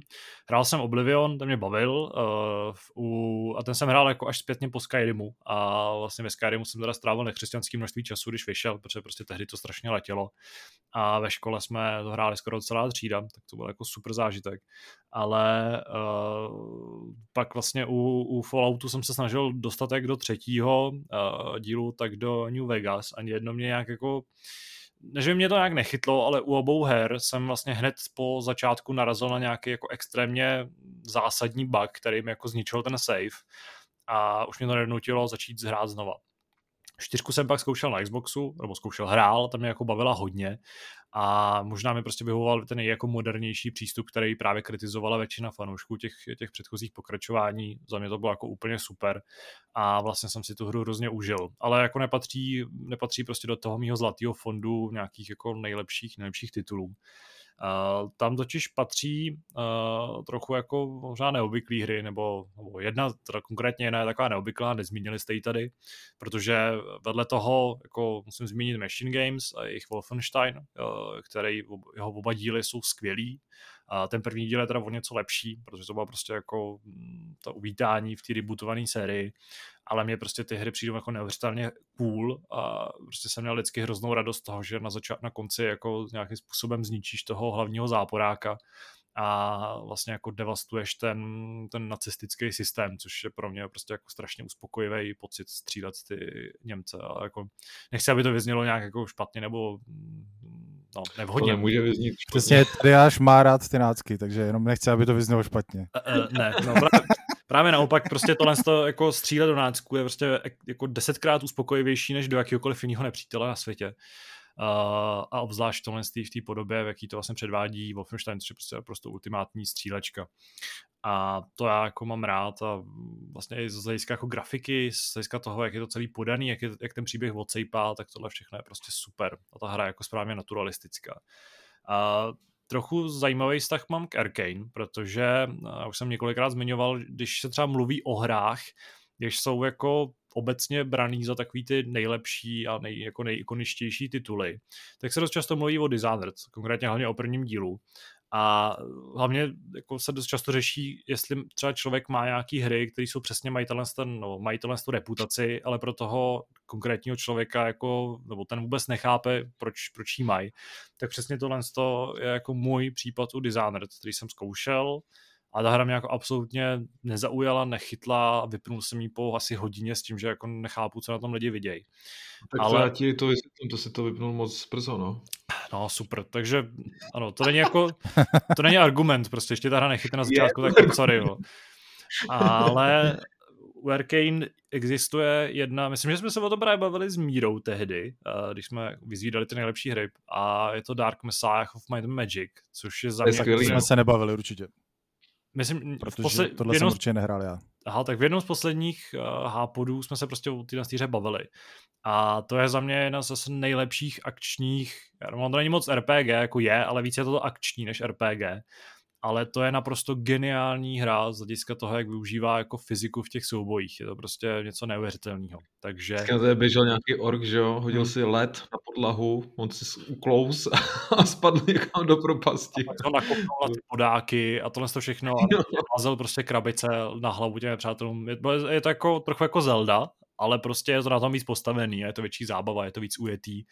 Hrál jsem Oblivion, ten mě bavil uh, u, a ten jsem hrál jako až zpětně po Skyrimu a vlastně ve Skyrimu jsem teda strávil nekřesťanský množství času, když vyšel, protože prostě tehdy to strašně letělo a ve škole jsme to hráli skoro celá třída, tak to byl jako super zážitek. Ale uh, pak vlastně u, u Falloutu jsem se snažil dostat jak do třetího uh, dílu, tak do New Vegas. Ani jedno mě nějak jako než by mě to nějak nechytlo, ale u obou her jsem vlastně hned po začátku narazil na nějaký jako extrémně zásadní bug, který mi jako zničil ten save a už mě to nednutilo začít hrát znova. Čtyřku jsem pak zkoušel na Xboxu, nebo zkoušel hrál, tam mě jako bavila hodně a možná mi prostě vyhovoval ten jako modernější přístup, který právě kritizovala většina fanoušků těch, těch předchozích pokračování. Za mě to bylo jako úplně super a vlastně jsem si tu hru hrozně užil. Ale jako nepatří, nepatří prostě do toho mýho zlatého fondu nějakých jako nejlepších, nejlepších titulů. Tam totiž patří trochu jako možná neobvyklý hry, nebo, nebo jedna, teda konkrétně jedna je taková neobvyklá, nezmínili jste ji tady, protože vedle toho jako musím zmínit Machine Games a jejich Wolfenstein, který jeho oba díly jsou skvělý, a ten první díl je teda o něco lepší, protože to bylo prostě jako mm, to uvítání v té rebootované sérii, ale mě prostě ty hry přijdou jako neuvěřitelně cool a prostě jsem měl vždycky hroznou radost toho, že na, začát, na konci jako nějakým způsobem zničíš toho hlavního záporáka a vlastně jako devastuješ ten, ten nacistický systém, což je pro mě prostě jako strašně uspokojivý pocit střílet ty Němce. A jako nechci, aby to vyznělo nějak jako špatně nebo no, nevhodně. To nemůže vyznít špatně. Přesně, tady až má rád ty nácky, takže jenom nechci, aby to vyznělo špatně. Uh, uh, ne, no, právě, právě naopak, prostě tohle to jako střílet do nácku je prostě jako desetkrát uspokojivější než do jakéhokoliv jiného nepřítele na světě. Uh, a obzvlášť tohle v té podobě, v jaký to vlastně předvádí Wolfenstein, což je prostě prostě ultimátní střílečka. A to já jako mám rád a vlastně i z hlediska jako grafiky, z hlediska toho, jak je to celý podaný, jak, je, jak ten příběh odsejpá, tak tohle všechno je prostě super. A ta hra je jako správně naturalistická. A trochu zajímavý vztah mám k Arkane, protože já už jsem několikrát zmiňoval, když se třeba mluví o hrách, když jsou jako obecně braný za takový ty nejlepší a nej, jako nejikoničtější tituly, tak se dost často mluví o Dishonored, konkrétně hlavně o prvním dílu. A hlavně jako se dost často řeší, jestli třeba člověk má nějaký hry, které jsou přesně mají ten, no, mají tu reputaci, ale pro toho konkrétního člověka jako, nebo ten vůbec nechápe, proč, proč jí mají. Tak přesně tohle je jako můj případ u Dishonored, který jsem zkoušel a ta hra mě jako absolutně nezaujala, nechytla, vypnul jsem ji po asi hodině s tím, že jako nechápu, co na tom lidi vidějí. Tak Ale... to já ti to vysvětlím, to si to vypnul moc brzo, no. No, super, takže ano, to není jako, to není argument, prostě ještě ta hra nechytne na začátku, tak sorry, jo. Ale u Arkane existuje jedna, myslím, že jsme se o to právě bavili s Mírou tehdy, když jsme vyzvídali ty nejlepší hry a je to Dark Messiah of Might and Magic, což je za mě... Skvělý, jsme se nebavili určitě. Myslím, Protože posled... tohle jenom... jsem určitě nehrál já. aha, tak v jednom z posledních uh, hápodů jsme se prostě o téhle hře bavili. A to je za mě jedna z zase nejlepších akčních, no, to není moc RPG, jako je, ale víc je to akční než RPG ale to je naprosto geniální hra z hlediska toho, jak využívá jako fyziku v těch soubojích. Je to prostě něco neuvěřitelného. Takže... Dneska běžel nějaký ork, že jo, hodil hmm. si led na podlahu, on si uklous a spadl někam do propasti. A pak to nakopnul na ty podáky a tohle to všechno a házel prostě krabice na hlavu těm přátelům. Je, je to jako, trochu jako Zelda, ale prostě je to na tom víc postavený, je to větší zábava, je to víc ujetý.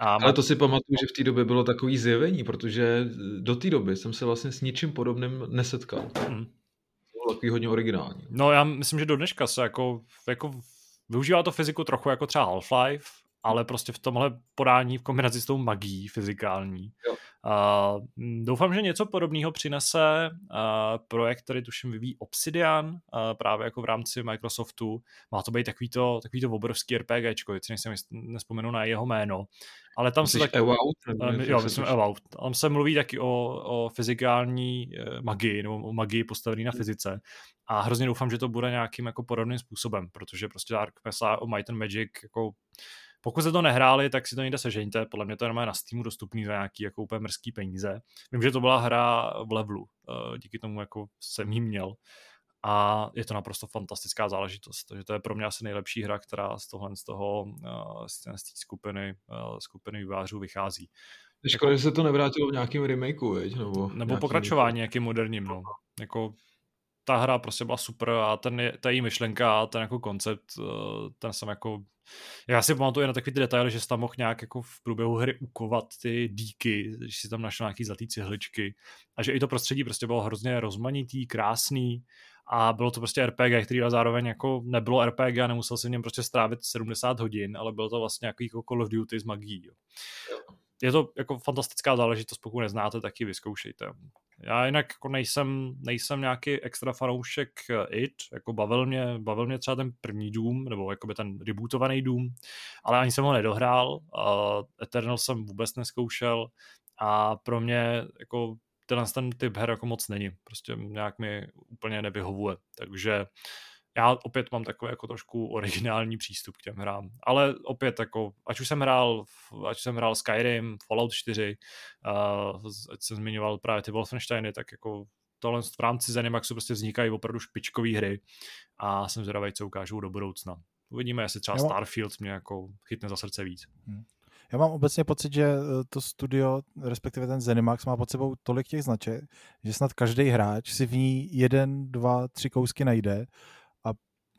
A ale to si pamatuju, že v té době bylo takový zjevení, protože do té doby jsem se vlastně s ničím podobným nesetkal. Mm. To bylo takový hodně originální. No já myslím, že do dneška se jako, jako využívá to fyziku trochu jako třeba Half-Life, ale prostě v tomhle podání v kombinaci s tou magií fyzikální. Jo. Uh, doufám, že něco podobného přinese uh, projekt, který tuším vyvíjí Obsidian, uh, právě jako v rámci Microsoftu. Má to být takovýto, takovýto obrovský RPGčko, teď nejsem nespomenu na jeho jméno. Ale tam se taky... Evout? Uh, jo, myslím Evout. Tam se mluví taky o, o fyzikální uh, magii, nebo o magii postavené na fyzice. A hrozně doufám, že to bude nějakým jako podobným způsobem, protože prostě Dark Mesa o Might and Magic jako pokud se to nehráli, tak si to někde sežeňte, podle mě to je na Steamu dostupný za nějaký jako úplně mrzký peníze. Vím, že to byla hra v levelu, eh, díky tomu jako jsem jí měl a je to naprosto fantastická záležitost. Takže to je pro mě asi nejlepší hra, která z tohle z toho eh, z té skupiny, eh, skupiny vývářů vychází. Škoda, jako, že se to nevrátilo v nějakém remakeu, veď? Nebo, nebo pokračování nějakým moderním, no. Jako ta hra prostě byla super a ten, ta její myšlenka a ten jako koncept, ten jsem jako já si pamatuju na takový ty detaily, že jsi tam mohl nějak jako v průběhu hry ukovat ty díky, když si tam našel nějaký zlatý cihličky a že i to prostředí prostě bylo hrozně rozmanitý, krásný a bylo to prostě RPG, který ale zároveň jako nebylo RPG a nemusel si v něm prostě strávit 70 hodin, ale bylo to vlastně nějaký jako Call of Duty s magií. Je to jako fantastická záležitost, pokud neznáte, tak ji vyzkoušejte. Já jinak jako nejsem, nejsem nějaký extra fanoušek eh, IT, jako bavil mě, bavil mě třeba ten první Doom, nebo jakoby ten rebootovaný Doom, ale ani jsem ho nedohrál, uh, Eternal jsem vůbec neskoušel a pro mě jako tenhle ten typ her jako moc není, prostě nějak mi úplně nevyhovuje, takže já opět mám takový jako trošku originální přístup k těm hrám. Ale opět jako, ať už jsem hrál, ať už jsem hrál Skyrim, Fallout 4, uh, ať jsem zmiňoval právě ty Wolfensteiny, tak jako tohle v rámci Zenimaxu prostě vznikají opravdu špičkové hry a jsem zvědavý, co ukážou do budoucna. Uvidíme, jestli třeba Starfield mě jako chytne za srdce víc. Hmm. Já mám obecně pocit, že eh, to studio, respektive ten Zenimax, má pod sebou tolik těch značek, že snad každý hráč si v ní jeden, dva, tři kousky najde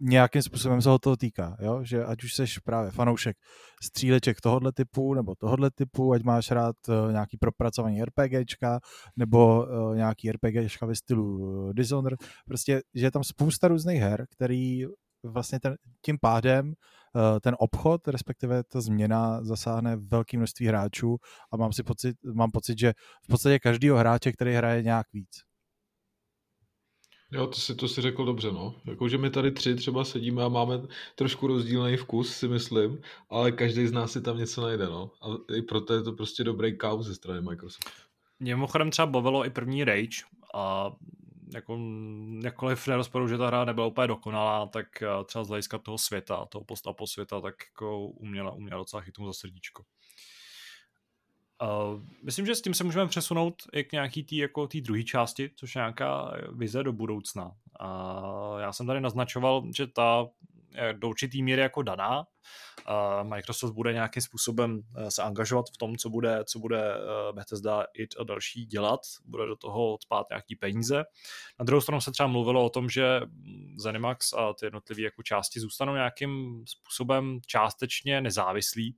nějakým způsobem se ho toho týká, jo? že ať už seš právě fanoušek stříleček tohohle typu nebo tohohle typu, ať máš rád uh, nějaký propracovaný RPGčka nebo uh, nějaký RPGčka ve stylu uh, Dishonored, prostě, že je tam spousta různých her, který vlastně ten, tím pádem ten obchod, respektive ta změna zasáhne velké množství hráčů a mám si pocit, mám pocit, že v podstatě každýho hráče, který hraje nějak víc. Jo, to si, to si řekl dobře, no. Jako, že my tady tři třeba sedíme a máme trošku rozdílný vkus, si myslím, ale každý z nás si tam něco najde, no. A i proto je to prostě dobrý kauz ze strany Microsoftu. Mě mimochodem třeba bavilo i první Rage a jako, jakkoliv nerozporu, že ta hra nebyla úplně dokonalá, tak eh, třeba z hlediska toho světa, toho postapo světa, tak jako uměla, uměla docela chytnout za srdíčko. Uh, myslím, že s tím se můžeme přesunout i k nějaký tý, jako tý druhé části, což je nějaká vize do budoucna. A já jsem tady naznačoval, že ta do určitý míry jako daná. Uh, Microsoft bude nějakým způsobem eh, se angažovat v tom, co bude, co bude uh, Bethesda IT a další dělat. Bude do toho spát nějaký peníze. Na druhou stranu se třeba mluvilo o tom, že Zenimax a ty jednotlivé jako části zůstanou nějakým způsobem částečně nezávislí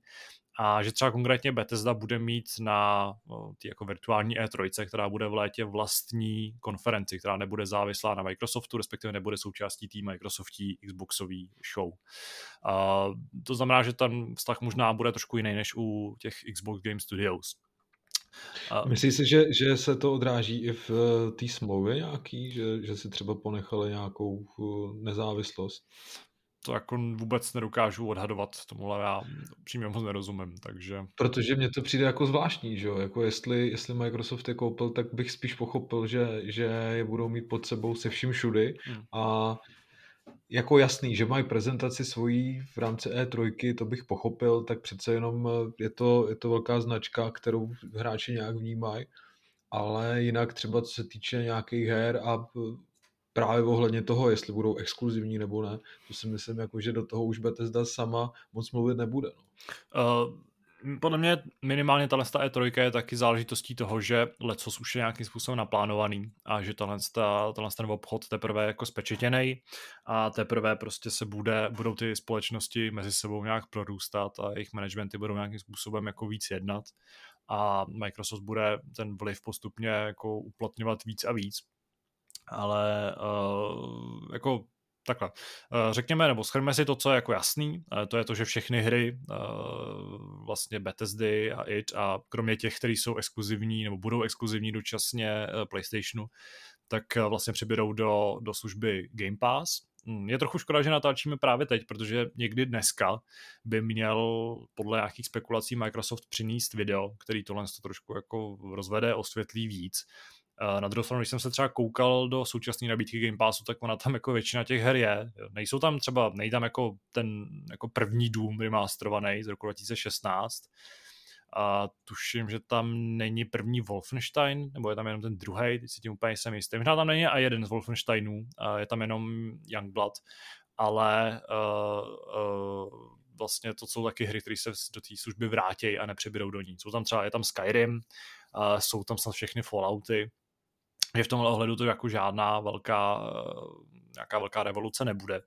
a že třeba konkrétně Bethesda bude mít na ty jako virtuální E3, která bude v létě vlastní konferenci, která nebude závislá na Microsoftu, respektive nebude součástí té Microsoftí Xboxový show. A to znamená, že ten vztah možná bude trošku jiný než u těch Xbox Game Studios. A... Myslíš si, že, že se to odráží i v eh, té smlouvě nějaký, že, že si třeba ponechali nějakou eh, nezávislost? To jako vůbec nedokážu odhadovat, tomuhle já přímě moc nerozumím, takže... Protože mně to přijde jako zvláštní, že jo, jako jestli, jestli Microsoft je koupil, tak bych spíš pochopil, že, že je budou mít pod sebou se vším všudy. Hmm. a jako jasný, že mají prezentaci svojí v rámci E3, to bych pochopil, tak přece jenom je to, je to velká značka, kterou hráči nějak vnímají, ale jinak třeba co se týče nějakých her a právě ohledně toho, jestli budou exkluzivní nebo ne, to si myslím, jako, že do toho už Bethesda sama moc mluvit nebude. No. Uh podle mě minimálně tahle E3 je taky záležitostí toho, že lecos už je nějakým způsobem naplánovaný a že tahle, tahle ten obchod teprve jako spečetěný a teprve prostě se bude, budou ty společnosti mezi sebou nějak prorůstat a jejich managementy budou nějakým způsobem jako víc jednat a Microsoft bude ten vliv postupně jako uplatňovat víc a víc. Ale uh, jako takhle. Eh, řekněme, nebo schrňme si to, co je jako jasný, eh, to je to, že všechny hry vlastně Bethesdy a it a kromě těch, které jsou exkluzivní nebo budou exkluzivní dočasně PlayStationu, tak vlastně přiběrou do, do služby Game Pass. Hm, je trochu škoda, že natáčíme právě teď, protože někdy dneska by měl podle nějakých spekulací Microsoft přinést video, který tohle to trošku jako rozvede, osvětlí víc na druhou stranu, když jsem se třeba koukal do současné nabídky Game Passu, tak ona tam jako většina těch her je. Nejsou tam třeba, nejde tam jako ten jako první Doom remasterovaný z roku 2016, a tuším, že tam není první Wolfenstein, nebo je tam jenom ten druhý, teď si tím úplně jsem jistý. Možná tam není a jeden z Wolfensteinů, je tam jenom Youngblood, ale uh, uh, vlastně to jsou taky hry, které se do té služby vrátí a nepřibydou do ní. Jsou tam třeba, je tam Skyrim, uh, jsou tam snad všechny Fallouty, že v tomhle ohledu to jako žádná velká, eh, nějaká velká revoluce nebude.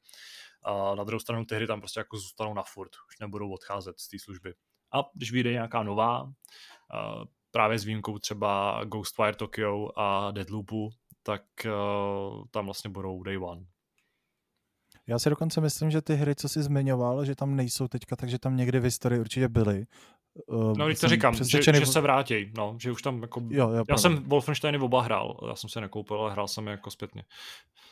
A na druhou stranu ty hry tam prostě jako zůstanou na furt, už nebudou odcházet z té služby. A když vyjde nějaká nová, eh, právě s výjimkou třeba Ghostwire Tokyo a Deadloopu, tak eh, tam vlastně budou day one. Já si dokonce myslím, že ty hry, co jsi zmiňoval, že tam nejsou teďka, takže tam někdy v historii určitě byly. Uh, no, když to říkám, že, že, se vrátí, no, že už tam jako... Jo, jo, já jsem Wolfensteiny oba hrál, já jsem se nekoupil, ale hrál jsem je jako zpětně.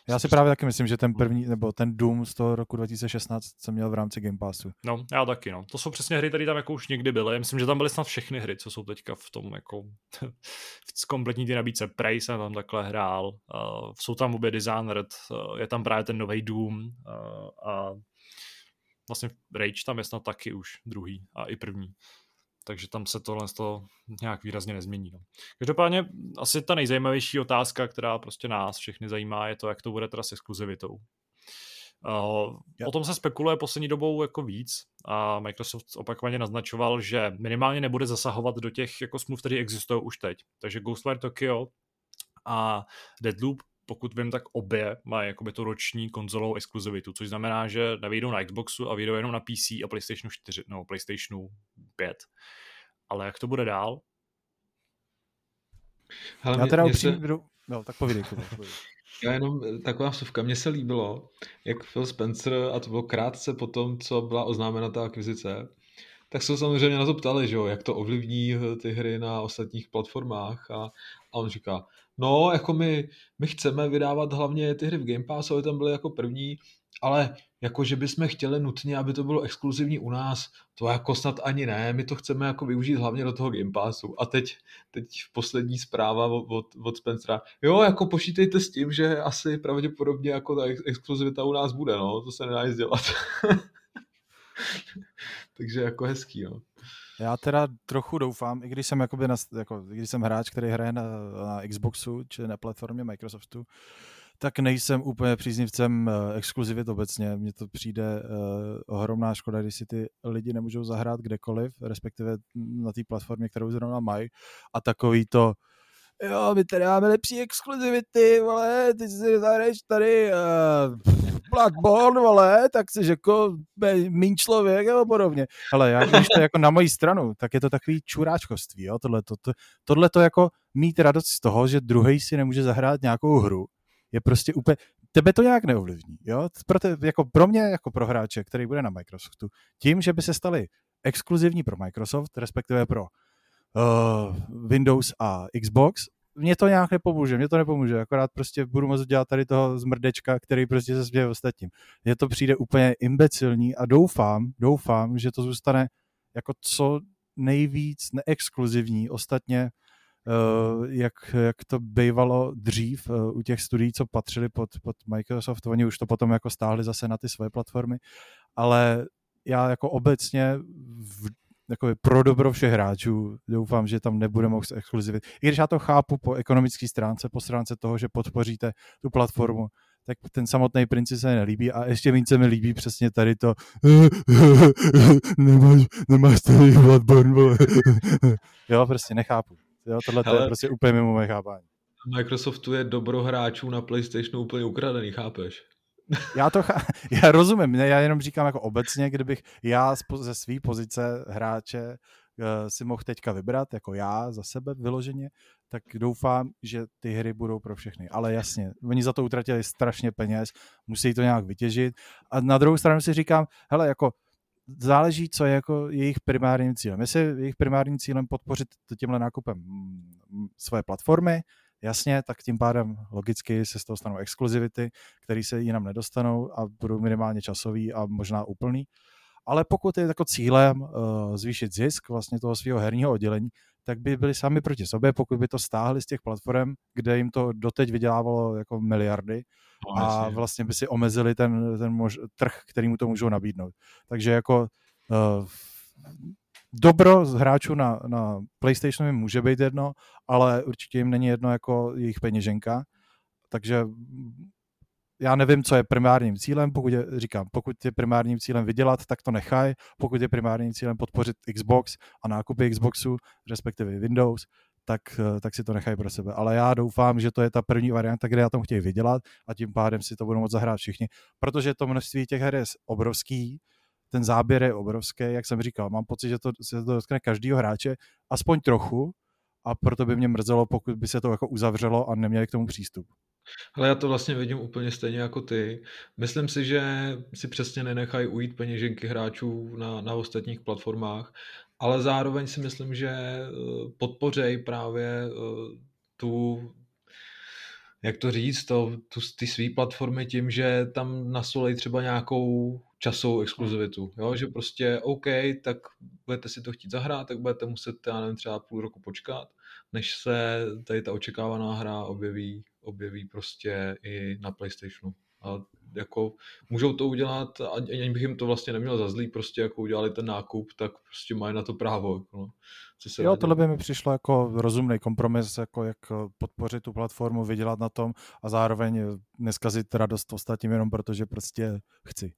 Já si právě taky myslím, že ten první, nebo ten Doom z toho roku 2016 jsem měl v rámci Game Passu. No, já taky, no. To jsou přesně hry, které tam jako už někdy byly. Myslím, že tam byly snad všechny hry, co jsou teďka v tom jako v kompletní ty nabídce. Prey jsem tam takhle hrál. Uh, jsou tam obě Dishonored, uh, je tam právě ten nový Doom uh, a vlastně Rage tam je snad taky už druhý a i první takže tam se tohle to nějak výrazně nezmění. No. Každopádně asi ta nejzajímavější otázka, která prostě nás všechny zajímá, je to, jak to bude teda s exkluzivitou. Uh, o tom se spekuluje poslední dobou jako víc a Microsoft opakovaně naznačoval, že minimálně nebude zasahovat do těch jako smluv, které existují už teď. Takže Ghostwire Tokyo a Deadloop pokud vím, tak obě mají jakoby tu roční konzolovou exkluzivitu, což znamená, že nevyjdou na Xboxu a vyjdou jenom na PC a PlayStationu 4, no PlayStationu 5. Ale jak to bude dál? Hele, Já teda mě, upřímně... Se... No, tak povídej, povídej. Já jenom eh, taková vsuvka. Mně se líbilo, jak Phil Spencer, a to bylo krátce po tom, co byla oznámena ta akvizice, tak se samozřejmě na to ptali, že jo, jak to ovlivní eh, ty hry na ostatních platformách a, a on říká, no, jako my, my chceme vydávat hlavně ty hry v Game Passu, aby tam byly jako první, ale jako, že bychom chtěli nutně, aby to bylo exkluzivní u nás, to jako snad ani ne, my to chceme jako využít hlavně do toho Game Passu. A teď, teď poslední zpráva od, od, Spencera, jo, jako počítejte s tím, že asi pravděpodobně jako ta exkluzivita u nás bude, no, to se nedá nic dělat. Takže jako hezký, no. Já teda trochu doufám, i když jsem, jakoby na, jako, když jsem hráč, který hraje na, na Xboxu, či na platformě Microsoftu, tak nejsem úplně příznivcem uh, exkluzivit obecně. Mně to přijde uh, ohromná škoda, když si ty lidi nemůžou zahrát kdekoliv, respektive na té platformě, kterou zrovna mají. A takový to, jo, my tady máme lepší exkluzivity, ale ty si zahraješ tady uh, Bloodborne, vole, tak jsi jako mín člověk a podobně. Ale já, když to jako na moji stranu, tak je to takový čuráčkovství, jo, tohle to, to, tohle to jako mít radost z toho, že druhý si nemůže zahrát nějakou hru, je prostě úplně, tebe to nějak neovlivní, jo, pro, te, jako pro mě, jako pro hráče, který bude na Microsoftu, tím, že by se stali exkluzivní pro Microsoft, respektive pro uh, Windows a Xbox, mě to nějak nepomůže, mě to nepomůže, akorát prostě budu moct dělat tady toho zmrdečka, který prostě se směje ostatním. Mně to přijde úplně imbecilní a doufám, doufám, že to zůstane jako co nejvíc neexkluzivní. Ostatně uh, jak, jak to bývalo dřív uh, u těch studií, co patřili pod, pod Microsoft, oni už to potom jako stáhli zase na ty své platformy, ale já jako obecně v, jako pro dobro všech hráčů. Doufám, že tam nebude moc exkluzivit. I když já to chápu po ekonomické stránce, po stránce toho, že podpoříte tu platformu, tak ten samotný princip se nelíbí a ještě více mi líbí přesně tady to nemáš, nemáš tady Bloodborne, jo, prostě nechápu. Jo, tohle Hele, je prostě úplně mimo moje chápání. Microsoftu je dobro hráčů na PlayStationu úplně ukradený, chápeš? já to já rozumím, já jenom říkám jako obecně, kdybych já ze své pozice hráče uh, si mohl teďka vybrat, jako já za sebe vyloženě, tak doufám, že ty hry budou pro všechny. Ale jasně, oni za to utratili strašně peněz, musí to nějak vytěžit. A na druhou stranu si říkám, hele, jako záleží, co je jako jejich primárním cílem. Jestli jejich primárním cílem podpořit tímhle nákupem mm, mm, své platformy, jasně, tak tím pádem logicky se z toho stanou exkluzivity, které se jinam nedostanou a budou minimálně časový a možná úplný. Ale pokud je jako cílem uh, zvýšit zisk vlastně toho svého herního oddělení, tak by byli sami proti sobě, pokud by to stáhli z těch platform, kde jim to doteď vydělávalo jako miliardy no, a vlastně by si omezili ten, ten mož, trh, který mu to můžou nabídnout. Takže jako uh, dobro z hráčů na, na PlayStationu jim může být jedno, ale určitě jim není jedno jako jejich peněženka. Takže já nevím, co je primárním cílem, pokud je, říkám, pokud je primárním cílem vydělat, tak to nechaj, pokud je primárním cílem podpořit Xbox a nákupy Xboxu, respektive Windows, tak, tak si to nechají pro sebe. Ale já doufám, že to je ta první varianta, kde já tom chtějí vydělat a tím pádem si to budou moct zahrát všichni, protože to množství těch her je obrovský, ten záběr je obrovský, jak jsem říkal, mám pocit, že to se to dotkne každého hráče, aspoň trochu, a proto by mě mrzelo, pokud by se to jako uzavřelo a neměli k tomu přístup. Ale já to vlastně vidím úplně stejně jako ty. Myslím si, že si přesně nenechají ujít peněženky hráčů na, na ostatních platformách, ale zároveň si myslím, že eh, podpořej právě eh, tu jak to říct, to, tu, ty své platformy tím, že tam nasolej třeba nějakou časovou exkluzivitu, jo? že prostě OK, tak budete si to chtít zahrát, tak budete muset, já nevím, třeba půl roku počkat, než se tady ta očekávaná hra objeví, objeví prostě i na PlayStationu. A jako můžou to udělat, ani bych jim to vlastně neměl za zlý, prostě jako udělali ten nákup, tak prostě mají na to právo. Jako no. Co se jo, tohle by mi přišlo jako rozumný kompromis, jako jak podpořit tu platformu, vydělat na tom a zároveň neskazit radost ostatním jenom protože prostě chci.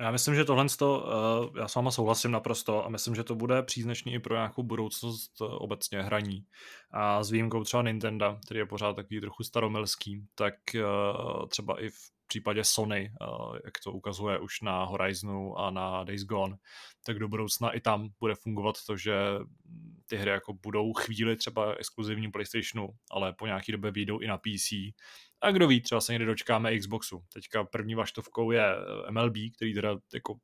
Já myslím, že tohle, to, uh, já s váma souhlasím naprosto a myslím, že to bude příznačný i pro nějakou budoucnost uh, obecně hraní. A s výjimkou třeba Nintendo, který je pořád takový trochu staromilský, tak uh, třeba i v případě Sony, jak to ukazuje už na Horizonu a na Days Gone, tak do budoucna i tam bude fungovat to, že ty hry jako budou chvíli třeba exkluzivní PlayStationu, ale po nějaký době vyjdou i na PC. A kdo ví, třeba se někdy dočkáme Xboxu. Teďka první vaštovkou je eh, MLB, který teda jako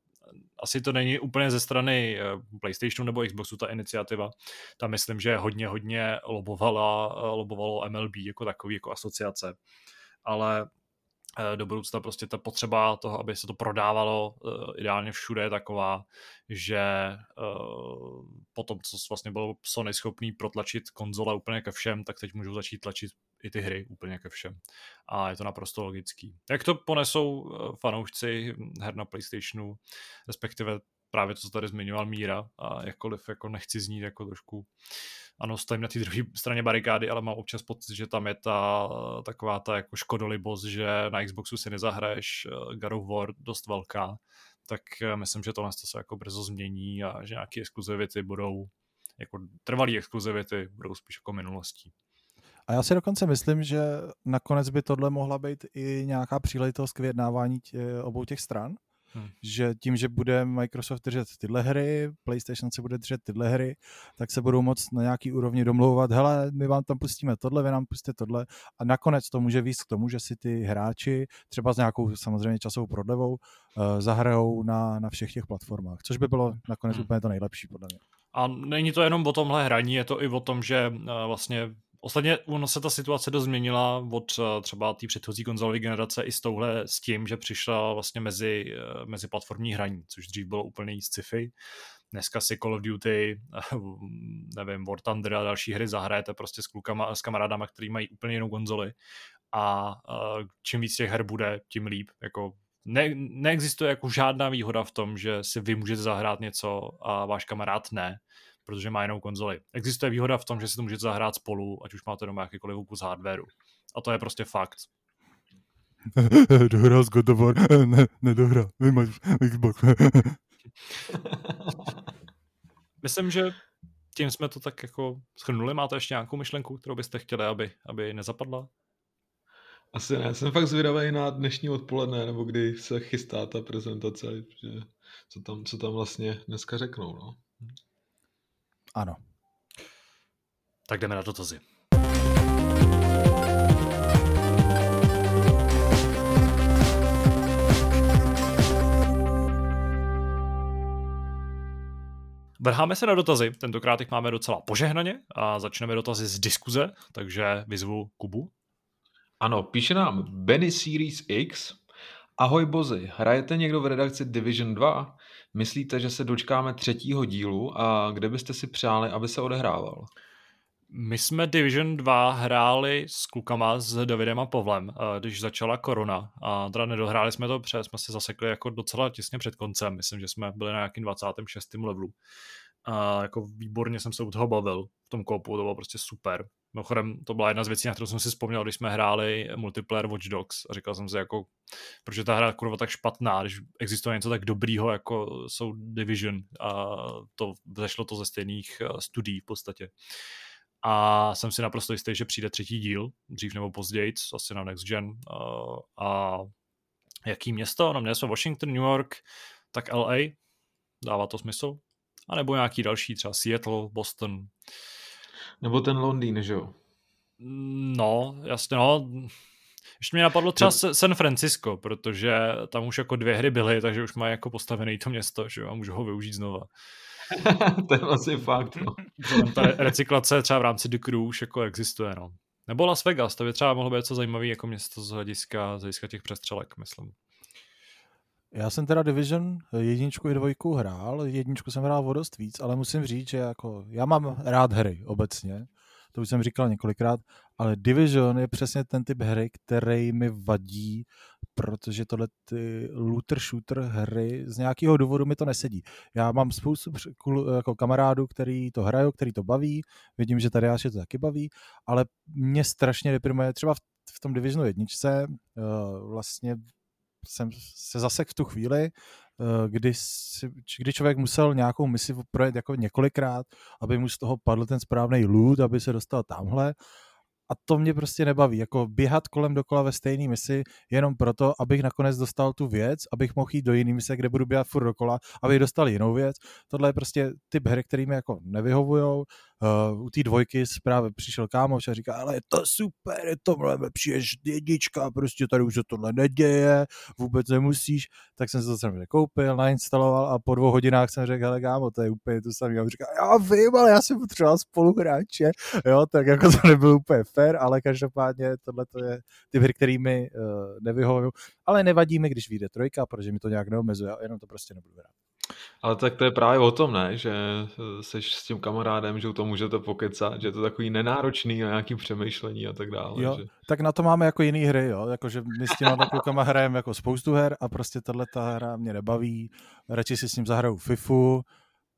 asi to není úplně ze strany eh, PlayStationu nebo Xboxu ta iniciativa. Tam myslím, že hodně, hodně lobovala, eh, lobovalo MLB jako takový, jako asociace. Ale Eh, do budoucna prostě ta potřeba toho, aby se to prodávalo ideálně všude je taková, že uh, potom, co vlastně bylo Sony schopný protlačit konzole úplně ke všem, tak teď můžou začít tlačit i ty hry úplně ke všem. A je to naprosto logický. Jak to ponesou fanoušci her na PlayStationu, respektive právě to, co tady zmiňoval Míra, a jakkoliv jako nechci znít jako trošku ano, stojím na té druhé straně barikády, ale mám občas pocit, že tam je ta taková ta jako škodolibost, že na Xboxu si nezahraješ eh, God of War dost velká, tak eh, myslím, že tohle se jako brzo změní a že nějaké exkluzivity budou jako trvalé exkluzivity budou spíš jako minulostí. A já si dokonce myslím, že nakonec by tohle mohla být i nějaká příležitost k vyjednávání tě, obou těch stran, Hmm. Že tím, že bude Microsoft držet tyhle hry, PlayStation se bude držet tyhle hry, tak se budou moct na nějaký úrovni domlouvat, hele, my vám tam pustíme tohle, vy nám pustíte tohle a nakonec to může víc k tomu, že si ty hráči třeba s nějakou samozřejmě časovou prodlevou uh, zahrajou na, na všech těch platformách, což by bylo nakonec hmm. úplně to nejlepší podle mě. A není to jenom o tomhle hraní, je to i o tom, že uh, vlastně Ostatně ono se ta situace dost změnila od uh, třeba té předchozí konzolové generace i s touhle s tím, že přišla vlastně mezi, uh, mezi platformní hraní, což dřív bylo úplně sci-fi. Dneska si Call of Duty, nevím, War Thunder a další hry zahrajete prostě s klukama, s kamarádama, který mají úplně jinou konzoli a uh, čím víc těch her bude, tím líp. Jako ne, neexistuje jako žádná výhoda v tom, že si vy můžete zahrát něco a váš kamarád ne, protože má jinou konzoli. Existuje výhoda v tom, že si to můžete zahrát spolu, ať už máte doma jakýkoliv kus hardwareu. A to je prostě fakt. Dohrál z God of War. Ne, nedohrál. Vy máš Xbox. Myslím, že tím jsme to tak jako schrnuli. Máte ještě nějakou myšlenku, kterou byste chtěli, aby, aby nezapadla? Asi ne, jsem fakt zvědavý na dnešní odpoledne, nebo kdy se chystá ta prezentace, že co tam, co tam vlastně dneska řeknou. No. Ano. Tak jdeme na dotazy. Vrháme se na dotazy, tentokrát jich máme docela požehnaně a začneme dotazy z diskuze, takže vyzvu Kubu. Ano, píše nám Benny Series X. Ahoj Bozy, hrajete někdo v redakci Division 2? Myslíte, že se dočkáme třetího dílu a kde byste si přáli, aby se odehrával? My jsme Division 2 hráli s klukama, s Davidem a Povlem, eh, když začala korona. A teda nedohráli jsme to, protože jsme se zasekli jako docela těsně před koncem. Myslím, že jsme byli na nějakým 26. levelu. A jako výborně jsem se u toho bavil v tom kopu, to bylo prostě super. Mimochodem, to byla jedna z věcí, na kterou jsem si vzpomněl, když jsme hráli multiplayer Watch Dogs a říkal jsem si jako, proč je ta hra kurva tak špatná, když existuje něco tak dobrýho, jako jsou Division a to zešlo to ze stejných eh, studií v podstatě. A jsem si naprosto jistý, že přijde třetí díl, dřív nebo později, asi na Next Gen. A jaký město? No měli jsme Washington, New York, tak LA, dává to smysl. A nebo nějaký další, třeba Seattle, Boston. Nebo ten Londýn, že jo? No, jasně, no. Ještě mě napadlo třeba to... San Francisco, protože tam už jako dvě hry byly, takže už má jako postavené to město, že jo, a můžu ho využít znova. to je vlastně fakt, no. Ta recyklace třeba v rámci The Crew už jako existuje, no. Nebo Las Vegas, to by třeba mohlo být co zajímavý jako město z hlediska, z hlediska těch přestřelek, myslím. Já jsem teda Division jedničku i dvojku hrál, jedničku jsem hrál o dost víc, ale musím říct, že jako já mám rád hry obecně, to už jsem říkal několikrát, ale Division je přesně ten typ hry, který mi vadí, protože tohle ty looter shooter hry z nějakého důvodu mi to nesedí. Já mám spoustu jako kamarádů, který to hrajou, který to baví, vidím, že tady to taky baví, ale mě strašně deprimuje třeba v, v tom Divisionu jedničce uh, vlastně jsem se zasek v tu chvíli, eh, kdy, si, kdy člověk musel nějakou misi projet jako několikrát, aby mu z toho padl ten správný loot, aby se dostal tamhle a to mě prostě nebaví, jako běhat kolem dokola ve stejné misi jenom proto, abych nakonec dostal tu věc, abych mohl jít do jiné mise, kde budu běhat furt dokola, abych dostal jinou věc. Tohle je prostě typ hry, který mi jako nevyhovujou, Uh, u té dvojky právě přišel kámoš a říká, ale je to super, je to mnohem lepší než jednička, prostě tady už se tohle neděje, vůbec nemusíš, tak jsem se to samozřejmě koupil, nainstaloval a po dvou hodinách jsem řekl, hele kámo, to je úplně to samé. A on říká, já vím, ale já jsem potřeboval spoluhráče, jo, tak jako to nebylo úplně fair, ale každopádně tohle to je ty hry, který mi uh, nevyhovují, ale nevadí mi, když vyjde trojka, protože mi to nějak neomezuje, jenom to prostě nebudu hrát. Ale tak to je právě o tom, ne? Že jsi s tím kamarádem, že u toho můžete pokecat, že je to takový nenáročný na nějaký přemýšlení a tak dále. Jo, že... tak na to máme jako jiný hry, jo? Jako, že my s těma klukama hrajeme jako spoustu her a prostě tahle ta hra mě nebaví. Radši si s ním zahraju FIFU,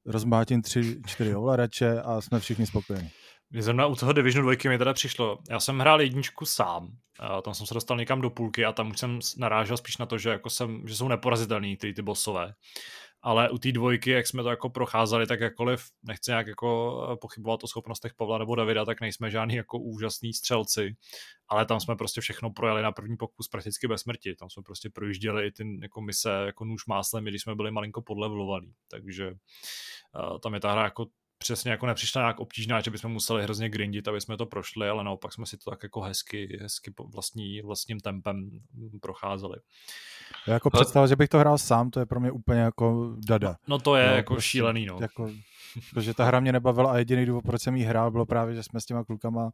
rozmátím tři, čtyři ovladače a jsme všichni spokojení. Mě zrovna u toho Divisionu 2 mi teda přišlo, já jsem hrál jedničku sám, a tam jsem se dostal někam do půlky a tam už jsem narážel spíš na to, že, jako jsem, že jsou neporazitelný ty, ty bossové ale u té dvojky, jak jsme to jako procházeli, tak jakkoliv nechci nějak jako eh, pochybovat o schopnostech Pavla nebo Davida, tak nejsme žádný jako úžasný střelci, ale tam jsme prostě všechno projeli na první pokus prakticky bez smrti, tam jsme prostě projížděli i ty jako mise jako nůž máslem, když jsme byli malinko podlevlovaní, takže uh, tam je ta hra jako přesně jako nepřišla nějak obtížná, že bychom museli hrozně grindit, aby jsme to prošli, ale naopak jsme si to tak jako hezky, hezky vlastní, vlastním tempem procházeli. Já jako představa, že bych to hrál sám, to je pro mě úplně jako dada. No, no to je no, jako prostě, šílený, no. Jako, Protože ta hra mě nebavila a jediný důvod, proč jsem jí hrál, bylo právě, že jsme s těma klukama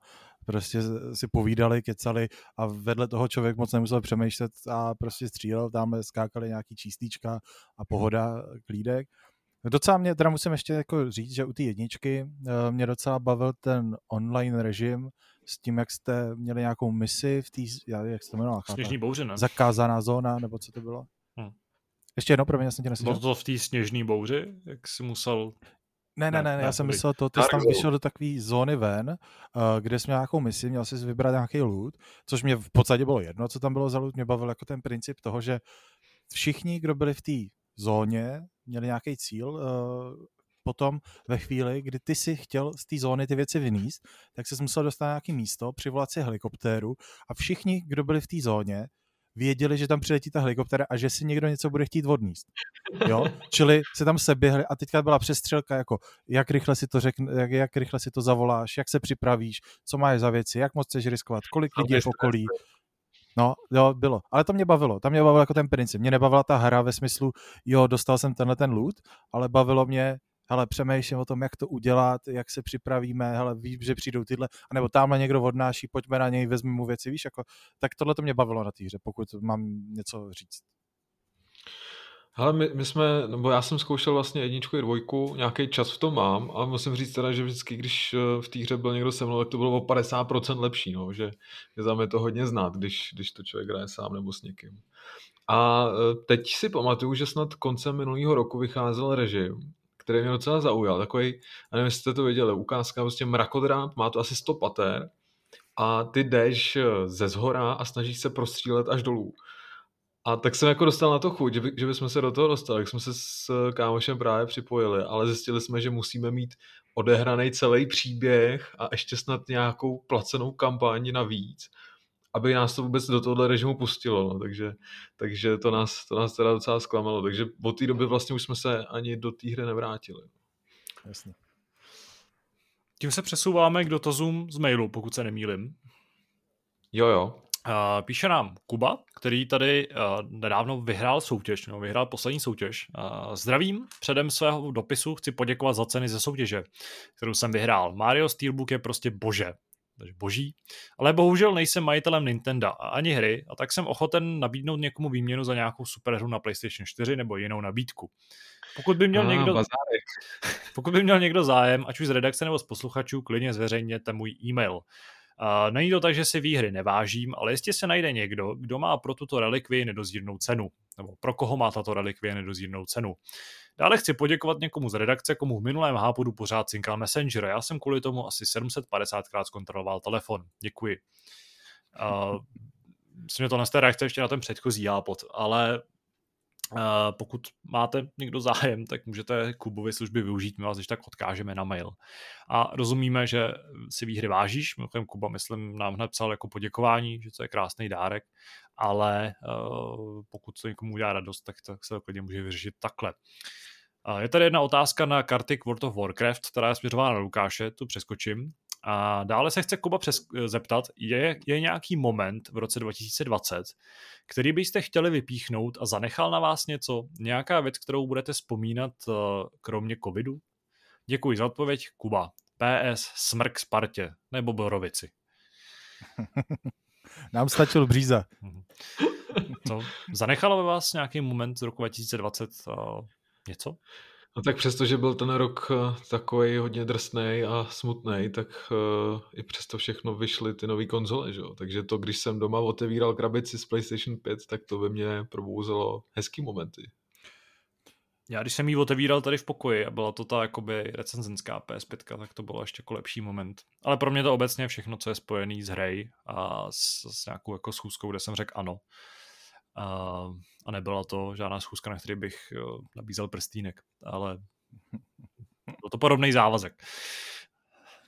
prostě si povídali, kecali a vedle toho člověk moc nemusel přemýšlet a prostě střílel, tam skákali nějaký čístíčka a pohoda, klídek. Docela mě, teda musím ještě jako říct, že u té jedničky eh, mě docela bavil ten online režim s tím, jak jste měli nějakou misi v té, jak se to jmenovala? Sněžní bouře, ne? Zakázaná zóna, nebo co to bylo? Hmm. Ještě jedno, pro mě, jsem tě neslyšel. Bylo to v té sněžní bouři, jak jsi musel... Ne, ne, ne, ne já jsem myslel to, ty jsi tam vyšel do takové zóny ven, uh, kde jsi měl nějakou misi, měl jsi vybrat nějaký loot, což mě v podstatě bylo jedno, co tam bylo za loot, mě bavil jako ten princip toho, že všichni, kdo byli v té zóně, měli nějaký cíl, uh, potom ve chvíli, kdy ty si chtěl z té zóny ty věci vyníst, tak se musel dostat na nějaké místo, přivolat si helikoptéru a všichni, kdo byli v té zóně, věděli, že tam přiletí ta helikoptéra a že si někdo něco bude chtít odníst. Jo? Čili se tam seběhli a teďka byla přestřelka, jako jak rychle si to řekne, jak, jak rychle si to zavoláš, jak se připravíš, co máš za věci, jak moc chceš riskovat, kolik lidí je v okolí. No, jo, bylo. Ale to mě bavilo. Tam mě bavilo jako ten princip. Mě nebavila ta hra ve smyslu, jo, dostal jsem tenhle ten loot, ale bavilo mě, hele, přemýšlím o tom, jak to udělat, jak se připravíme, hele, vím, že přijdou tyhle, anebo tamhle někdo odnáší, pojďme na něj, vezmi mu věci, víš, jako, tak tohle to mě bavilo na té hře, pokud mám něco říct. Ale my, my jsme, nebo já jsem zkoušel vlastně jedničku i dvojku, nějaký čas v tom mám a musím říct teda, že vždycky, když eh, v té hře byl někdo se mnou, tak to bylo o 50% lepší, no, že, že za mě to hodně znát, když, když to člověk hraje sám nebo s někým. A eh, teď si pamatuju, že snad koncem minulého roku vycházel režim, který mě docela zaujal. Takový, já nevím, jestli jste to viděli, ukázka prostě mrakodráp, má to asi 100 pater a ty jdeš eh, ze zhora a snažíš se prostřílet až dolů. A tak jsem jako dostal na to chuť, že, by, že bychom se do toho dostali, tak jsme se s kámošem právě připojili, ale zjistili jsme, že musíme mít odehraný celý příběh a ještě snad nějakou placenou kampaň navíc aby nás to vůbec do tohohle režimu pustilo, no. takže, takže to, nás, to nás teda docela zklamalo, takže od té doby vlastně už jsme se ani do té hry nevrátili. Jasně. Tím se přesouváme k dotazům z mailu, pokud se nemýlim. Jo, jo. Uh, píše nám Kuba, který tady uh, nedávno vyhrál soutěž, no, vyhrál poslední soutěž. Uh, zdravím, předem svého dopisu chci poděkovat za ceny ze soutěže, kterou jsem vyhrál. Mario Steelbook je prostě bože takže boží. Ale bohužel nejsem majitelem Nintendo a ani hry, a tak jsem ochoten nabídnout někomu výměnu za nějakou superhru na PlayStation 4 nebo jinou nabídku. Pokud by měl, a, někdo, pokud by měl někdo zájem, ať už z redakce nebo z posluchačů, klidně zveřejněte můj e-mail. Uh, není to tak, že si výhry nevážím, ale jestli se najde někdo, kdo má pro tuto relikvii nedozírnou cenu, nebo pro koho má tato relikvie nedozírnou cenu. Dále chci poděkovat někomu z redakce, komu v minulém hápodu pořád cinkal Messenger. Já jsem kvůli tomu asi 750krát zkontroloval telefon. Děkuji. Uh, myslím, že to z té reakce ještě na ten předchozí hápod, ale pokud máte někdo zájem, tak můžete Kubovy služby využít, my vás ještě tak odkážeme na mail. A rozumíme, že si výhry vážíš, mimochodem Kuba, myslím, nám hned psal jako poděkování, že to je krásný dárek, ale uh, pokud to někomu udělá radost, tak, tak se to klidně může vyřešit takhle. Je tady jedna otázka na karty World of Warcraft, která je směřována na Lukáše, tu přeskočím. A dále se chce Kuba přes, zeptat, je, je nějaký moment v roce 2020, který byste chtěli vypíchnout a zanechal na vás něco? Nějaká věc, kterou budete vzpomínat uh, kromě covidu? Děkuji za odpověď, Kuba. PS, smrk Spartě nebo Borovici. Nám stačil bříza. Co? Zanechalo by vás nějaký moment z roku 2020 uh, něco? No tak přesto, že byl ten rok eh, takový hodně drsný a smutný, tak uh, i přesto všechno vyšly ty nové konzole, že? Takže to, když jsem doma otevíral krabici z PlayStation 5, tak to ve mně probouzelo hezký momenty. Já když jsem ji otevíral tady v pokoji a byla to ta jakoby recenzenská PS5, tak to bylo ještě jako lepší moment. Ale pro mě to obecně všechno, co je spojený s hrej a s, s nějakou jako schůzkou, kde jsem řekl ano, a, a nebyla to žádná schůzka, na který bych jo, nabízel prstínek, ale byl to podobný závazek.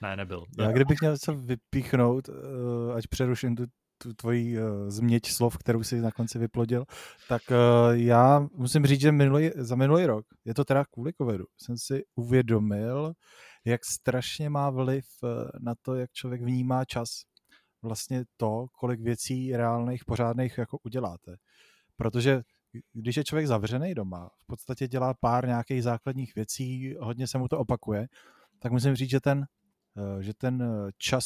Ne, nebyl. Já kdybych měl něco vypíchnout, eh, ať přeruším tu, tu tvoji uh, změť slov, kterou si na konci vyplodil, tak uh, já musím říct, že minulý, za minulý rok, je to teda kvůli covidu, jsem si uvědomil, jak strašně má vliv na to, jak člověk vnímá čas vlastně to, kolik věcí reálných, pořádných jako uděláte. Protože když je člověk zavřený doma, v podstatě dělá pár nějakých základních věcí, hodně se mu to opakuje, tak musím říct, že ten, eh, že ten čas,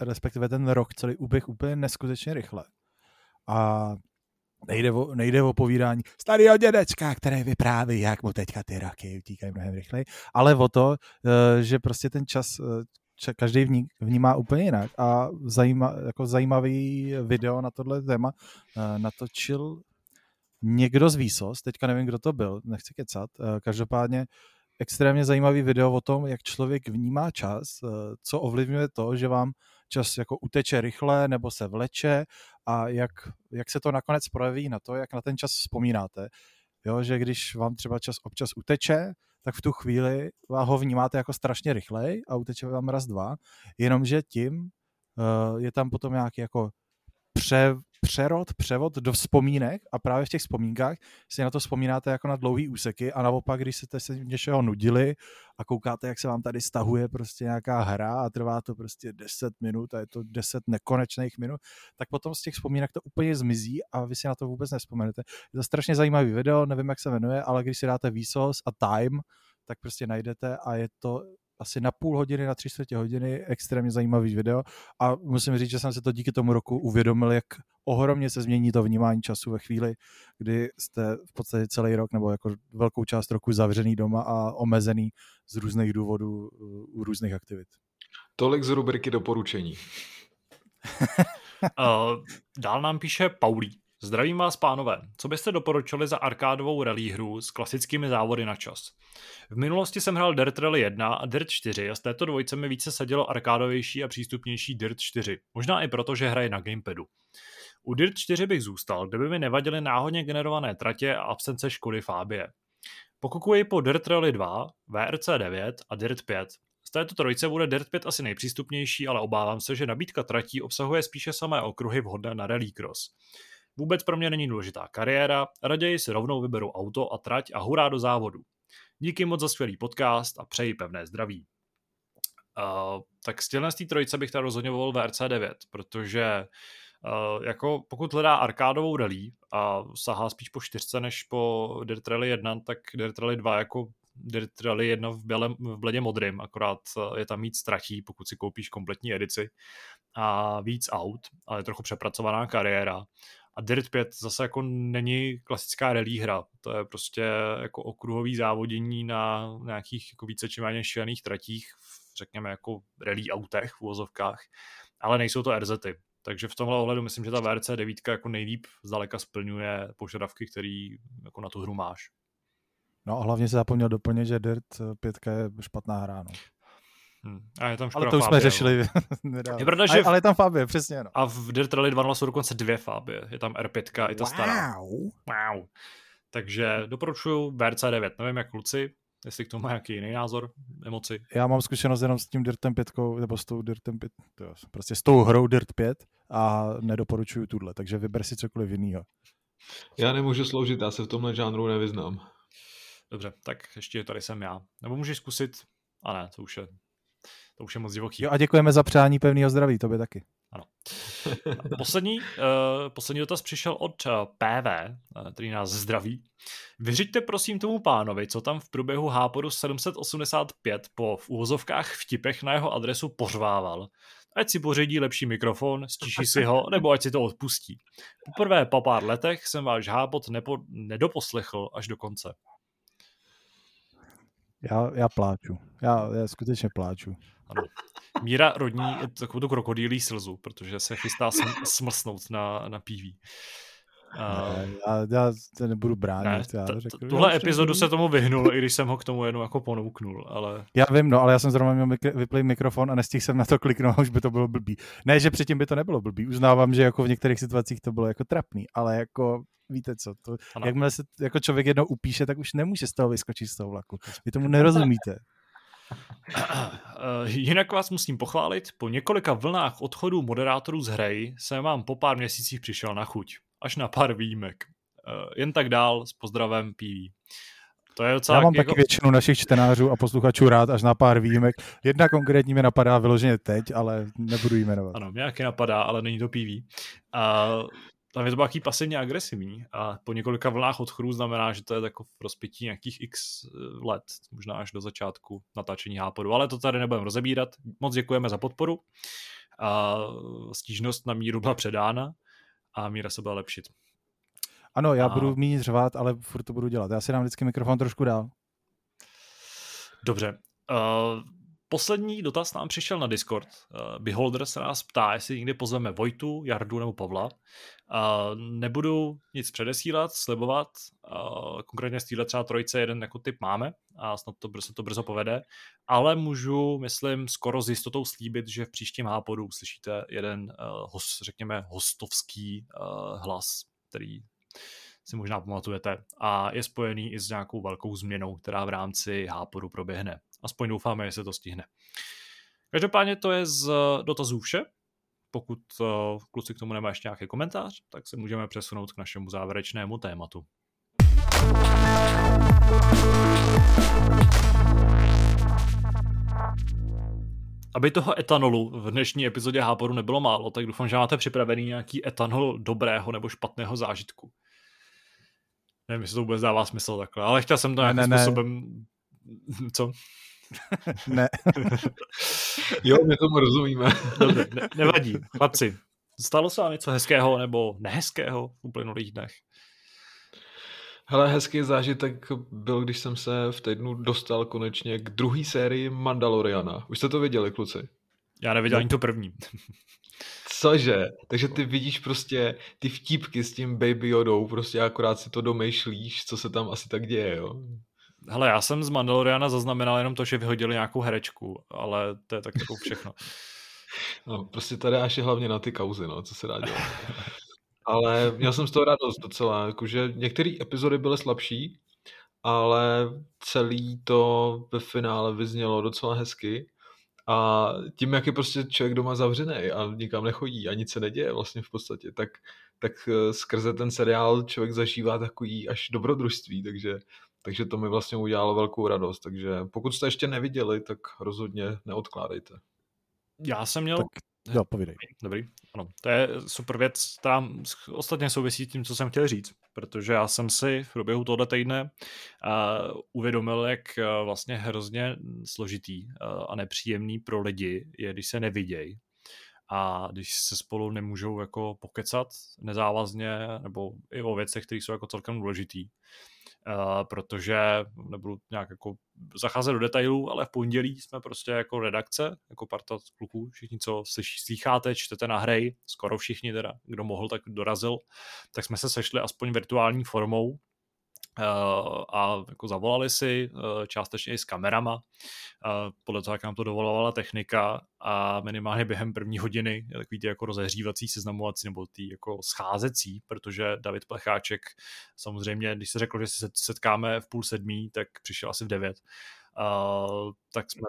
respektive ten rok celý uběh úplně neskutečně rychle. A nejde o, nejde o povídání starého dědečka, který vypráví, jak mu teďka ty roky utíkají mnohem rychleji, ale o to, že prostě ten čas každý vnímá úplně jinak a zajíma, jako zajímavý video na tohle téma uh, natočil někdo z Výsos, teďka nevím, kdo to byl, nechci kecat, uh, každopádně extrémně zajímavý video o tom, jak člověk vnímá čas, uh, co ovlivňuje to, že vám čas jako uteče rychle nebo se vleče a jak, jak se to nakonec projeví na to, jak na ten čas vzpomínáte. Jo, že když vám třeba čas občas uteče, tak v tu chvíli ho vnímáte jako strašně rychlej a uteče vám raz, dva, jenomže tím uh, je tam potom nějaký jako pře, přerod, převod do vzpomínek a právě v těch vzpomínkách si na to vzpomínáte jako na dlouhý úseky a naopak, když jste se něčeho nudili a koukáte, jak se vám tady stahuje prostě nějaká hra a trvá to prostě 10 minut a je to 10 nekonečných minut, tak potom z těch vzpomínek to úplně zmizí a vy si na to vůbec nespomenete. Je to strašně zajímavý video, nevím, jak se jmenuje, ale když si dáte Vsauce a Time, tak prostě najdete a je to asi na půl hodiny, na tři čtvrtě hodiny, extrémně zajímavý video a musím říct, že jsem se to díky tomu roku uvědomil, jak ohromně se změní to vnímání času ve chvíli, kdy jste v podstatě celý rok nebo jako velkou část roku zavřený doma a omezený z různých důvodů u různých aktivit. Tolik z rubriky doporučení. uh, dál nám píše Paulí. Zdravím vás, pánové. Co byste doporučili za arkádovou rally hru s klasickými závody na čas? V minulosti jsem hrál Dirt Rally 1 a Dirt 4 a z této dvojce mi více sadilo arkádovější a přístupnější Dirt 4. Možná i proto, že hraje na gamepadu. U Dirt 4 bych zůstal, kdyby mi nevadily náhodně generované tratě a absence škody Fábie. Pokukuji po Dirt Rally 2, VRC 9 a Dirt 5. Z této trojice bude Dirt 5 asi nejpřístupnější, ale obávám se, že nabídka tratí obsahuje spíše samé okruhy vhodné na rallycross. Vůbec pro mě není důležitá kariéra, raději si rovnou vyberu auto a trať a hurá do závodu. Díky moc za skvělý podcast a přeji pevné zdraví. Uh, tak z těchto trojice bych tady rozhodně volil VRC9, protože uh, jako pokud hledá arkádovou rally a sahá spíš po čtyřce než po Dirt Rally 1, tak Dirt Rally 2 jako Dirt Rally 1 v, bělem, v bledě modrým, akorát je tam víc ztratí, pokud si koupíš kompletní edici a víc aut, ale trochu přepracovaná kariéra a Dirt 5 zase jako není klasická rally hra. To je prostě jako okruhový závodění na nějakých jako více či méně šílených tratích, řekněme jako rally autech v uvozovkách, ale nejsou to RZty. Takže v tomhle ohledu myslím, že ta VRC 9 jako nejlíp zdaleka splňuje požadavky, který jako na tu hru máš. No a hlavně se zapomněl doplnit, že Dirt 5 je špatná hra. No. Hmm. A je tam ale to už Fabie, jsme řešili. je pravda, že... Ale je tam Fabie, přesně. No. A v Dirt Rally 2 jsou dokonce dvě Fabie. Je tam R5 i ta wow. stará. Wow. Takže doporučuju VRC 9. Nevím jak kluci, jestli k tomu má nějaký jiný názor, emoci. Já mám zkušenost jenom s tím Dirtem 5, nebo s tou Dirtem 5, to prostě s tou hrou Dirt 5 a nedoporučuju tuhle, takže vyber si cokoliv jiného. Já nemůžu sloužit, já se v tomhle žánru nevyznám. Dobře, tak ještě tady jsem já. Nebo můžeš zkusit, a ne, to už je to už je moc divoký. Jo a děkujeme za přání pevného zdraví, to by taky. Ano. Poslední, uh, poslední dotaz přišel od eh, PV, eh, který nás zdraví. Vyřiďte prosím tomu pánovi, co tam v průběhu Háporu 785 po v úvozovkách vtipech na jeho adresu pořvával. Ať si pořídí lepší mikrofon, stíší si ho, nebo ať si to odpustí. Poprvé po pár letech jsem váš hápot nepo, nedoposlechl až do konce. Já, já pláču. Já, já skutečně pláču. Ano. Míra rodní takovou tu krokodýlí slzu, protože se chystá sm- smlsnout na, na PV. Uh, já, já to nebudu bránit. Ne, já t- řekl, tuhle epizodu se tomu vyhnul, i když jsem ho k tomu jenom jako ponouknul, ale... Já vím, no, ale já jsem zrovna měl mikro, vyplý mikrofon a nestihl jsem na to kliknout, už by to bylo blbý. Ne, že předtím by to nebylo blbý, uznávám, že jako v některých situacích to bylo jako trapný, ale jako víte co, to, jakmile se jako člověk jednou upíše, tak už nemůže z toho vyskočit z toho vlaku. Vy tomu nerozumíte. Jinak vás musím pochválit, po několika vlnách odchodů moderátorů z hry jsem vám po pár měsících přišel na chuť. Až na pár výjimek. Eh, jen tak dál, s pozdravem PV. To je docela Já mám jako... taky většinu našich čtenářů a posluchačů rád až na pár výjimek. Jedna konkrétní mi napadá vyloženě teď, ale nebudu jí jmenovat. Ano, mě napadá, ale není to PV. A tam je to nějaký pasivně agresivní a po několika vlnách odchodů znamená, že to je jako v rozpětí nějakých x eh, let, možná až do začátku natáčení hápodu, ale to tady nebudeme rozebírat. Moc děkujeme za podporu. A stížnost na míru byla předána a míra se byla lepšit. Ano, já a... budu mít řvát, ale furt to budu dělat. Já si dám vždycky mikrofon trošku dál. Dobře. Uh, poslední dotaz nám přišel na Discord. Uh, Beholder se nás ptá, jestli někdy pozveme Vojtu, Jardu nebo Pavla. Uh, nebudu nic předesílat, slibovat. Uh, konkrétně z třeba trojce jeden jako typ máme a snad to brzo, to brzo povede. Ale můžu, myslím, skoro s jistotou slíbit, že v příštím hápodu uslyšíte jeden, host, řekněme, hostovský hlas, který si možná pamatujete, a je spojený i s nějakou velkou změnou, která v rámci hápodu proběhne. Aspoň doufáme, že se to stihne. Každopádně to je z dotazů vše. Pokud uh, kluci k tomu nemá ještě nějaký komentář, tak se můžeme přesunout k našemu závěrečnému tématu. Aby toho etanolu v dnešní epizodě Háporu nebylo málo, tak doufám, že máte připravený nějaký etanol dobrého nebo špatného zážitku. Nevím, jestli to vůbec dává smysl takhle, ale chtěl jsem to nějakým ne, ne, způsobem... Co? ne. jo, my tomu rozumíme. Dobře, ne, nevadí. Chlapci, stalo se vám něco hezkého nebo nehezkého v uplynulých dnech? Hele, hezký zážitek byl, když jsem se v týdnu dostal konečně k druhé sérii Mandaloriana. Už jste to viděli, kluci? Já neviděl no. ani to první. Cože? Takže ty vidíš prostě ty vtípky s tím Baby Yodou, prostě akorát si to domýšlíš, co se tam asi tak děje, jo? Hele, já jsem z Mandaloriana zaznamenal jenom to, že vyhodili nějakou herečku, ale to je tak jako všechno. No, prostě tady až je hlavně na ty kauzy, no, co se dá dělat. ale měl jsem z toho radost docela, jakože některé epizody byly slabší, ale celý to ve finále vyznělo docela hezky a tím, jak je prostě člověk doma zavřený a nikam nechodí a nic se neděje vlastně v podstatě, tak, tak eh, skrze ten seriál člověk zažívá takový až dobrodružství, takže, takže to mi vlastně udělalo velkou radost. Takže pokud jste ještě neviděli, tak rozhodně neodkládejte. Já jsem měl... Tak, jo, povídej. Dobrý, ano. To je super věc, která ostatně souvisí s tím, co jsem chtěl říct protože já jsem si v průběhu tohoto týdne uh, uvědomil, jak uh, vlastně hrozně složitý uh, a nepříjemný pro lidi je, když se nevidějí a když se spolu nemůžou jako pokecat nezávazně nebo i o věcech, které jsou jako celkem důležitý. Uh, protože nebudu nějak jako zacházet do detailů, ale v pondělí jsme prostě jako redakce, jako parta kluků, všichni, co slyší, slycháte, čtete na hry, skoro všichni teda, kdo mohl, tak dorazil, tak jsme se sešli aspoň virtuální formou. Eh, a jako zavolali si eh, částečně i s kamerama, eh, podle toho, jak nám to dovolovala technika a minimálně během první hodiny takový jako rozehřívací, seznamovací nebo ty jako scházecí, protože David Plecháček samozřejmě, když se řekl, že se setkáme v půl sedmí, tak přišel asi v devět Uh, tak jsme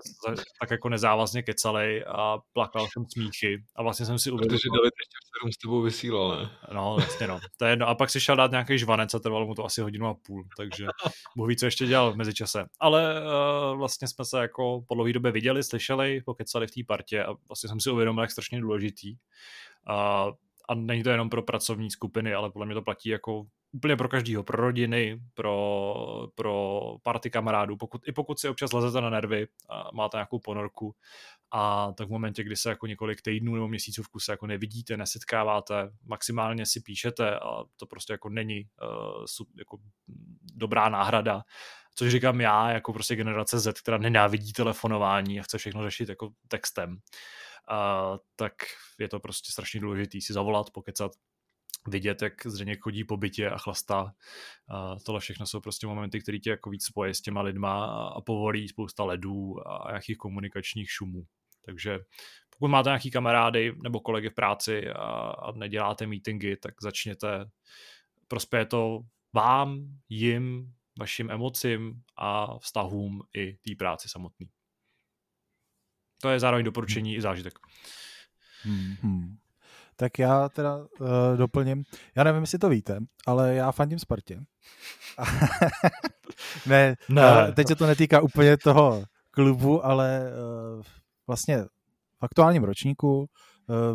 tak jako nezávazně kecali a plakal jsem smíchy a vlastně jsem si uvědomil. Protože David ještě v 7 s tebou vysílal, ne? No, vlastně no. To je jedno. A pak si šel dát nějaký žvanec a trvalo mu to asi hodinu a půl, takže Bůh ví, co ještě dělal v mezičase. Ale uh, vlastně jsme se jako po dlouhé době viděli, slyšeli, pokecali v té partě a vlastně jsem si uvědomil, jak strašně důležitý. Uh, a není to jenom pro pracovní skupiny, ale podle mě to platí jako úplně pro každýho, pro rodiny, pro, pro party kamarádů, pokud, i pokud si občas lezete na nervy a máte nějakou ponorku a tak v momentě, kdy se jako několik týdnů nebo měsíců v kuse jako nevidíte, nesetkáváte, maximálně si píšete a to prostě jako není uh, jako dobrá náhrada, což říkám já, jako prostě generace Z, která nenávidí telefonování a chce všechno řešit jako textem, uh, tak je to prostě strašně důležité si zavolat, pokecat vidět, jak zřejmě chodí po bytě a chlastá. A tohle všechno jsou prostě momenty, které tě jako víc spojí s těma lidma a povolí spousta ledů a nějakých komunikačních šumů. Takže pokud máte nějaký kamarády nebo kolegy v práci a, a neděláte meetingy, tak začněte. Prospěje to vám, jim, vašim emocím a vztahům i té práci samotný. To je zároveň doporučení hmm. i zážitek. Hmm. Tak já teda uh, doplním. Já nevím, jestli to víte, ale já fandím Spartě. ne, ne. Uh, teď se to netýká úplně toho klubu, ale uh, vlastně v aktuálním ročníku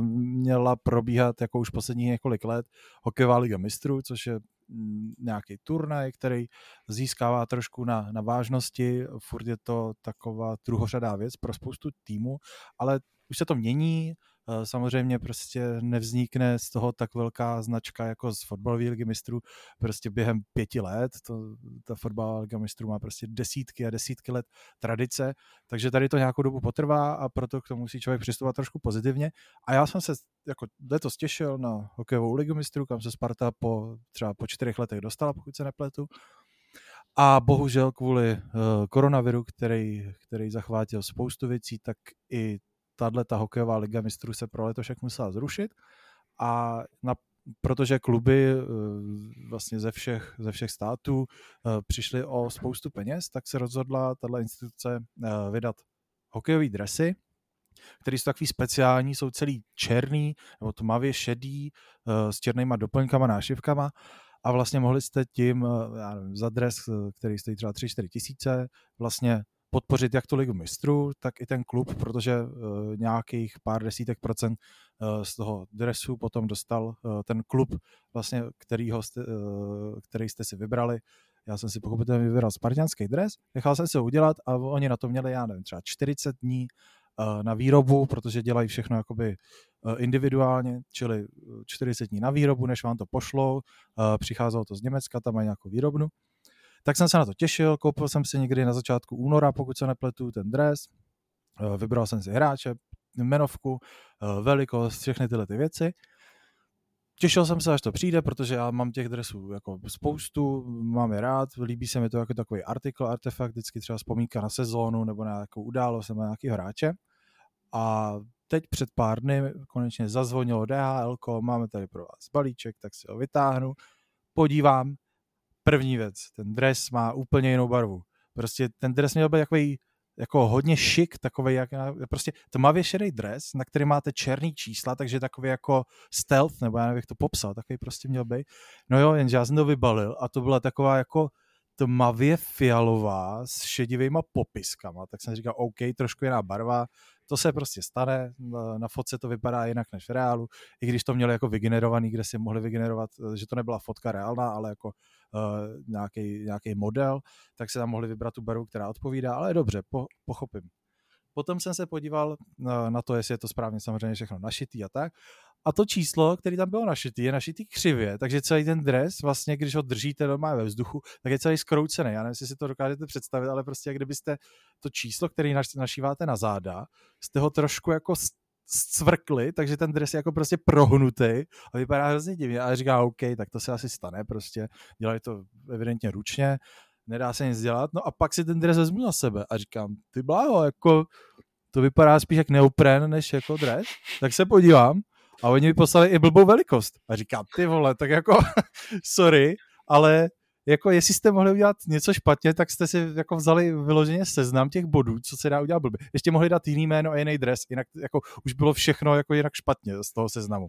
měla probíhat jako už posledních několik let hokejová liga mistrů, což je mm, nějaký turnaj, který získává trošku na, na vážnosti, furt je to taková druhořadá věc pro spoustu týmů, ale už se to mění, Eh, samozřejmě prostě nevznikne z toho tak velká značka jako z fotbalové ligy mistrů prostě během pěti let. To, ta fotbalová liga mistrů má prostě desítky a desítky let tradice, takže tady to nějakou dobu potrvá a proto k tomu musí člověk přistupovat trošku pozitivně. A já jsem se jako letos těšil na hokejovou ligu mistrů, kam se Sparta po třeba po čtyřech letech dostala, pokud se nepletu. A bohužel kvůli uh, koronaviru, který, který zachvátil spoustu věcí, tak i tahle ta hokejová liga mistrů se pro letošek musela zrušit a na, protože kluby eh, vlastně ze všech, ze všech států eh, přišly o spoustu peněz, tak se rozhodla tahle instituce eh, vydat hokejové dresy, které jsou takový speciální, jsou celý černý nebo tmavě šedý s černýma doplňkama, nášivkama a vlastně mohli jste tím já nevím, za dres, který stojí třeba 3-4 tisíce, vlastně podpořit jak tu ligu mistrů, tak i ten klub, protože uh, nějakých pár desítek procent uh, z toho dresu potom dostal uh, ten klub, vlastně, kterýho uh, který jste si vybrali. Já jsem si pochopitelně vybral spartianský dres, nechal jsem se ho udělat a oni na to měli, já nevím, třeba 40 dní na výrobu, protože dělají všechno jakoby individuálně, čili 40 dní na výrobu, než vám to pošlou. Uh, přicházelo to z Německa, tam mají nějakou výrobnu tak jsem se na to těšil, koupil jsem si někdy na začátku února, pokud se nepletu, ten dres, eh, vybral jsem si hráče, jmenovku, eh, velikost, všechny tyhle ty věci. Těšil jsem se, až to přijde, protože já mám těch dresů jako spoustu, mám je rád, líbí se mi to jako takový artikl, artefakt, vždycky třeba vzpomínka na sezónu nebo na nějakou událost nebo na nějaký hráče. A teď před pár dny konečně zazvonilo DHL, máme tady pro vás balíček, tak si ho vytáhnu, podívám, První věc, ten dres má úplně jinou barvu. Prostě ten dres měl být takový jako hodně šik, takový jak, prostě tmavě šedý dres, na který máte černý čísla, takže takový jako stealth, nebo já nevím, jak to popsal, takový prostě měl být. No jo, jenže já jsem to vybalil a to byla taková jako tmavě fialová s šedivýma popiskama, tak jsem říkal, OK, trošku jiná barva, to se prostě stane, na fotce to vypadá jinak než v reálu, i když to měli jako vygenerovaný, kde si mohli vygenerovat, že to nebyla fotka reálná, ale jako uh, nějaký, nějaký model, tak se tam mohli vybrat tu barvu, která odpovídá, ale dobře, po, pochopím. Potom jsem se podíval na, na to, jestli je to správně samozřejmě všechno našitý a tak. A to číslo, který tam bylo našitý, je našitý křivě, takže celý ten dres, vlastně, když ho držíte doma ve vzduchu, tak je celý skroucený. Já nevím, jestli si to dokážete představit, ale prostě jak kdybyste to číslo, který našíváte na záda, jste ho trošku jako scvrkli, takže ten dres je jako prostě prohnutý a vypadá hrozně divně. A říká, OK, tak to se asi stane, prostě dělají to evidentně ručně, nedá se nic dělat. No a pak si ten dres vezmu na sebe a říkám, ty bláho, jako to vypadá spíš jak neopren, než jako dres. Tak se podívám a oni mi poslali i blbou velikost. A říkám, ty vole, tak jako, sorry, ale jako jestli jste mohli udělat něco špatně, tak jste si jako vzali vyloženě seznam těch bodů, co se dá udělat blbě. Ještě mohli dát jiný jméno a jiný dres, jinak jako už bylo všechno jako jinak špatně z toho seznamu.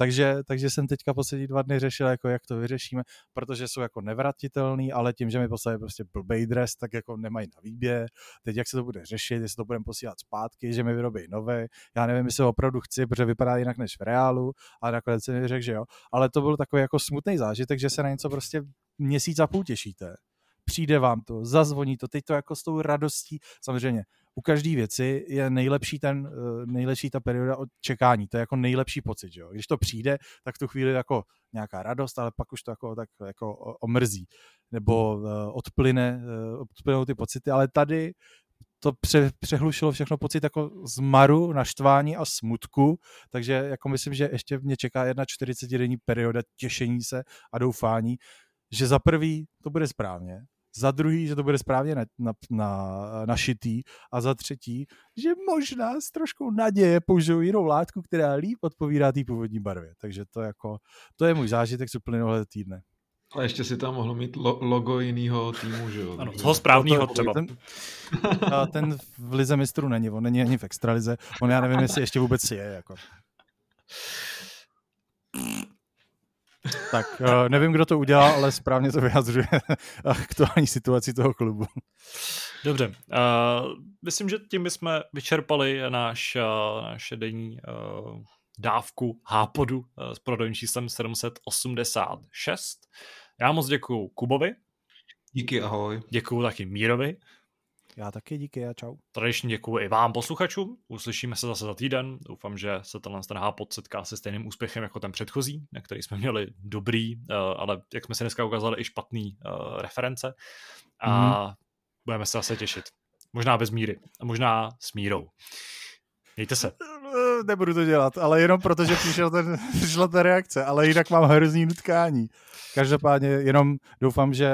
Takže, takže jsem teďka poslední dva dny řešil, jako jak to vyřešíme, protože jsou jako nevratitelný, ale tím, že mi poslali prostě blbej dres, tak jako nemají na výběr. Teď jak se to bude řešit, jestli to budeme posílat zpátky, že mi vyrobí nové. Já nevím, jestli opravdu chci, protože vypadá jinak než v reálu, ale nakonec jsem mi řekl, že jo. Ale to byl takový jako smutný zážitek, že se na něco prostě měsíc a půl těšíte, přijde vám to, zazvoní to, teď to jako s tou radostí, samozřejmě u každé věci je nejlepší, ten, eh, nejlepší ta perioda od čekání, to je jako nejlepší pocit, že jo? Když to přijde, tak tu chvíli jako nějaká radost, ale pak už to jako, tak jako omrzí, nebo uh, odplyne, uh, odplynou ty pocity, ale tady to pře, přehlušilo všechno pocit jako zmaru, naštvání a smutku, takže jako myslím, že ještě mě čeká jedna 40 denní perioda těšení se a doufání, že za prvý to bude správně, za druhý, že to bude správně na, na, na, našitý a za třetí, že možná s troškou naděje použiju jinou látku, která líp odpovídá té původní barvě. Takže to, jako, to je můj zážitek z uplynulého týdne. A ještě si tam mohlo mít lo- logo jiného týmu, že jo? Ano, toho správného třeba. Ten, ten v Lize mistrů není, on není ani v extralize, on já nevím, jestli ještě vůbec je. Jako. Tak uh, nevím, kdo to udělal, ale správně to vyjadřuje aktuální situaci toho klubu. Dobře, uh, myslím, že tím jsme vyčerpali náš, uh, naše denní uh, dávku Hápodu s prodejním číslem 786. Já moc děkuju Kubovi. Díky, ahoj. Děkuju taky Mírovi. Já taky díky a čau. Tradičně děkuji i vám posluchačům. Uslyšíme se zase za týden. Doufám, že se tenhle ten hápod setká se stejným úspěchem jako ten předchozí, na který jsme měli dobrý, uh, ale jak jsme si dneska ukázali, i špatný uh, reference. A mm. budeme se zase těšit. Možná bez míry. A možná s mírou. Mějte se. Nebudu to dělat, ale jenom proto, že přišel ten, přišla ta reakce, ale jinak mám hrozný nutkání. Každopádně jenom doufám, že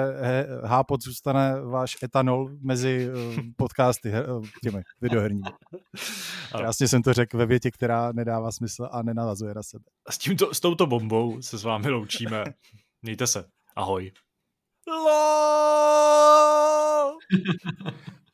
Hápot zůstane váš etanol mezi eh, podcasty eh, těmi videoherními. Krásně jsem to řekl ve větě, která nedává smysl a nenavazuje na sebe. S, tímto, s touto bombou se s vámi loučíme. Mějte se. Ahoj. LOL!